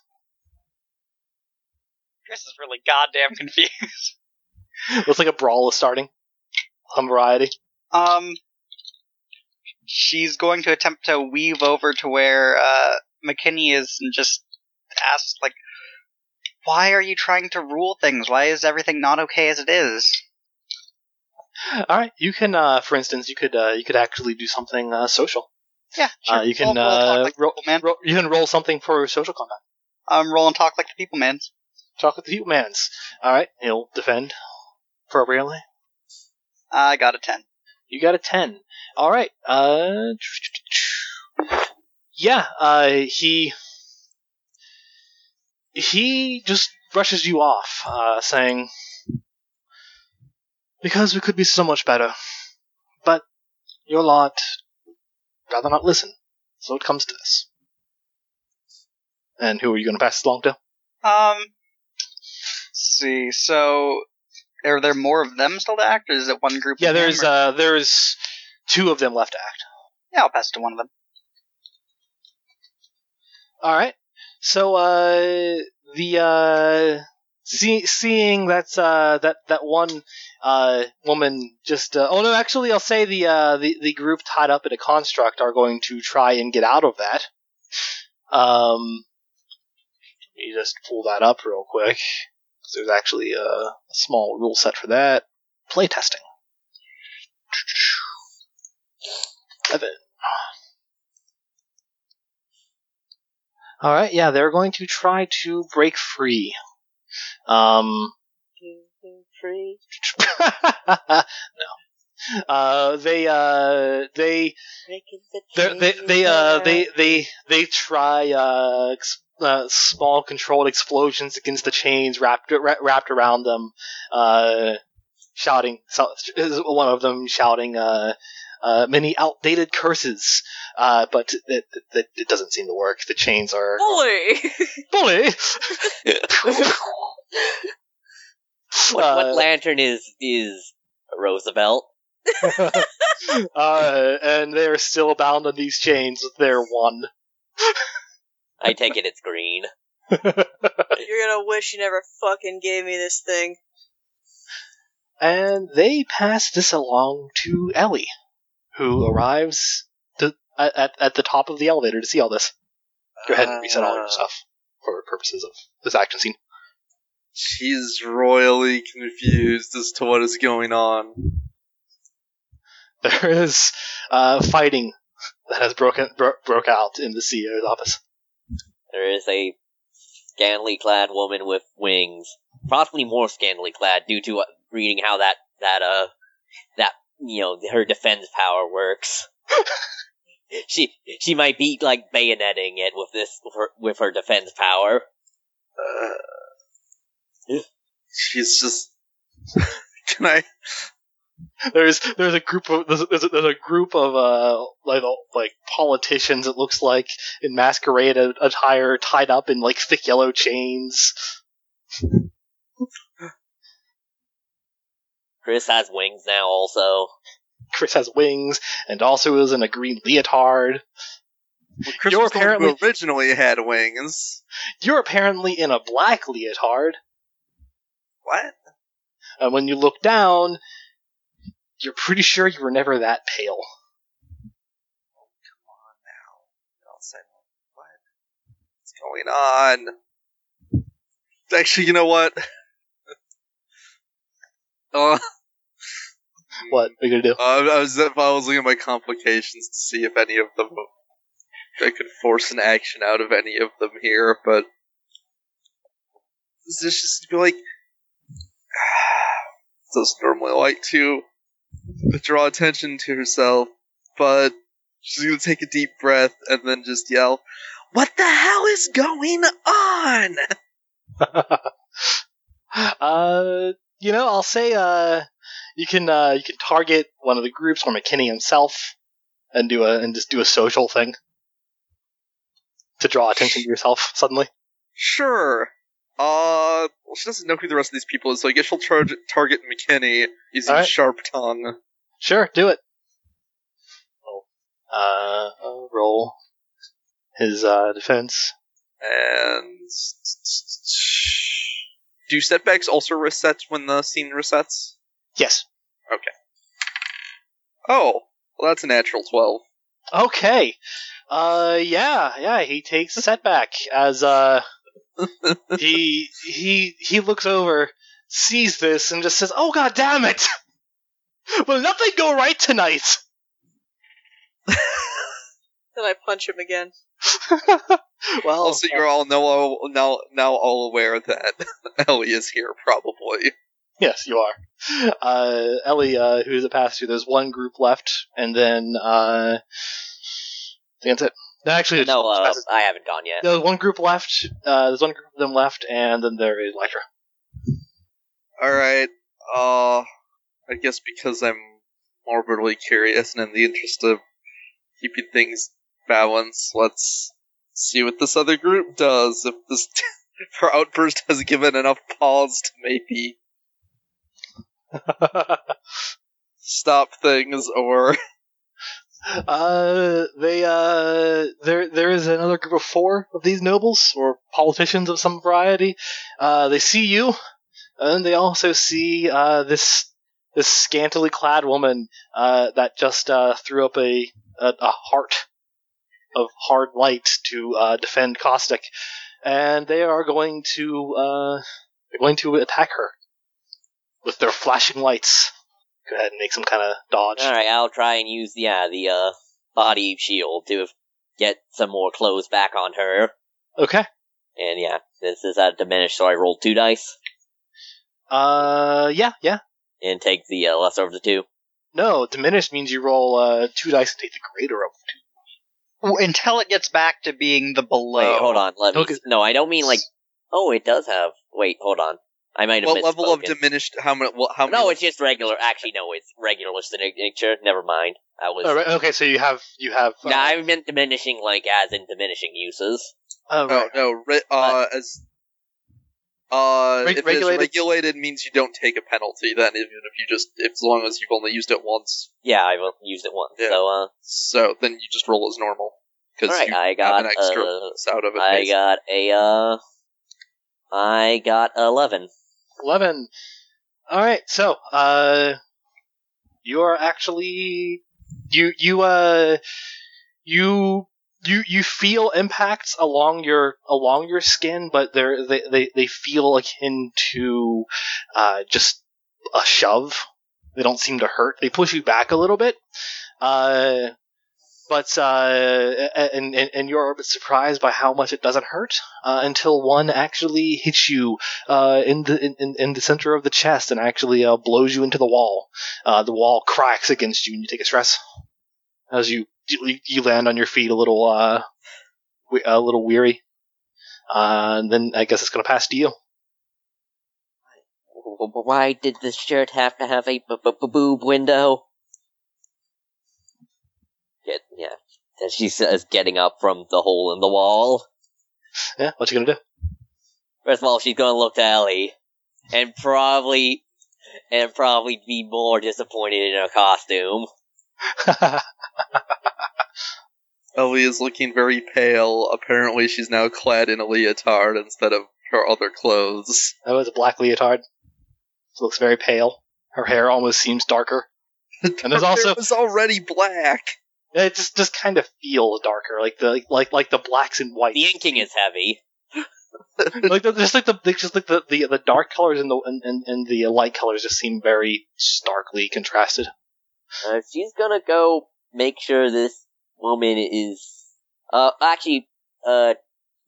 Chris is really goddamn confused. Looks like a brawl is starting. Some variety. Um, she's going to attempt to weave over to where uh, McKinney is and just ask, like, why are you trying to rule things? Why is everything not okay as it is? All right, you can, uh, for instance, you could, uh, you could actually do something uh, social. Yeah, sure. Uh, you can, Roll- roll uh, like roll, man. roll- you can roll something for social combat. Um, roll and talk like the people man. Talk with the people mans. All right, he'll defend appropriately. I got a ten. You got a ten. All right. Uh, yeah. Uh, he he just brushes you off, uh, saying, "Because we could be so much better, but your lot rather not listen, so it comes to this." And who are you going to pass this along to? Um, let's see. So, are there more of them still to act, or is it one group? Yeah, there's or- uh, there's two of them left to act. yeah, I'll pass it to one of them. All right. So uh, the uh, see, seeing that's uh, that that one uh, woman just uh, oh no, actually, I'll say the uh, the the group tied up in a construct are going to try and get out of that. Um, let me just pull that up real quick 'cause there's actually a, a small rule set for that. Playtesting. Evan. All right, yeah, they're going to try to break free. Um, Free. no. Uh, they uh, they they they they uh they they they try uh, ex- uh small controlled explosions against the chains wrapped wra- wrapped around them, uh, shouting. So, one of them shouting uh. Uh, many outdated curses, uh, but it, it, it doesn't seem to work. The chains are Bully! bully. What, Uh, what lantern is is Roosevelt? uh, and they are still bound on these chains with their one. I take it it's green. You're gonna wish you never fucking gave me this thing. and they pass this along to Ellie, who arrives to, at, at, at the top of the elevator to see all this. Go ahead and reset all your Uh, stuff for purposes of this action scene. She's royally confused as to what is going on. There is uh, fighting that has broken bro- broke out in the CEO's office. There is a scantily clad woman with wings, possibly more scantily clad due to uh, reading how that that uh that you know her defense power works. she she might be like bayoneting it with this with her, with her defense power. Uh, she's just. Can I? There's there's a group of there's, there's, a, there's a group of uh like like politicians it looks like in masquerade attire tied up in like thick yellow chains. Chris has wings now, also. Chris has wings and also is in a green leotard. Well, Chris You're was the one who apparently- originally had wings. You're apparently in a black leotard, What? and when you look down, you're pretty sure you were never that pale. Oh I'll say, What's going on? Actually, you know what? uh, What are you gonna do? Uh, I was I was looking at my complications to see if any of them I could force an action out of any of them here, but this is just to be like doesn't normally like to draw attention to herself, but she's gonna take a deep breath and then just yell, "What the hell is going on?" uh, you know, I'll say, uh, you can, uh, you can target one of the groups or McKinney himself and do a, and just do a social thing to draw attention to yourself suddenly. Sure. Uh, well, she doesn't know who the rest of these people is, so I guess she'll charge, target McKinney using Alright. Sharp Tongue. Sure, do it. Roll. Uh, uh, roll his, uh, defense. And do setbacks also reset when the scene resets? Yes. Okay. Oh, well, that's a natural twelve. Okay. Uh, yeah, yeah, he takes a setback as, uh, he, he, he looks over, sees this, and just says, oh god damn it! Will nothing go right tonight? Then I punch him again. well, Also, you're all now now now all aware that Ellie is here, probably. yes, you are. Uh, Ellie, uh, who's a pastor, there's one group left, and then, uh, I think that's it. No, Actually, it's- No, uh, I haven't gone yet. there's one group left, uh, there's one group of them left, and then there is Electra. All right. Uh, I guess because I'm morbidly curious and in the interest of keeping things balanced, let's see what this other group does. If this if her outburst has given enough pause to maybe stop things, or Uh, they uh, there there is another group of four of these nobles or politicians of some variety. Uh, they see you, and they also see uh this this scantily clad woman uh that just uh threw up a a, a heart of hard light to uh defend Caustic, and they are going to uh they're going to attack her with their flashing lights. Go ahead and make some kind of dodge. All right, I'll try and use yeah the uh body shield to get some more clothes back on her. Okay. And yeah, this is at diminished, so I rolled two dice Uh, yeah, yeah. and take the uh, lesser of the two. No, diminished means you roll uh, two dice and take the greater of the two. W- Until it gets back to being the below. Wait, hold on. Let me. Okay. No, I don't mean like. Oh, it does have. Wait, hold on. I might have what level of diminished? How many? Well, how many? No, it's just regular. Actually, no, it's regular nature. Never mind. I was. Oh, right, okay, so you have you have. Uh, No, I meant diminishing, like as in diminishing uses. oh, Oh right. no, re- uh, as uh, Reg- if regulated- it's regulated means you don't take a penalty. Then even if you just, if, as long as you've only used it once, Yeah, I've used it once. Yeah. So, uh, so then you just roll as normal because Alright, you I have got, an extra uh, out of it. I basically. got a, uh, I got 11. Eleven. All right, so uh, you are actually you you uh you you you feel impacts along your along your skin, but they're they they, they feel akin to uh just a shove. They don't seem to hurt. They push you back a little bit. Uh, but uh, and, and and you're a bit surprised by how much it doesn't hurt uh, until one actually hits you uh, in the in, in the center of the chest and actually uh, blows you into the wall. Uh, the wall cracks against you, and you take a stress as you you, land on your feet a little uh, a little weary. Uh, and then I guess it's gonna pass to you. Why did this shirt have to have a b- b- boob window? Get, yeah. As she says, getting up from the hole in the wall. Yeah, what you gonna do? First of all, she's gonna look to Ellie, and probably, and probably be more disappointed in her costume. Ellie is looking very pale. Apparently, she's now clad in a leotard instead of her other clothes. that was a black leotard. She looks very pale. Her hair almost seems darker. And there's also- it was already black. It just just kind of feels darker, like the like like the blacks and whites. The inking is heavy. like the, just like the just like the, the the dark colors and the and, and, and the light colors just seem very starkly contrasted. Uh, she's gonna go make sure this woman is. Uh, actually, uh,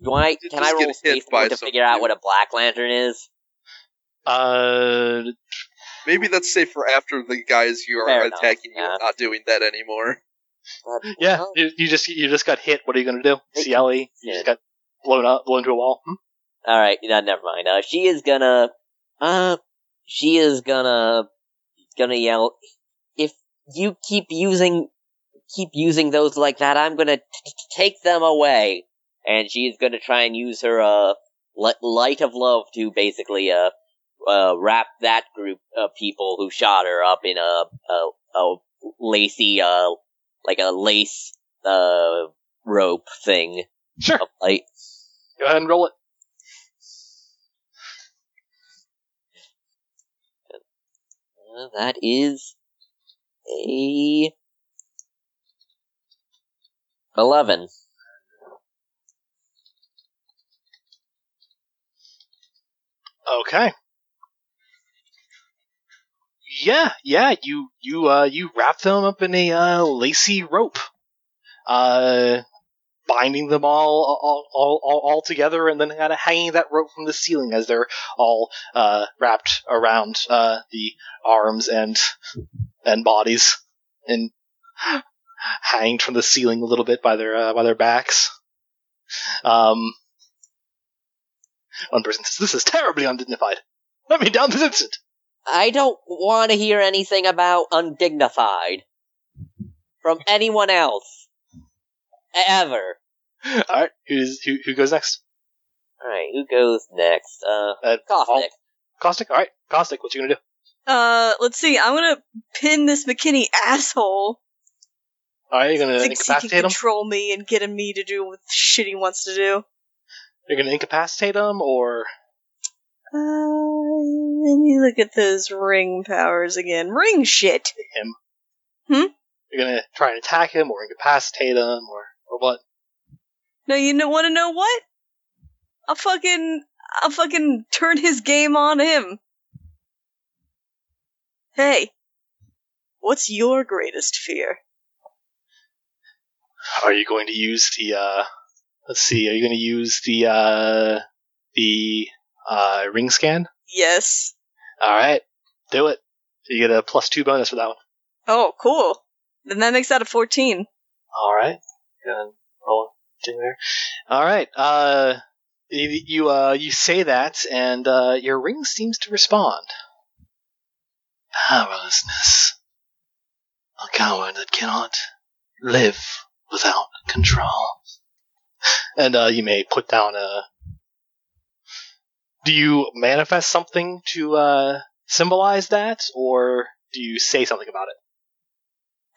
do I Did can I roll hit space to some figure out what a black lantern is? Uh, Maybe that's safe for after the guys you are Fair enough, attacking you are not doing that anymore. Yeah, you, you just you just got hit. What are you gonna do? Hey, CLE? You just got blown up, blown to a wall. Hmm? All right, no, never mind. Uh, she is gonna, uh, she is gonna, gonna yell. If you keep using, keep using those like that, I'm gonna t- t- take them away. And she is gonna try and use her uh li- light of love to basically uh uh wrap that group of people who shot her up in a a, a lacy uh like a lace uh rope thing Sure. of light. Go ahead and roll it. Uh, that is a eleven. Okay. Yeah, yeah, you you uh you wrap them up in a uh, lacy rope, uh, binding them all all all all, all together, and then kind of hanging that rope from the ceiling as they're all uh wrapped around uh the arms and and bodies, and hanged from the ceiling a little bit by their uh, by their backs. Um, one person says, "This is terribly undignified. Let me down this instant." I don't want to hear anything about undignified from anyone else ever. All right, who's who? Who goes next? All right, who goes next? Uh, Uh, Caustic. Caustic. All right, Caustic. What you gonna do? Uh, let's see. I'm gonna pin this McKinney asshole. All right, you're gonna Thinks he can incapacitate him. control me and get me to do what shit he wants to do. You're gonna incapacitate him, or Uh, let me look at those ring powers again. Ring shit. him? Hmm? You're gonna try and attack him, or incapacitate him, or or what? No, you know, want to know what? I'll fucking, I'll fucking turn his game on him. Hey, what's your greatest fear? Are you going to use the? uh Let's see. Are you gonna use the uh the uh ring scan? Yes. All right, do it. You get a plus two bonus for that one. Oh, cool. Then that makes that a 14. All right. Go ahead and roll there. All right. Uh, you you, uh you say that, and uh, your ring seems to respond. Powerlessness. A coward that cannot live without control. And uh, you may put down a. Do you manifest something to uh, symbolize that, or do you say something about it?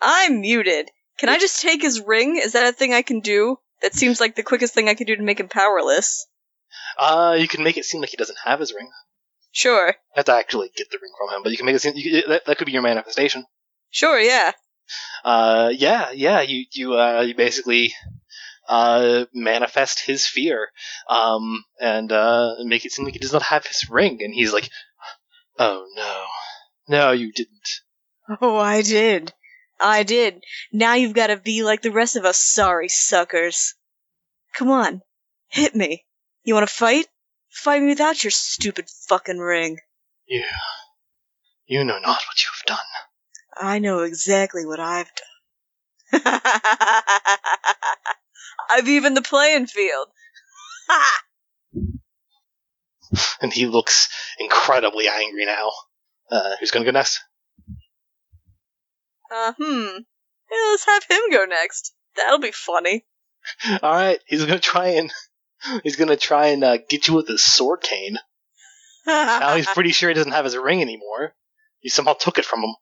I'm muted. Can I just take his ring? Is that a thing I can do? That seems like the quickest thing I can do to make him powerless. Uh, you can make it seem like he doesn't have his ring. Sure. You have to actually get the ring from him, but you can make it seem you, that, that could be your manifestation. Sure, yeah. Uh, yeah, yeah. You you uh you basically uh manifest his fear, um, and uh make it seem like he does not have his ring, and he's like, oh no, no, you didn't. Oh, I did. I did. Now you've got to be like the rest of us sorry suckers. Come on. Hit me. You want to fight? Fight me without your stupid fucking ring. You, you know not what you have done. I know exactly what I've done. I've even the playing field. Ha! And he looks incredibly angry now. Uh, who's gonna go next? Uh, hmm. Yeah, let's have him go next. That'll be funny. All right, he's gonna try and he's gonna try and uh, get you with his sword cane. Now he's pretty sure he doesn't have his ring anymore. You somehow took it from him.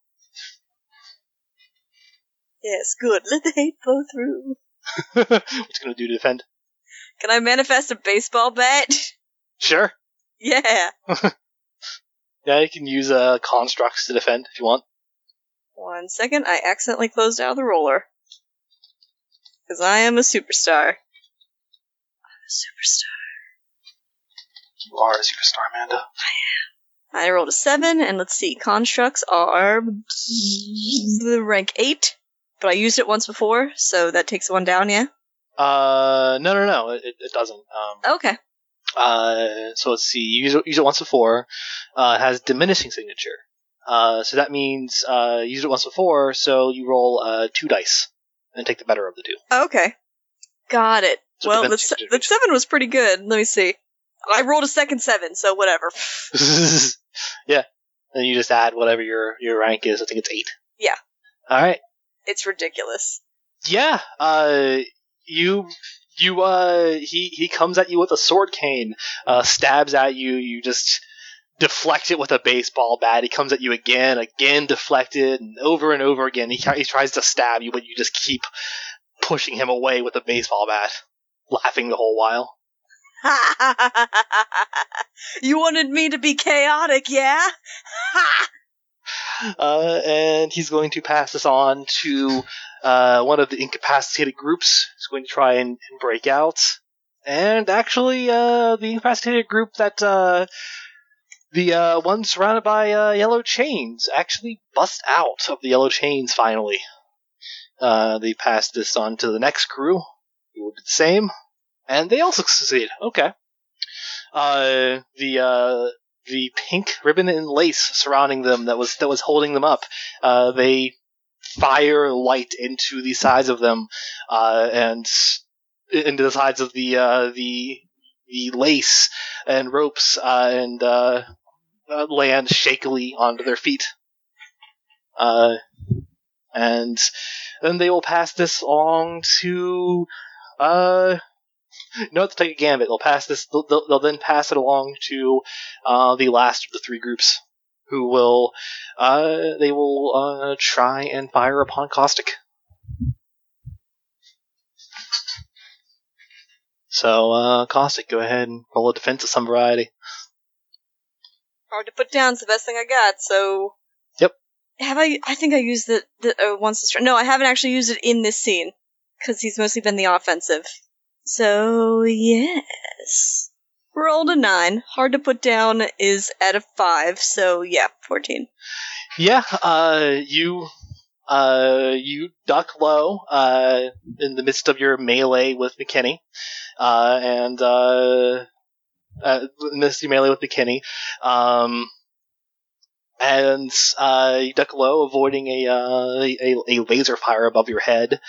yes, good. Let the hate flow through. What's gonna do to defend? Can I manifest a baseball bat? Sure. yeah. Yeah, you can use uh, constructs to defend if you want. One second, I accidentally closed out the roller. Because I am a superstar. I'm a superstar. You are a superstar, Amanda. I am. I rolled a seven, and let's see, constructs are the rank eight, but I used it once before, so that takes one down, yeah? Uh, no, no, no, it, it doesn't. Um, Okay. uh, so let's see. You use it, use it once before. Uh, it has diminishing signature. Uh, so that means uh, you used it once before, so you roll uh, two dice and take the better of the two. Okay. Got it. So well, the, se- the seven was pretty good. Let me see. I rolled a second seven, so whatever. yeah. Then you just add whatever your your rank is. I think it's eight. Yeah. All right. It's ridiculous. Yeah. Uh, you you uh he he comes at you with a sword cane, uh, stabs at you. You just deflect it with a baseball bat. He comes at you again, again deflected, and over and over again. He he tries to stab you, but you just keep pushing him away with a baseball bat, laughing the whole while. you wanted me to be chaotic, yeah? Uh, and he's going to pass this on to uh, one of the incapacitated groups. He's going to try and, and break out. And actually, uh, the incapacitated group that uh, the uh, one surrounded by uh, yellow chains actually bust out of the yellow chains finally. Uh, they pass this on to the next crew, who will do the same, and they also succeed. Okay. Uh, the uh, the pink ribbon and lace surrounding them that was that was holding them up. Uh, they fire light into the sides of them, uh, and into the sides of the uh, the the lace and ropes, uh, and uh, uh, land shakily onto their feet. And then they will pass this along to no, to take a gambit. They'll pass this. They'll, they'll, they'll then pass it along to uh, the last of the three groups, who will uh, they will uh, try and fire upon Caustic. So, uh, Caustic, go ahead and roll a defense of some variety. Hard to put down. It's the best thing I got. So. Yep. Have I? I think I used the the, uh, once. This, no, I haven't actually used it in this scene because he's mostly been the offensive. So yes, rolled a nine. Hard to put down is at a five. So yeah, fourteen. Yeah, uh, you, uh, you duck low, uh, in the midst of your melee with McKinney, uh, and, uh, uh, of your melee with McKinney, um, and, uh, you duck low, avoiding a, uh, a, a laser fire above your head,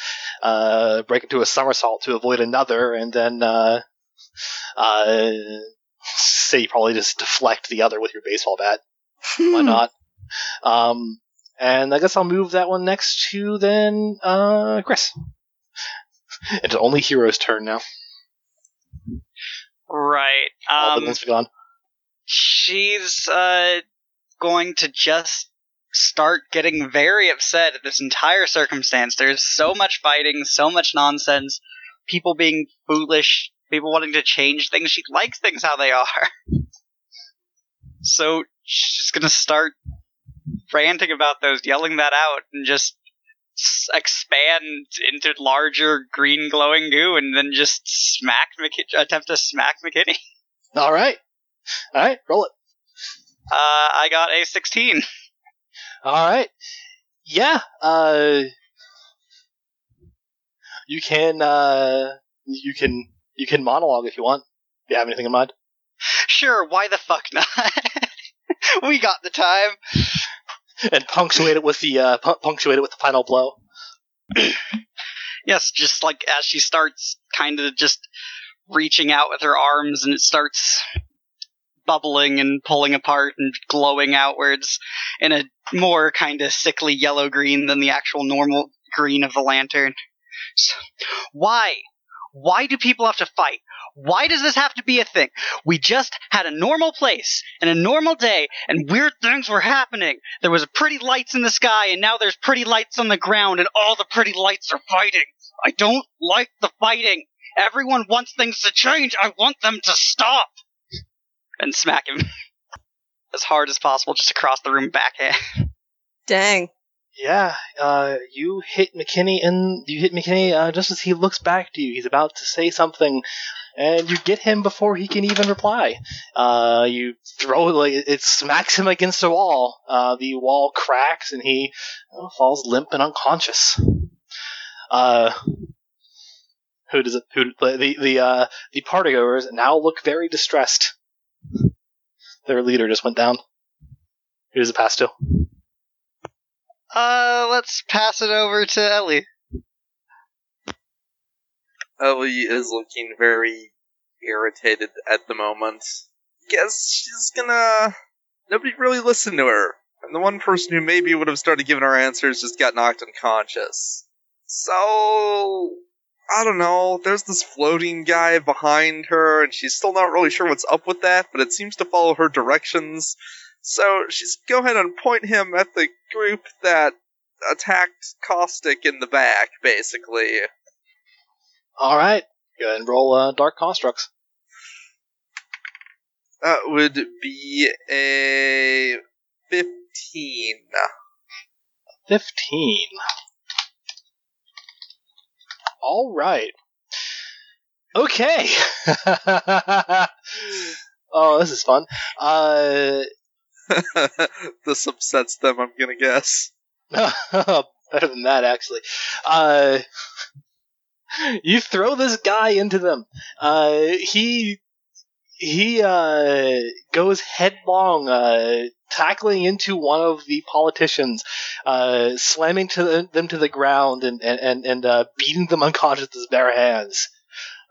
uh, break into a somersault to avoid another, and then, uh, uh, say you probably just deflect the other with your baseball bat. Why not? Um, and I guess I'll move that one next to then uh, Chris. It's only Hero's turn now. Right. All the Um, ones gone. she's uh, going to just start getting very upset at this entire circumstance. There's so much fighting, so much nonsense, people being foolish, people wanting to change things. She likes things how they are. So she's just gonna start ranting about those, yelling that out, and just expand into larger green glowing goo, and then just smack McK- attempt to smack McKinney. All right, all right, roll it. Uh, I got a 16. All right, yeah. Uh, you can uh, you can you can monologue if you want. Do you have anything in mind? Sure, why the fuck not? we got the time. And punctuate it with the uh, pu- punctuate it with the final blow. Yes, just like as she starts kind of just reaching out with her arms and it starts bubbling and pulling apart and glowing outwards in a more kind of sickly yellow green than the actual normal green of the lantern. So, why? Why do people have to fight? Why does this have to be a thing? We just had a normal place and a normal day and weird things were happening. There was pretty lights in the sky and now there's pretty lights on the ground and all the pretty lights are fighting. I don't like the fighting. Everyone wants things to change. I want them to stop. And smack him as hard as possible just across the room backhand. Dang. yeah, uh, you hit McKinney and you hit McKinney uh, just as he looks back to you. He's about to say something, and you get him before he can even reply. Uh, you throw it like it smacks him against a wall. Uh, the wall cracks and he uh, falls limp and unconscious. Uh, who does it? Who the the uh, the partygoers now look very distressed. Their leader just went down. Who does it pass to? Uh, let's pass it over to Ellie. Ellie is looking very irritated at the moment. Guess she's gonna. Nobody really listened to her. And the one person who maybe would have started giving her answers just got knocked unconscious. So. I don't know. There's this floating guy behind her, and she's still not really sure what's up with that, but it seems to follow her directions. So she's go ahead and point him at the group that attacked Caustic in the back, basically. All right, go ahead and roll uh, dark constructs. That would be a 15. Fifteen. All right. Okay. oh, this is fun. Uh, this upsets them, I'm gonna guess. better than that, actually. Uh, you throw this guy into them. Uh, he he uh, goes headlong, uh, tackling into one of the politicians, uh, slamming to the, them to the ground and and and, uh, beating them unconscious with bare hands.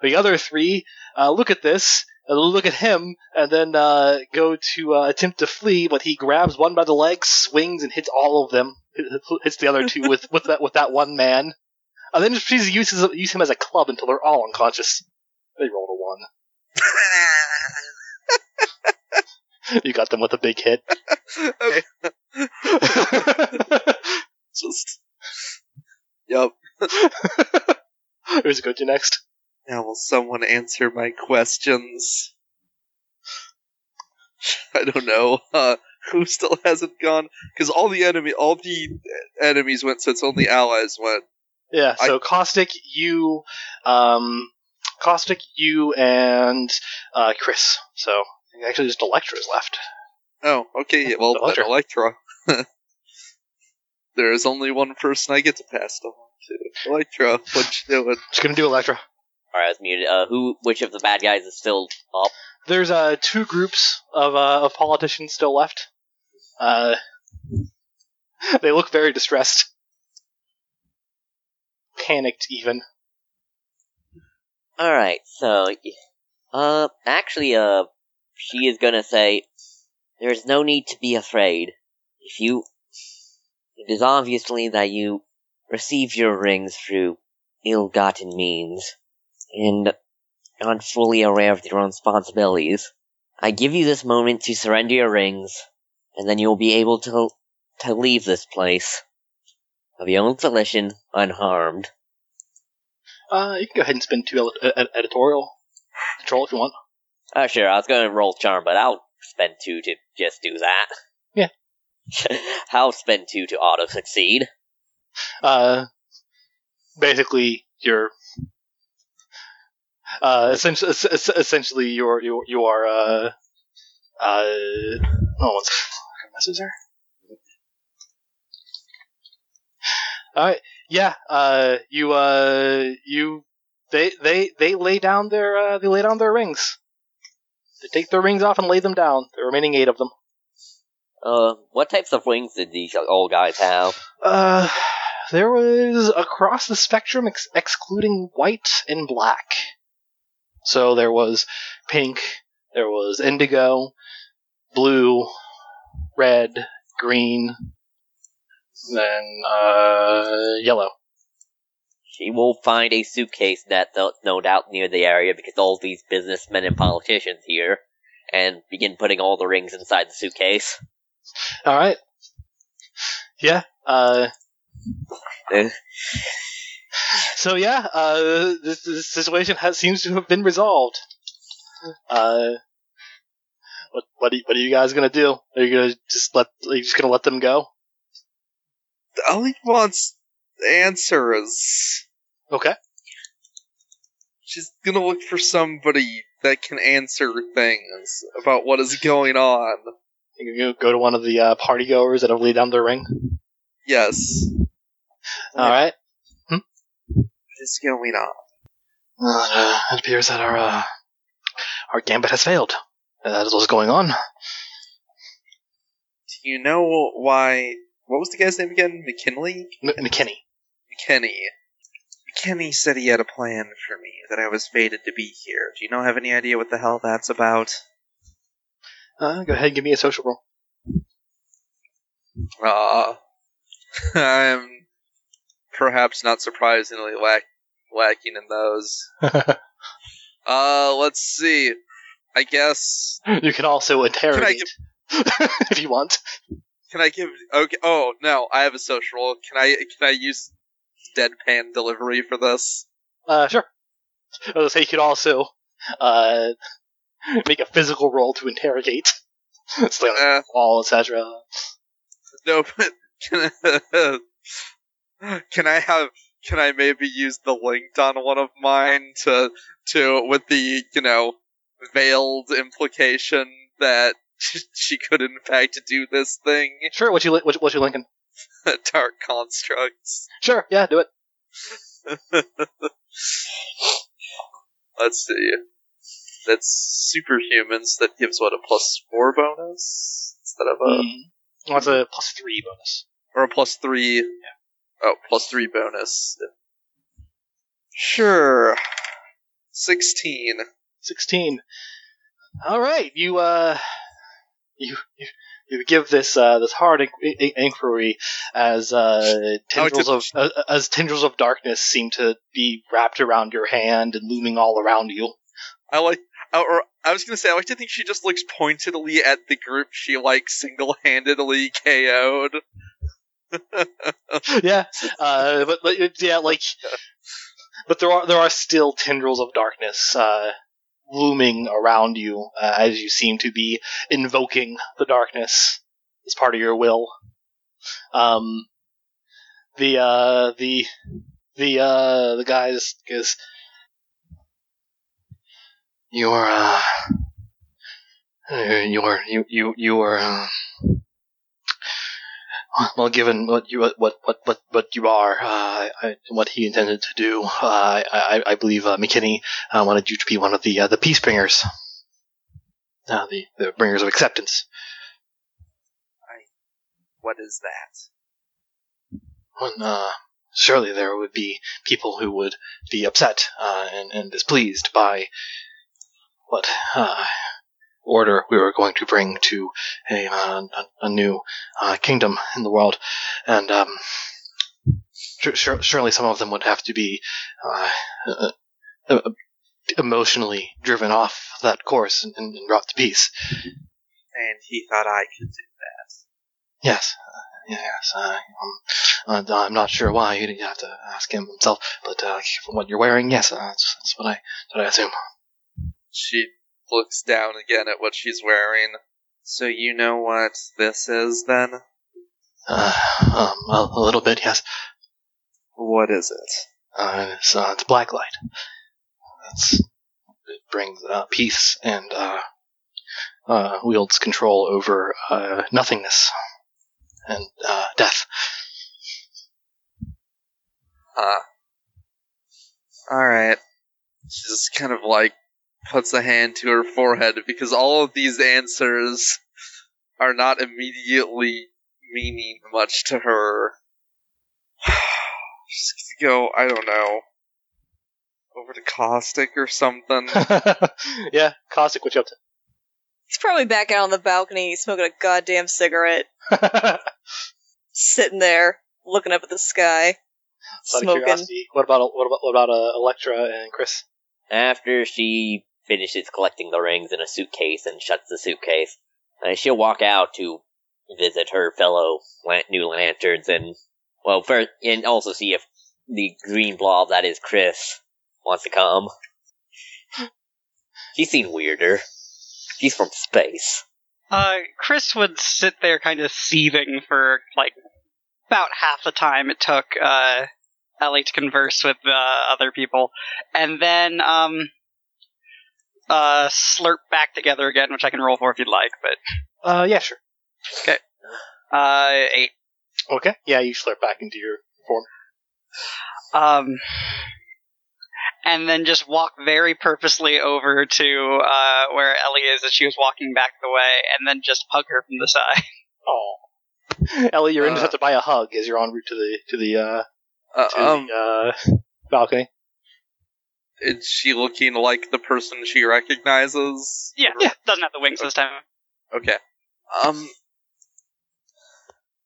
The other three uh, look at this, uh, look at him, and then uh, go to uh, attempt to flee, but he grabs one by the leg, swings, and hits all of them. Hits the other two with, with that with that one man. And then just proceeds to use, use him as a club until they're all unconscious. They rolled a one. You got them with a big hit. okay. Just. Yep. Who's it go to next? Now will someone answer my questions? I don't know. Uh, who still hasn't gone? Because all the enemy, all the enemies went, so it's only allies went. Yeah, so Caustic, you, um, Caustic, you, and uh, Chris. So actually, just Electra's left. Oh, okay. Yeah, well, Electra. Electra. there is only one person I get to pass it along to. Electra, what you doing? Just gonna do Electra. Alright, that's muted. Uh, who, which of the bad guys is still up? There's uh two groups of uh of politicians still left. Uh, they look very distressed, panicked even. Alright, so, uh, actually, uh, she is gonna say, there's no need to be afraid. If you, it is obviously that you received your rings through ill-gotten means, and aren't fully aware of your own responsibilities. I give you this moment to surrender your rings, and then you'll be able to, to leave this place of your own volition unharmed. Uh, you can go ahead and spend two ed- editorial control if you want. Oh, sure, I was gonna roll charm, but I'll spend two to just do that. Yeah. I'll spend two to auto succeed. Uh, basically, you're uh, essentially, essentially, you're you you are uh, uh, oh, what's what message there? All right, yeah. Uh, you uh, you they they they lay down their uh, they lay down their rings. They take their rings off and lay them down. The remaining eight of them. Uh, what types of wings did these old guys have? Uh, there was across the spectrum, ex- excluding white and black. So there was pink, there was indigo, blue, red, green, then uh, yellow. She will find a suitcase that's no doubt near the area because all these businessmen and politicians here, and begin putting all the rings inside the suitcase. All right. Yeah. Uh, Eh, so yeah, uh, this, this situation has seems to have been resolved. Uh, what what are, you- what are you guys gonna do? Are you gonna just let? Are you just gonna let them go? Ellie wants answers. Okay. She's gonna look for somebody that can answer things about what is going on. You can go to one of the uh, party goers that have laid down their ring. Yes. All right. What is going on? Uh, it appears that our uh, our gambit has failed. That is what's going on. Do you know why? What was the guy's name again? McKinley? M- McKinney. McKinney. McKinney said he had a plan for me, that I was fated to be here. Do you know have any idea what the hell that's about? Uh, go ahead and give me a social roll. Uh, I'm perhaps not surprisingly lack- lacking in those. Uh, let's see. I guess. you can also interrogate if you want. Can I give? Okay. Oh no, I have a social. roll. Can I? Can I use deadpan delivery for this? Uh, sure. I was say you could also uh, make a physical roll to interrogate. On Uh, the wall, etc. no, but can I, can I have? Can I maybe use the linked on one of mine to to with the you know veiled implication that she could in fact do this thing? Sure. What you what, what you linking? Dark constructs. Sure. Yeah, do it. Let's see. That's superhumans. That gives what a plus four bonus instead of a Mm. Well, that's a plus three bonus. or a plus three. Oh, plus three bonus. Sure. Sixteen. Sixteen. All right. You uh, you you, you give this uh this hard in- in- inquiry as uh tendrils of uh, as tendrils of darkness seem to be wrapped around your hand and looming all around you. I like. Or I was gonna say, I like to think she just looks pointedly at the group she like single-handedly KO'd. yeah, uh, but, but yeah, like, but there are there are still tendrils of darkness uh, looming around you uh, as you seem to be invoking the darkness as part of your will. Um, the uh, the the uh, the guys is you're uh, you're you you you are. Well, given what you what what what what you are, uh, I, what he intended to do, uh, I, I I believe uh, McKinney uh, wanted you to be one of the uh, the peace bringers, uh, the the bringers of acceptance. I, What is that? When surely there would be people who would be upset uh, and and displeased by what uh, order we were going to bring to a uh, a, new uh, kingdom in the world, and um, sur- sur- surely some of them would have to be uh, uh, uh, emotionally driven off that course and, and brought to peace. And he thought I could do that. Yes, yes. Um, I'm not sure why. You'd have to ask him himself. But uh, from what you're wearing, yes, uh, that's, that's what I that's what I assume. She looks down again at what she's wearing. So you know what this is then? Uh, um, a, a little bit, yes. What is it? Uh, it's, uh, it's black light. It's, it brings uh, peace and uh, uh, wields control over uh, nothingness and uh, death. Huh. Alright. She just kind of like puts a hand to her forehead because all of these answers are not immediately meaning much to her. Just go, I don't know, over to Caustic or something. yeah, caustic. What you He's probably back out on the balcony smoking a goddamn cigarette, sitting there looking up at the sky, Out smoking. what about what about what about uh, Electra and Chris? After she finishes collecting the rings in a suitcase and shuts the suitcase, uh, she'll walk out to visit her fellow new lanterns and, well, first, and also see if the green blob that is Chris wants to come. She's seen weirder. He's from space. Uh, Chris would sit there kind of seething for like about half the time it took uh, Ellie to converse with uh, other people, and then um, uh, slurp back together again, which I can roll for if you'd like. But Uh, yeah, sure. Okay, uh, eight. Okay. Yeah, you slurp back into your form. Um, and then just walk very purposely over to uh, where Ellie is as she was walking back the way, and then just hug her from the side. Oh, Ellie, you're in to Uh. have to buy a hug as you're en route to the to the uh, Uh, to um, the uh, balcony. Is she looking like the person she recognizes? Yeah, yeah. Doesn't have the wings this time. Okay. Um,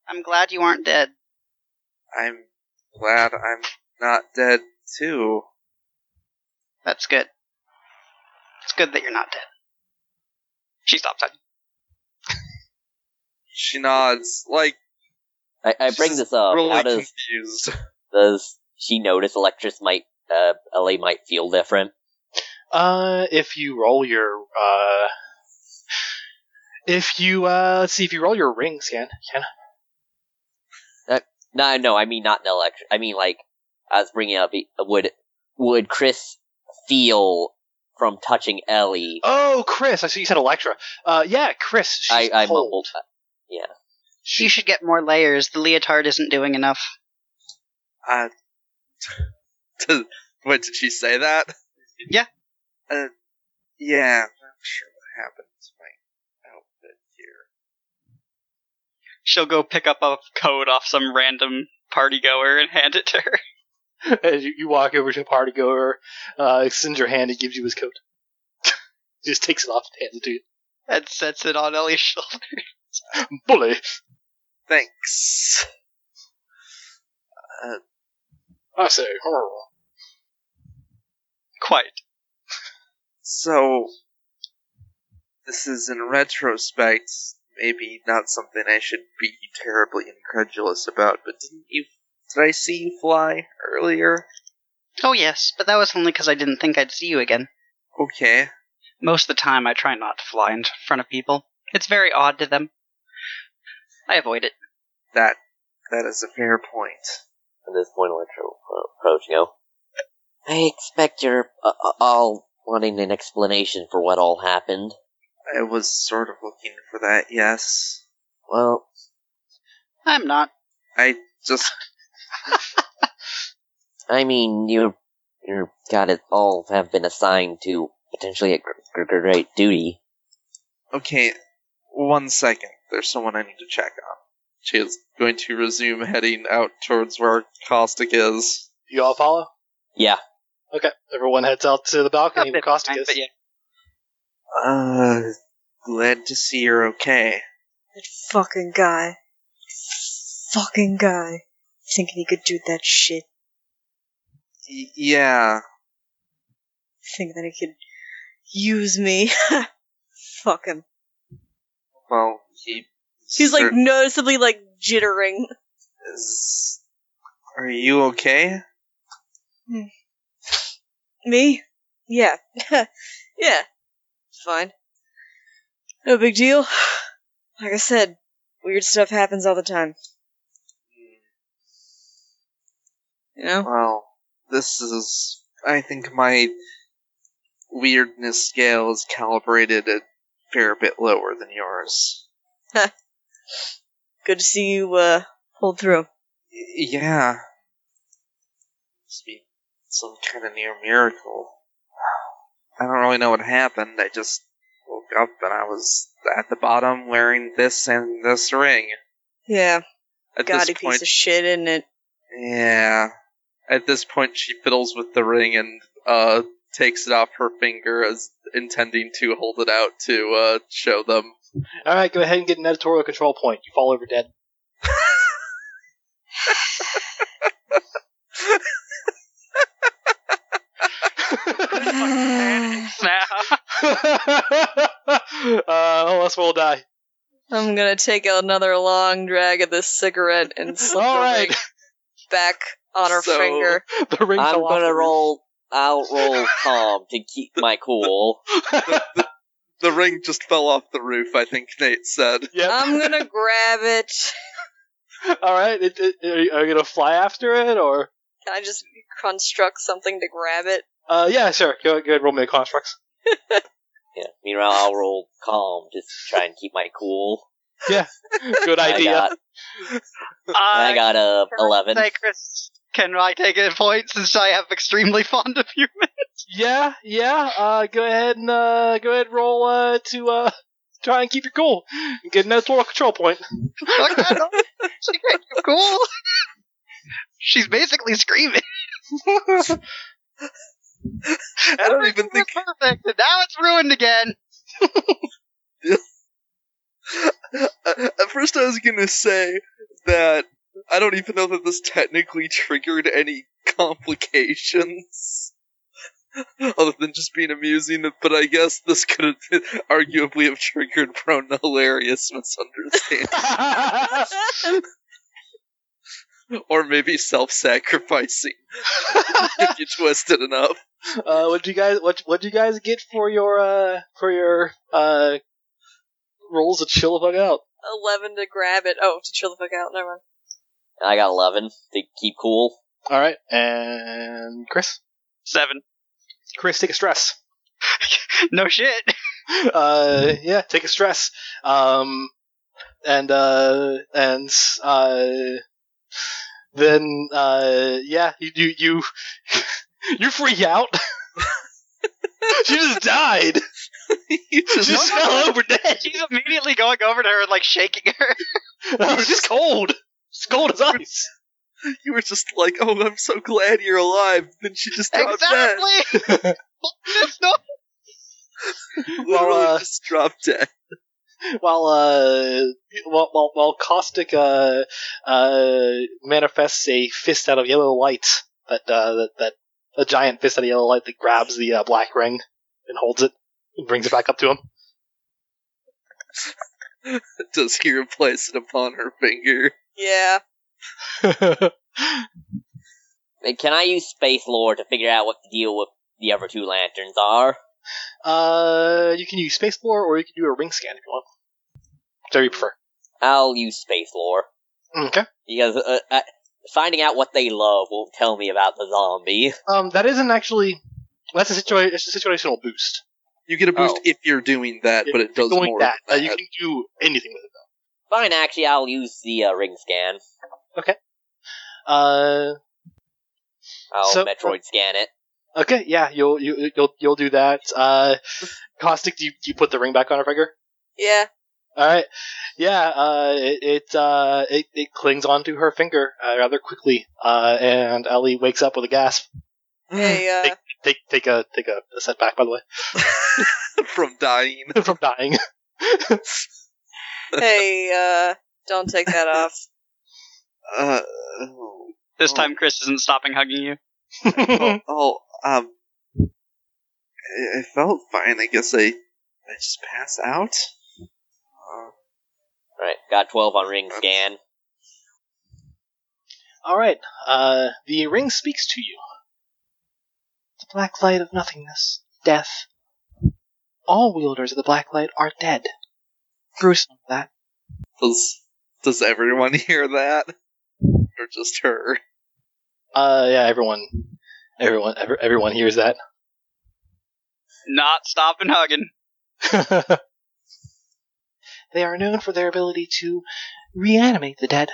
I'm glad you aren't dead. I'm glad I'm not dead too. That's good. It's good that you're not dead. She stops hugging. She nods, like I, I bring this up. really How does confused. does she notice Electrus might uh LA might feel different? Uh, if you roll your uh, if you uh, let's see if you roll your ring scan, can No, no, I mean not an electric. I mean like I was bringing up. Would would Chris feel from touching Ellie? Oh, Chris, I see you said Electra. Uh, yeah, Chris. She's I I cold. mumbled. Yeah. She should get more layers. The leotard isn't doing enough. Uh, wait, did she say that? Yeah. Uh, yeah, I'm sure what happened to my outfit here. She'll go pick up a coat off some random party goer and hand it to her. As you, you walk over to a party goer, uh, extends your hand, he gives you his coat. he just takes it off and hands it to you. And sets it on Ellie's shoulder. Bully. Thanks. I say. "Hurr." Quite. So, this is in retrospect, maybe not something I should be terribly incredulous about, but didn't you, did I see you fly earlier? Oh, yes, but that was only because I didn't think I'd see you again. Okay. Most of the time, I try not to fly in front of people. It's very odd to them. I avoid it. That, that is a fair point. At this point, Electra uh, approach. You know, I expect you're uh, uh, all wanting an explanation for what all happened. I was sort of looking for that, yes. Well, I'm not. I just, I mean, you you got it all have been assigned to potentially a gr- gr- great duty. okay, one second. There's someone I need to check on. She is going to resume heading out towards where Caustic is. You all follow? Yeah, Okay. Everyone heads out to the balcony A where bit is. but yeah. Uh, glad to see you're okay. That fucking guy. Fucking guy. Thinking he could do that shit. Y- yeah, Thinking that he could use me. Fuck him. well, he. He's like noticeably like jittering. is- Are you okay? Me? Yeah. yeah. Fine. No big deal. Like I said, weird stuff happens all the time. You know? Well, this is. I think my weirdness scale is calibrated a fair bit lower than yours. Good to see you, uh, pulled through. Yeah. Be some kind of near miracle. I don't really know what happened. I just woke up and I was at the bottom wearing this and this ring. Yeah. At Gaudy this point, piece of shit, isn't it? Yeah. At this point, she fiddles with the ring and uh takes it off her finger as intending to hold it out to uh show them. All right, go ahead and get an editorial control point. You fall over dead. Now. uh, let's roll die. I'm gonna take another long drag of this cigarette and slip All the right. ring back on her So- finger. The ring I'm fell off gonna roll. I'll roll calm to keep my cool. The ring just fell off the roof, I think Nate said. Yep. I'm gonna grab it All right, it, it, are, you, are you gonna fly after it or? Can I just construct something to grab it? Uh, yeah, sure. Go, go ahead, roll me a constructs. Yeah. Meanwhile, I'll roll calm just to try and keep my cool. Yeah, good I idea. got, I got a can I eleven. Say, Chris, can I take a point since I am extremely fond of humans? Yeah, yeah. Uh, go ahead and uh, go ahead and roll uh to uh try and keep your cool. Get another total control point. Okay, no, she can't be cool. She's basically screaming. I don't even think. perfect, and now it's ruined again. At first, I was gonna say that I don't even know that this technically triggered any complications. Other than just being amusing, but I guess this could have arguably have triggered prone to hilarious misunderstanding. Or maybe self-sacrificing if you twist it enough. uh, what you guys what what you guys get for your uh for your uh rolls to chill the fuck out? Eleven to grab it. Oh, to chill the fuck out. Never mind. I got eleven to keep cool. All right, and Chris. Seven. Chris, take a stress. No shit. uh, yeah, take a stress. Um, and uh, and uh, then uh, yeah, you you you you freak out. she just died. you just, She just fell over dead. She's immediately going over to her and like shaking her. It's just cold. It's cold as ice. you were just like, "Oh, I'm so glad you're alive." Then she just dropped dead. Exactly. Literally Well, uh, just dropped dead. while uh while while, while caustic uh uh manifests a fist out of yellow light that uh that, that a giant fist out of yellow light that grabs the uh, black ring and holds it and brings it back up to him Does he replace it upon her finger? Yeah. Can I use space lore to figure out what the deal with the other two lanterns are? Uh you can use space lore or you can do a ring scan if you want whatever you prefer I'll use space lore okay because uh, uh, finding out what they love won't tell me about the zombie. um that isn't actually that's a situa- it's a situational boost You get a boost Oh. if you're doing that, but it does doing more. that, uh, you can do anything with it though. Fine, actually, I'll use the uh, ring scan. Okay. Uh I'll So- Metroid scan it. Okay, yeah, you'll you, you'll you'll do that. Uh, Caustic, do you, do you put the ring back on her finger? Yeah. All right, yeah. Uh, it it uh it, it clings onto her finger uh, rather quickly. Uh, and Ellie wakes up with a gasp. Hey, uh, Take take a take a, a setback, by the way, from dying. from dying. hey, uh, don't take that off. Uh, oh, This Oh. time Chris isn't stopping hugging you. oh, oh, um, I, I felt fine. I guess I, I just pass out. Uh, Right, got 12 on ring scan. All right. Uh, the ring speaks to you. The black light of nothingness, death. All wielders of the black light are dead. Gruesome that. does does everyone hear that, or just her? Uh, yeah, everyone, everyone, ever, everyone hears that. Not stopping hugging. they are known for their ability to reanimate the dead,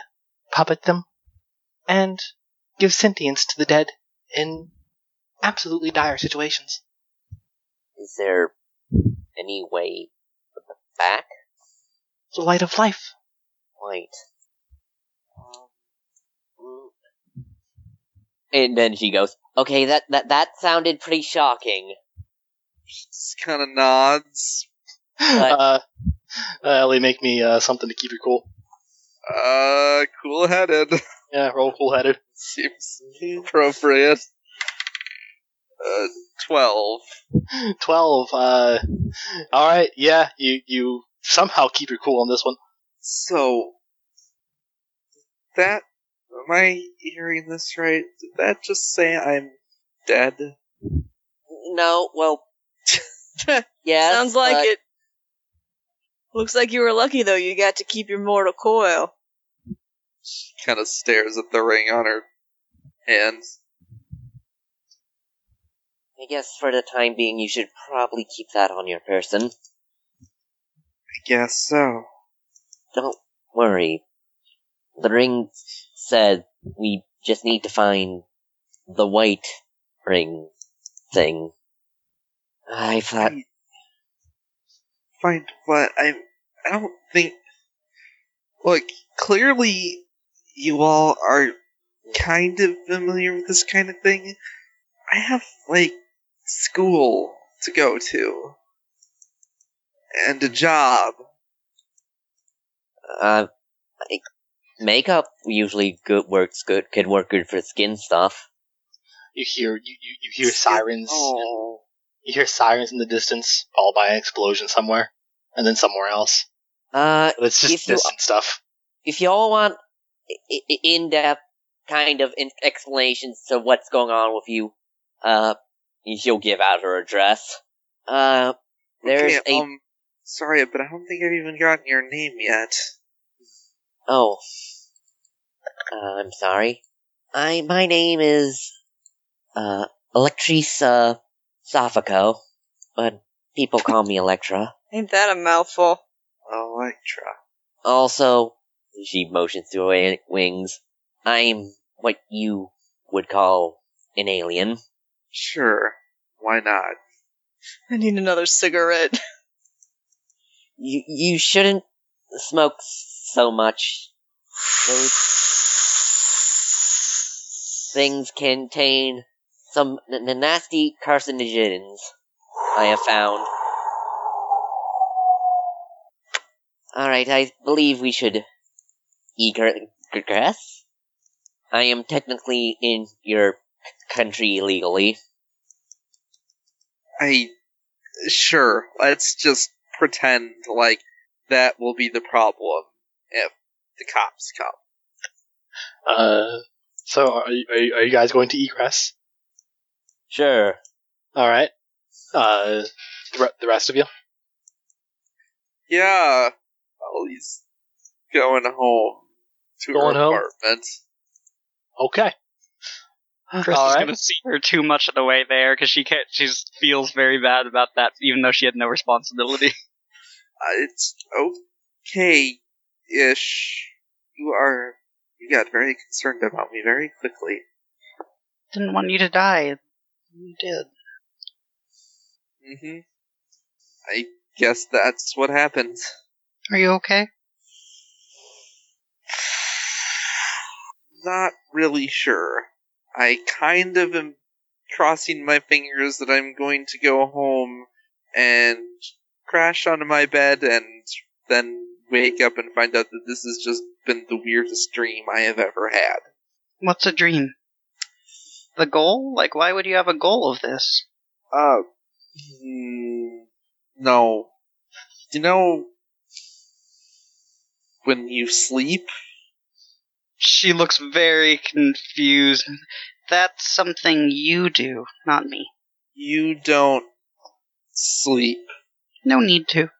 puppet them, and give sentience to the dead in absolutely dire situations. Is there any way put them back? The light of life. Wait. Um, mm. And then she goes, "Okay, that that that sounded pretty shocking." Just kind of nods. Uh, uh, Ellie, make me uh, something to keep you cool. Uh, cool headed. Yeah, roll cool headed. Seems appropriate. Uh, twelve. 12. Uh, alright, yeah, you, you somehow keep your cool on this one. So that am I hearing this right? Did that just say I'm dead? No, well, yes. Sounds like but- it. Looks like you were lucky though. You got to keep your mortal coil. She kind of stares at the ring on her hands. I guess for the time being, you should probably keep that on your person. I guess so. Don't worry. The ring said we just need to find the white ring thing. I thought Find what I I don't think. Look, clearly, you all are kind of familiar with this kind of thing. I have like school to go to and a job. uh, like, makeup usually good works good could work good for skin stuff. You hear you, you, you hear sirens. Oh, You hear sirens in the distance, followed by an explosion somewhere, and then somewhere else. Uh, It's just If you- distant stuff. if y'all want i- i- in-depth kind of explanations to what's going on with you, uh, she'll give out her address. Uh, there's okay, a um, sorry, but I don't think I've even gotten your name yet. oh, uh, I'm sorry. I my name is uh Electrice uh, Sophico, but people call me Electra. Ain't that a mouthful? Electra. Also, she motions to her wings. I'm what you would call an alien. Sure, why not? I need another cigarette. You you shouldn't smoke so much. Those things contain some n- n- nasty carcinogens. I have found. All right, I believe we should egress. I am technically in your c- country illegally. I sure. Let's just pretend like that will be the problem if the cops come. Uh, so are you, are you, are you guys going to egress? Sure. All right. Uh, the, re- the rest of you. Yeah. Well, he's going home to Going her home? apartment. Okay. Chris All is right. going to see her too much of the way there because she can't. She feels very bad about that, even though she had no responsibility. Uh, it's okay-ish. You are. You got very concerned about me very quickly. Didn't want you to die. You did. hmm I guess that's what happened. Are you okay? Not really sure. I kind of am crossing my fingers that I'm going to go home and crash onto my bed and then wake up and find out that this has just been the weirdest dream I have ever had. What's a dream? The goal? Like, why would you have a goal of this? Uh, hmm, no. You know, when you sleep, She looks very confused. That's something you do, not me. you don't sleep. No need to.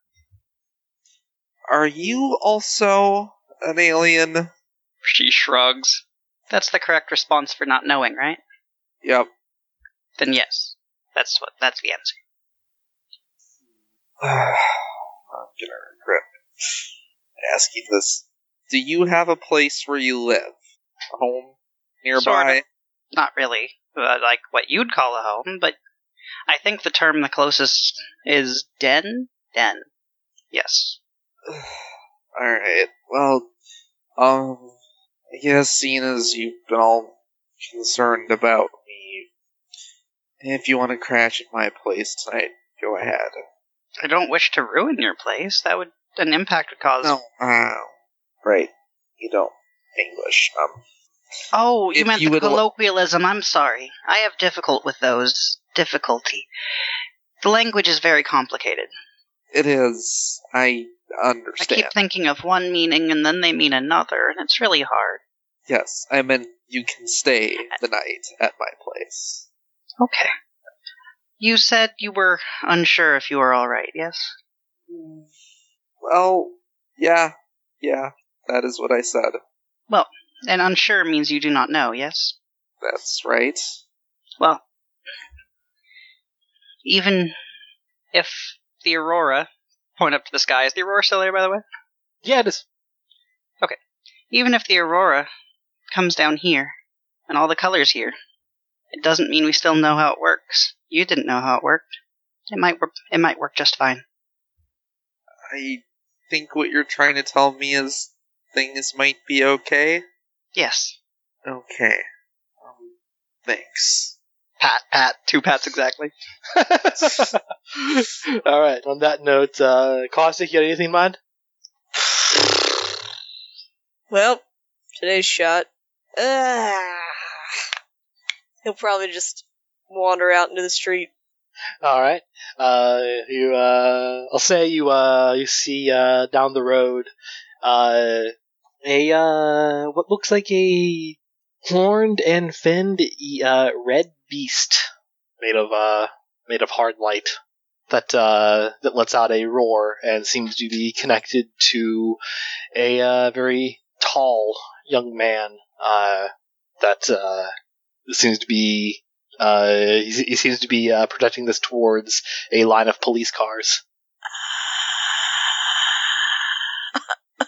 Are you also an alien? She shrugs. That's the correct response for not knowing, right? Yep. Then yes. That's what that's the answer. I'm gonna regret asking this. Do you have a place where you live? A home nearby? Sorta. Not really. Uh, like what you'd call a home, but I think the term the closest is den? Den. Yes. Alright, well, um, I guess seeing as you've been all concerned about me, if you want to crash at my place tonight, go ahead. I don't wish to ruin your place. That would an impact would cause. No, uh, right, you don't English, um, Oh, you meant you the colloquialism. I'm sorry. I have difficult with those. Difficulty. The language is very complicated. it is, I I keep thinking of one meaning and then they mean another, and it's really hard. Yes, I meant you can stay the night at my place. Okay. You said you were unsure if you were alright, yes? Well, yeah, yeah, that is what I said. Well, and unsure means you do not know, yes? That's right. Well, even if the Aurora, point up to the sky, is the Aurora still there, by the way? Yeah, it is. Okay. Even if the Aurora comes down here, and all the colors here, it doesn't mean we still know how it works. You didn't know how it worked. It might work. It might work just fine. I think what you're trying to tell me is things might be okay. Yes. Okay. Um, thanks. Pat, pat, two pats exactly. All right. On that note, uh, Caustic, you got anything in mind? Well, today's shot. Ah. He'll probably just wander out into the street. All right. Uh, you. Uh, I'll say you. Uh, you see uh, down the road, uh, a uh, what looks like a horned and finned uh, red beast made of uh, made of hard light that uh, that lets out a roar and seems to be connected to a uh, very tall young man uh, that uh, seems to be uh, he, he seems to be uh, projecting this towards a line of police cars.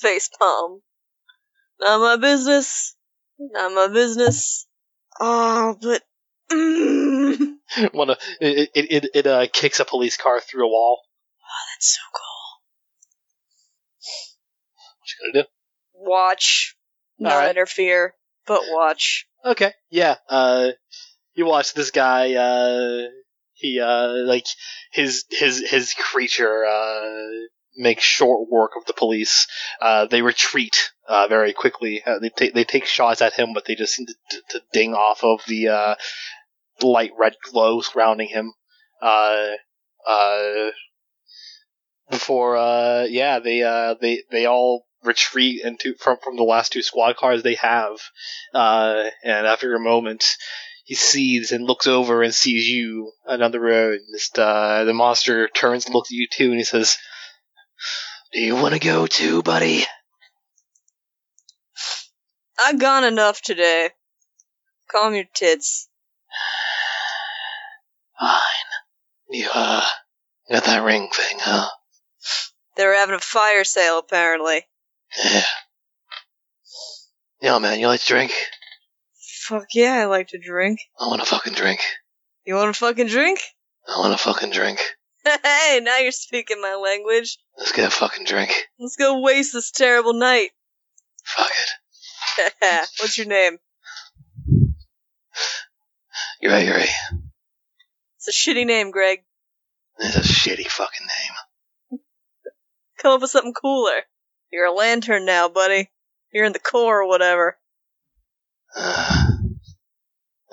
Face palm. Not my business. Not my business. Oh, but. Mm. One of it it, it, it uh, kicks a police car through a wall. Oh, that's so cool. What you gonna do? Watch. Not Alright. interfere, but watch. Okay, yeah. Uh, you watch this guy. Uh, he uh, like his his his creature uh makes short work of the police. Uh, they retreat uh very quickly. Uh, they take they take shots at him, but they just seem to, to, to ding off of the uh light red glow surrounding him. Uh, uh, before yeah, they they they all retreat into from from the last two squad cars they have. And after a moment, he sees and looks over and sees you on the road. Just, uh, the monster turns and looks at you too, and he says, "Do you want to go too, buddy?" I've gone enough today. Calm your tits. Fine. You uh, got that ring thing, huh? They're having a fire sale, apparently. Yeah. Yo, man, you like to drink? Fuck yeah, I like to drink. I want to fucking drink. You wanna fucking drink? I want to fucking drink. Hey, now you're speaking my language. Let's get a fucking drink. Let's go waste this terrible night. Fuck it. What's your name? You're right. It's a shitty name, Greg. It's a shitty fucking name. Come up with something cooler. You're a lantern now, buddy. You're in the Corps or whatever. Uh,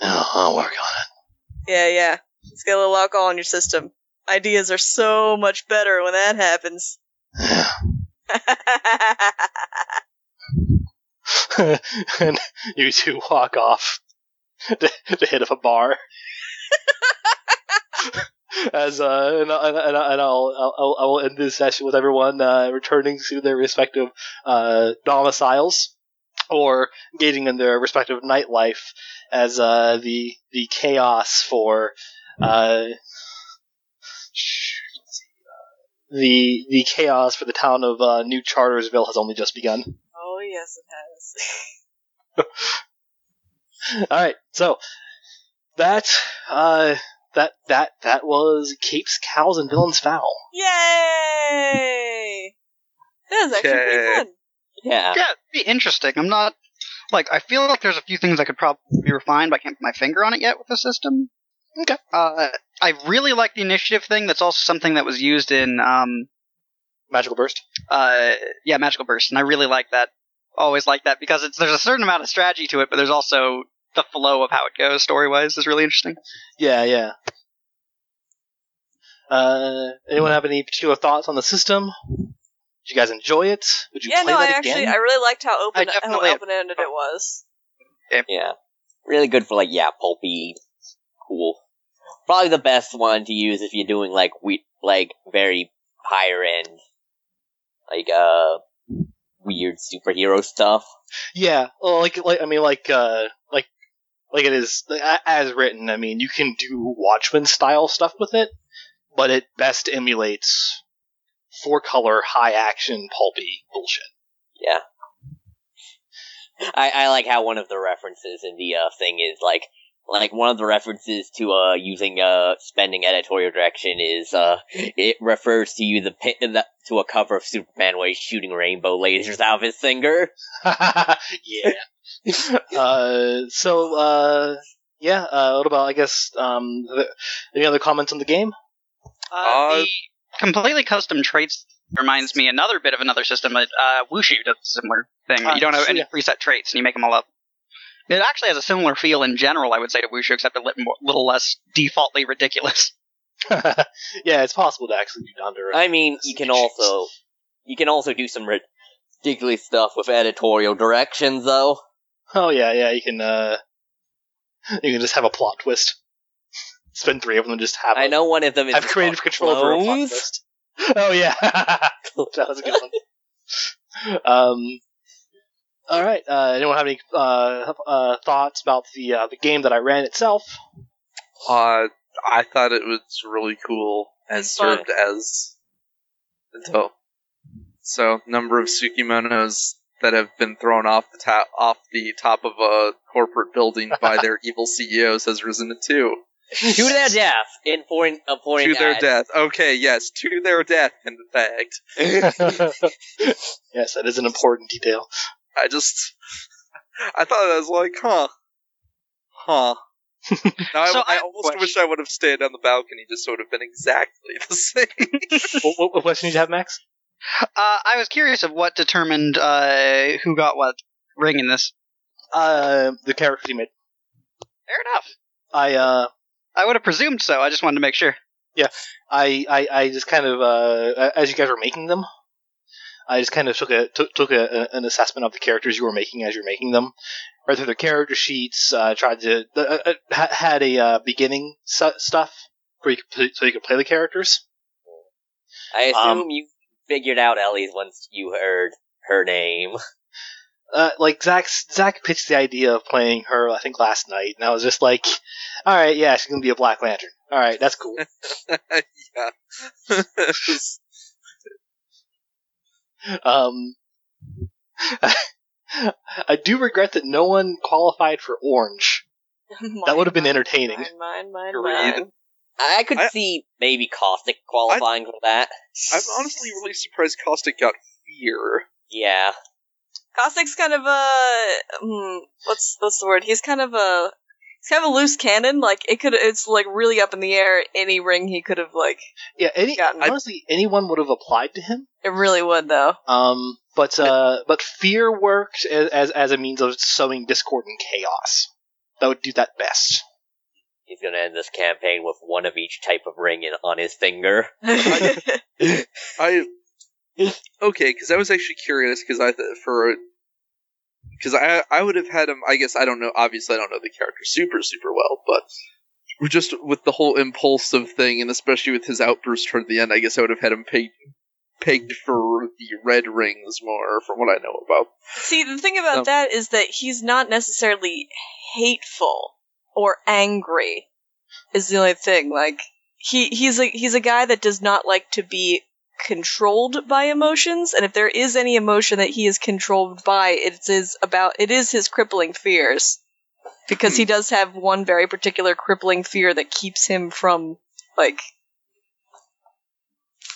I'll, I'll work on it. Yeah, yeah. Let's get a little alcohol in your system. Ideas are so much better when that happens. And you two walk off to, to hit up a bar. As uh, and, and, and, and I'll, I'll I will end this session with everyone uh, returning to their respective uh, domiciles or engaging in their respective nightlife as uh, the the chaos for uh, the the chaos for the town of uh, New Chartersville has only just begun. oh, yes, it has. All right, so that uh, that that that was Capes, Cowls, and Villains Foul. Yay! That was actually Okay. pretty fun. Yeah. Yeah, it'd be interesting. I'm not like I feel like there's a few things I could probably refine, but I can't put my finger on it yet with the system. Okay. Uh, I really like the initiative thing. That's also something that was used in um Magical Burst. uh yeah magical burst, and I really like that. Always like that because it's there's a certain amount of strategy to it, but there's also the flow of how it goes story wise is really interesting. Yeah, yeah. Uh, anyone have any particular thoughts on the system? Did you guys enjoy it? Would you Yeah, play no, I that actually. I really liked how open, how open-ended it was. Yeah. Really good for like yeah, pulpy, cool. Probably the best one to use if you're doing like we like very higher end, like uh, weird superhero stuff. Yeah, well, like, like I mean, like, uh, like, like it is as written. I mean, you can do Watchmen style stuff with it, but it best emulates four color, high action, pulpy bullshit. Yeah. I, I like how one of the references in the uh, thing is like like one of the references to uh using uh spending editorial direction is uh it refers to you the, pi- the to a cover of Superman where he's shooting rainbow lasers out of his finger. yeah. uh, so, uh, yeah. Uh, what about? I guess. Um, the, any other comments on the game? Uh, Uh, the completely custom traits reminds me another bit of another system. Uh, Wushu does a similar thing. Ah, you don't have any yeah. preset traits, and you make them all up. It actually has a similar feel in general, I would say, to Wushu, except a little, more, little less defaultly ridiculous. yeah, it's possible to actually do under. I mean, you can also you can also do some ridiculous stuff with editorial directions though. Oh yeah, yeah. You can. Uh, you can just have a plot twist. Spend three of them and just have. I a- know one of them is I've creative control over a plot twist. Oh yeah, that was a good one. Um. All right. Uh, anyone have any uh, uh, thoughts about the uh, the game that I ran itself? Uh, I thought it was really cool and It's fun. served as so. So number of Sukimonos that have been thrown off the top off the top of a corporate building by their evil CEOs has risen to two. to their death in point a point to their at- death. Okay, yes, to their death. In fact, yes, that is an important detail. I just I thought I was like, huh, huh. Now, So I, I I almost question. wish I would have stayed on the balcony just so it would have been exactly the same. what, what, what question did you have, Max? Uh, I was curious of what determined uh, who got what ring in this. Uh, the characters you made. Fair enough. I uh, I would have presumed so. I just wanted to make sure. Yeah, I, I, I just kind of uh, as you guys were making them, I just kind of took a took, took a, a- an assessment of the characters you were making as you're making them, read through their character sheets, uh, tried to uh, uh, had a uh, beginning stuff where you could so you could play the characters. I assume Um, you figured out Ellie's once you heard her name. Uh, like Zach Zach pitched the idea of playing her I think last night, and I was just like, all right, yeah, she's gonna be a Black Lantern. All right, that's cool. yeah. Um, I do regret that no one qualified for Orange. That would have been entertaining. Mine, mine, mine, mine. I could I- see maybe Caustic qualifying for that. I'm honestly really surprised Caustic got fear. Yeah. Caustic's kind of a hmm, what's what's the word? He's kind of a he's kind of a loose cannon. Like it could, it's like really up in the air. Any ring he could have like Yeah, any, Yeah, I- honestly, anyone would have applied to him. it really would though. Um, but uh, but fear worked as, as as a means of sowing discord and chaos. That would do that best. He's gonna end this campaign with one of each type of ring in, on his finger. I okay, because I was actually curious because I th- for because I I would have had him. I guess I don't know. Obviously, I don't know the character super super well, but just with the whole impulsive thing, and especially with his outburst toward the end, I guess I would have had him pegged pegged for the red rings more, from what I know about. See, the thing about Um, that is that he's not necessarily hateful or angry. Is the only thing. Like he he's a he's a guy that does not like to be controlled by emotions, and if there is any emotion that he is controlled by, it is about it is his crippling fears. Because he hmm. does have one very particular crippling fear that keeps him from like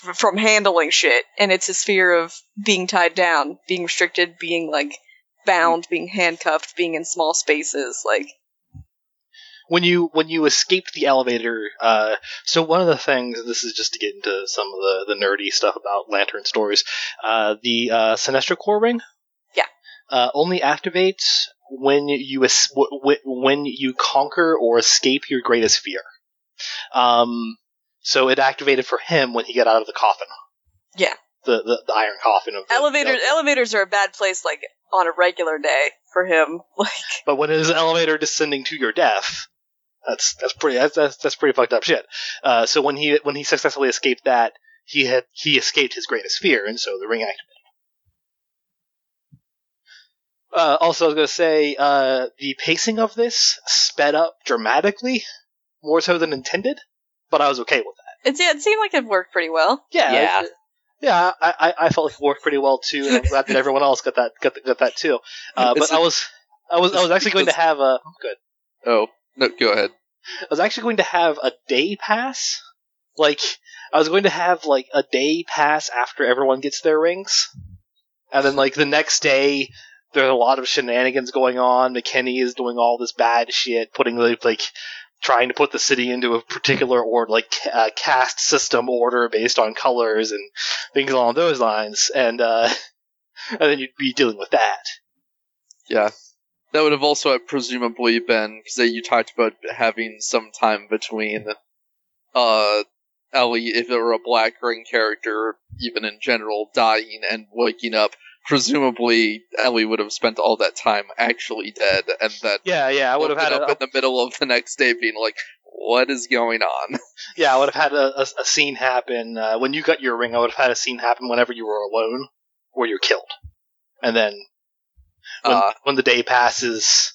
f- from handling shit, and it's his fear of being tied down, being restricted, being like bound, being handcuffed, being in small spaces. Like, when you when you escape the elevator uh so one of the things this is just to get into some of the the nerdy stuff about lantern stories uh the uh Sinestro Corps ring Yeah. uh only activates when you es- w- w- when you conquer or escape your greatest fear um so it activated for him when he got out of the coffin Yeah. the the, the iron coffin of the, elevators, elevators are a bad place. Like on a regular day for him. Like, But when it is an elevator descending to your death, that's that's pretty that's that's, that's pretty fucked up shit. Uh, so when he when he successfully escaped that, he had he escaped his greatest fear, and so the ring activated. Uh, also, I was going to say uh, the pacing of this sped up dramatically, more so than intended, but I was okay with that. It's, yeah, it seemed like it worked pretty well. Yeah, Yeah. it- yeah. I, I, I felt like it worked pretty well too, and I'm glad that everyone else got that got, got that too. Uh, but It's I a- was I was I was actually going to have a good. Oh no, go ahead. I was actually going to have a day pass. Like I was going to have like a day pass after everyone gets their rings, and then like the next day there's a lot of shenanigans going on. McKinney is doing all this bad shit, putting like, like trying to put the city into a particular order, like uh, caste system order based on colors and things along those lines, and uh, and then you'd be dealing with that. Yeah, that would have also presumably been because you talked about having some time between uh Ellie, if it were a black ring character, even in general, dying and waking up. Presumably, Ellie would have spent all that time actually dead, and that Yeah, yeah, I would have had woken a, up in the middle of the next day being like, "What is going on?" Yeah, I would have had a, a, a scene happen uh, when you got your ring. I would have had a scene happen whenever you were alone, where you're killed, and then when, Uh, when the day passes,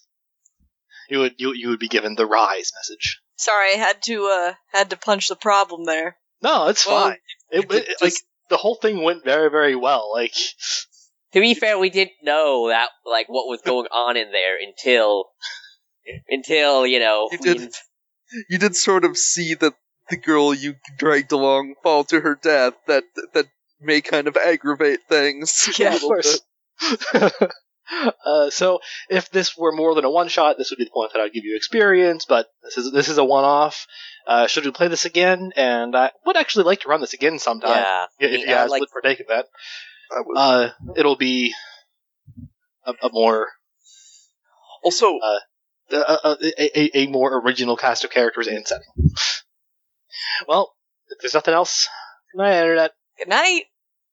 you would you, you would be given the rise message. Sorry, I had to uh had to punch the problem there. No, it's Well, fine. It, you could it- like the whole thing went very very well. Like To be fair, we didn't know that like what was going on in there until until you know You did. you did sort of see that the girl you dragged along fall to her death. That that may kind of aggravate things. Yeah, of course. bit. uh, so if this were more than a one shot, this would be the point that I'd give you experience. But this is this is a one off. Uh, should we play this again? And I would actually like to run this again sometime. yeah, if you guys like would partake of that. I would- Uh, it'll be a, a more also, a, a, a, a more original cast of characters and setting. Well, if there's nothing else, good night, internet. Good night.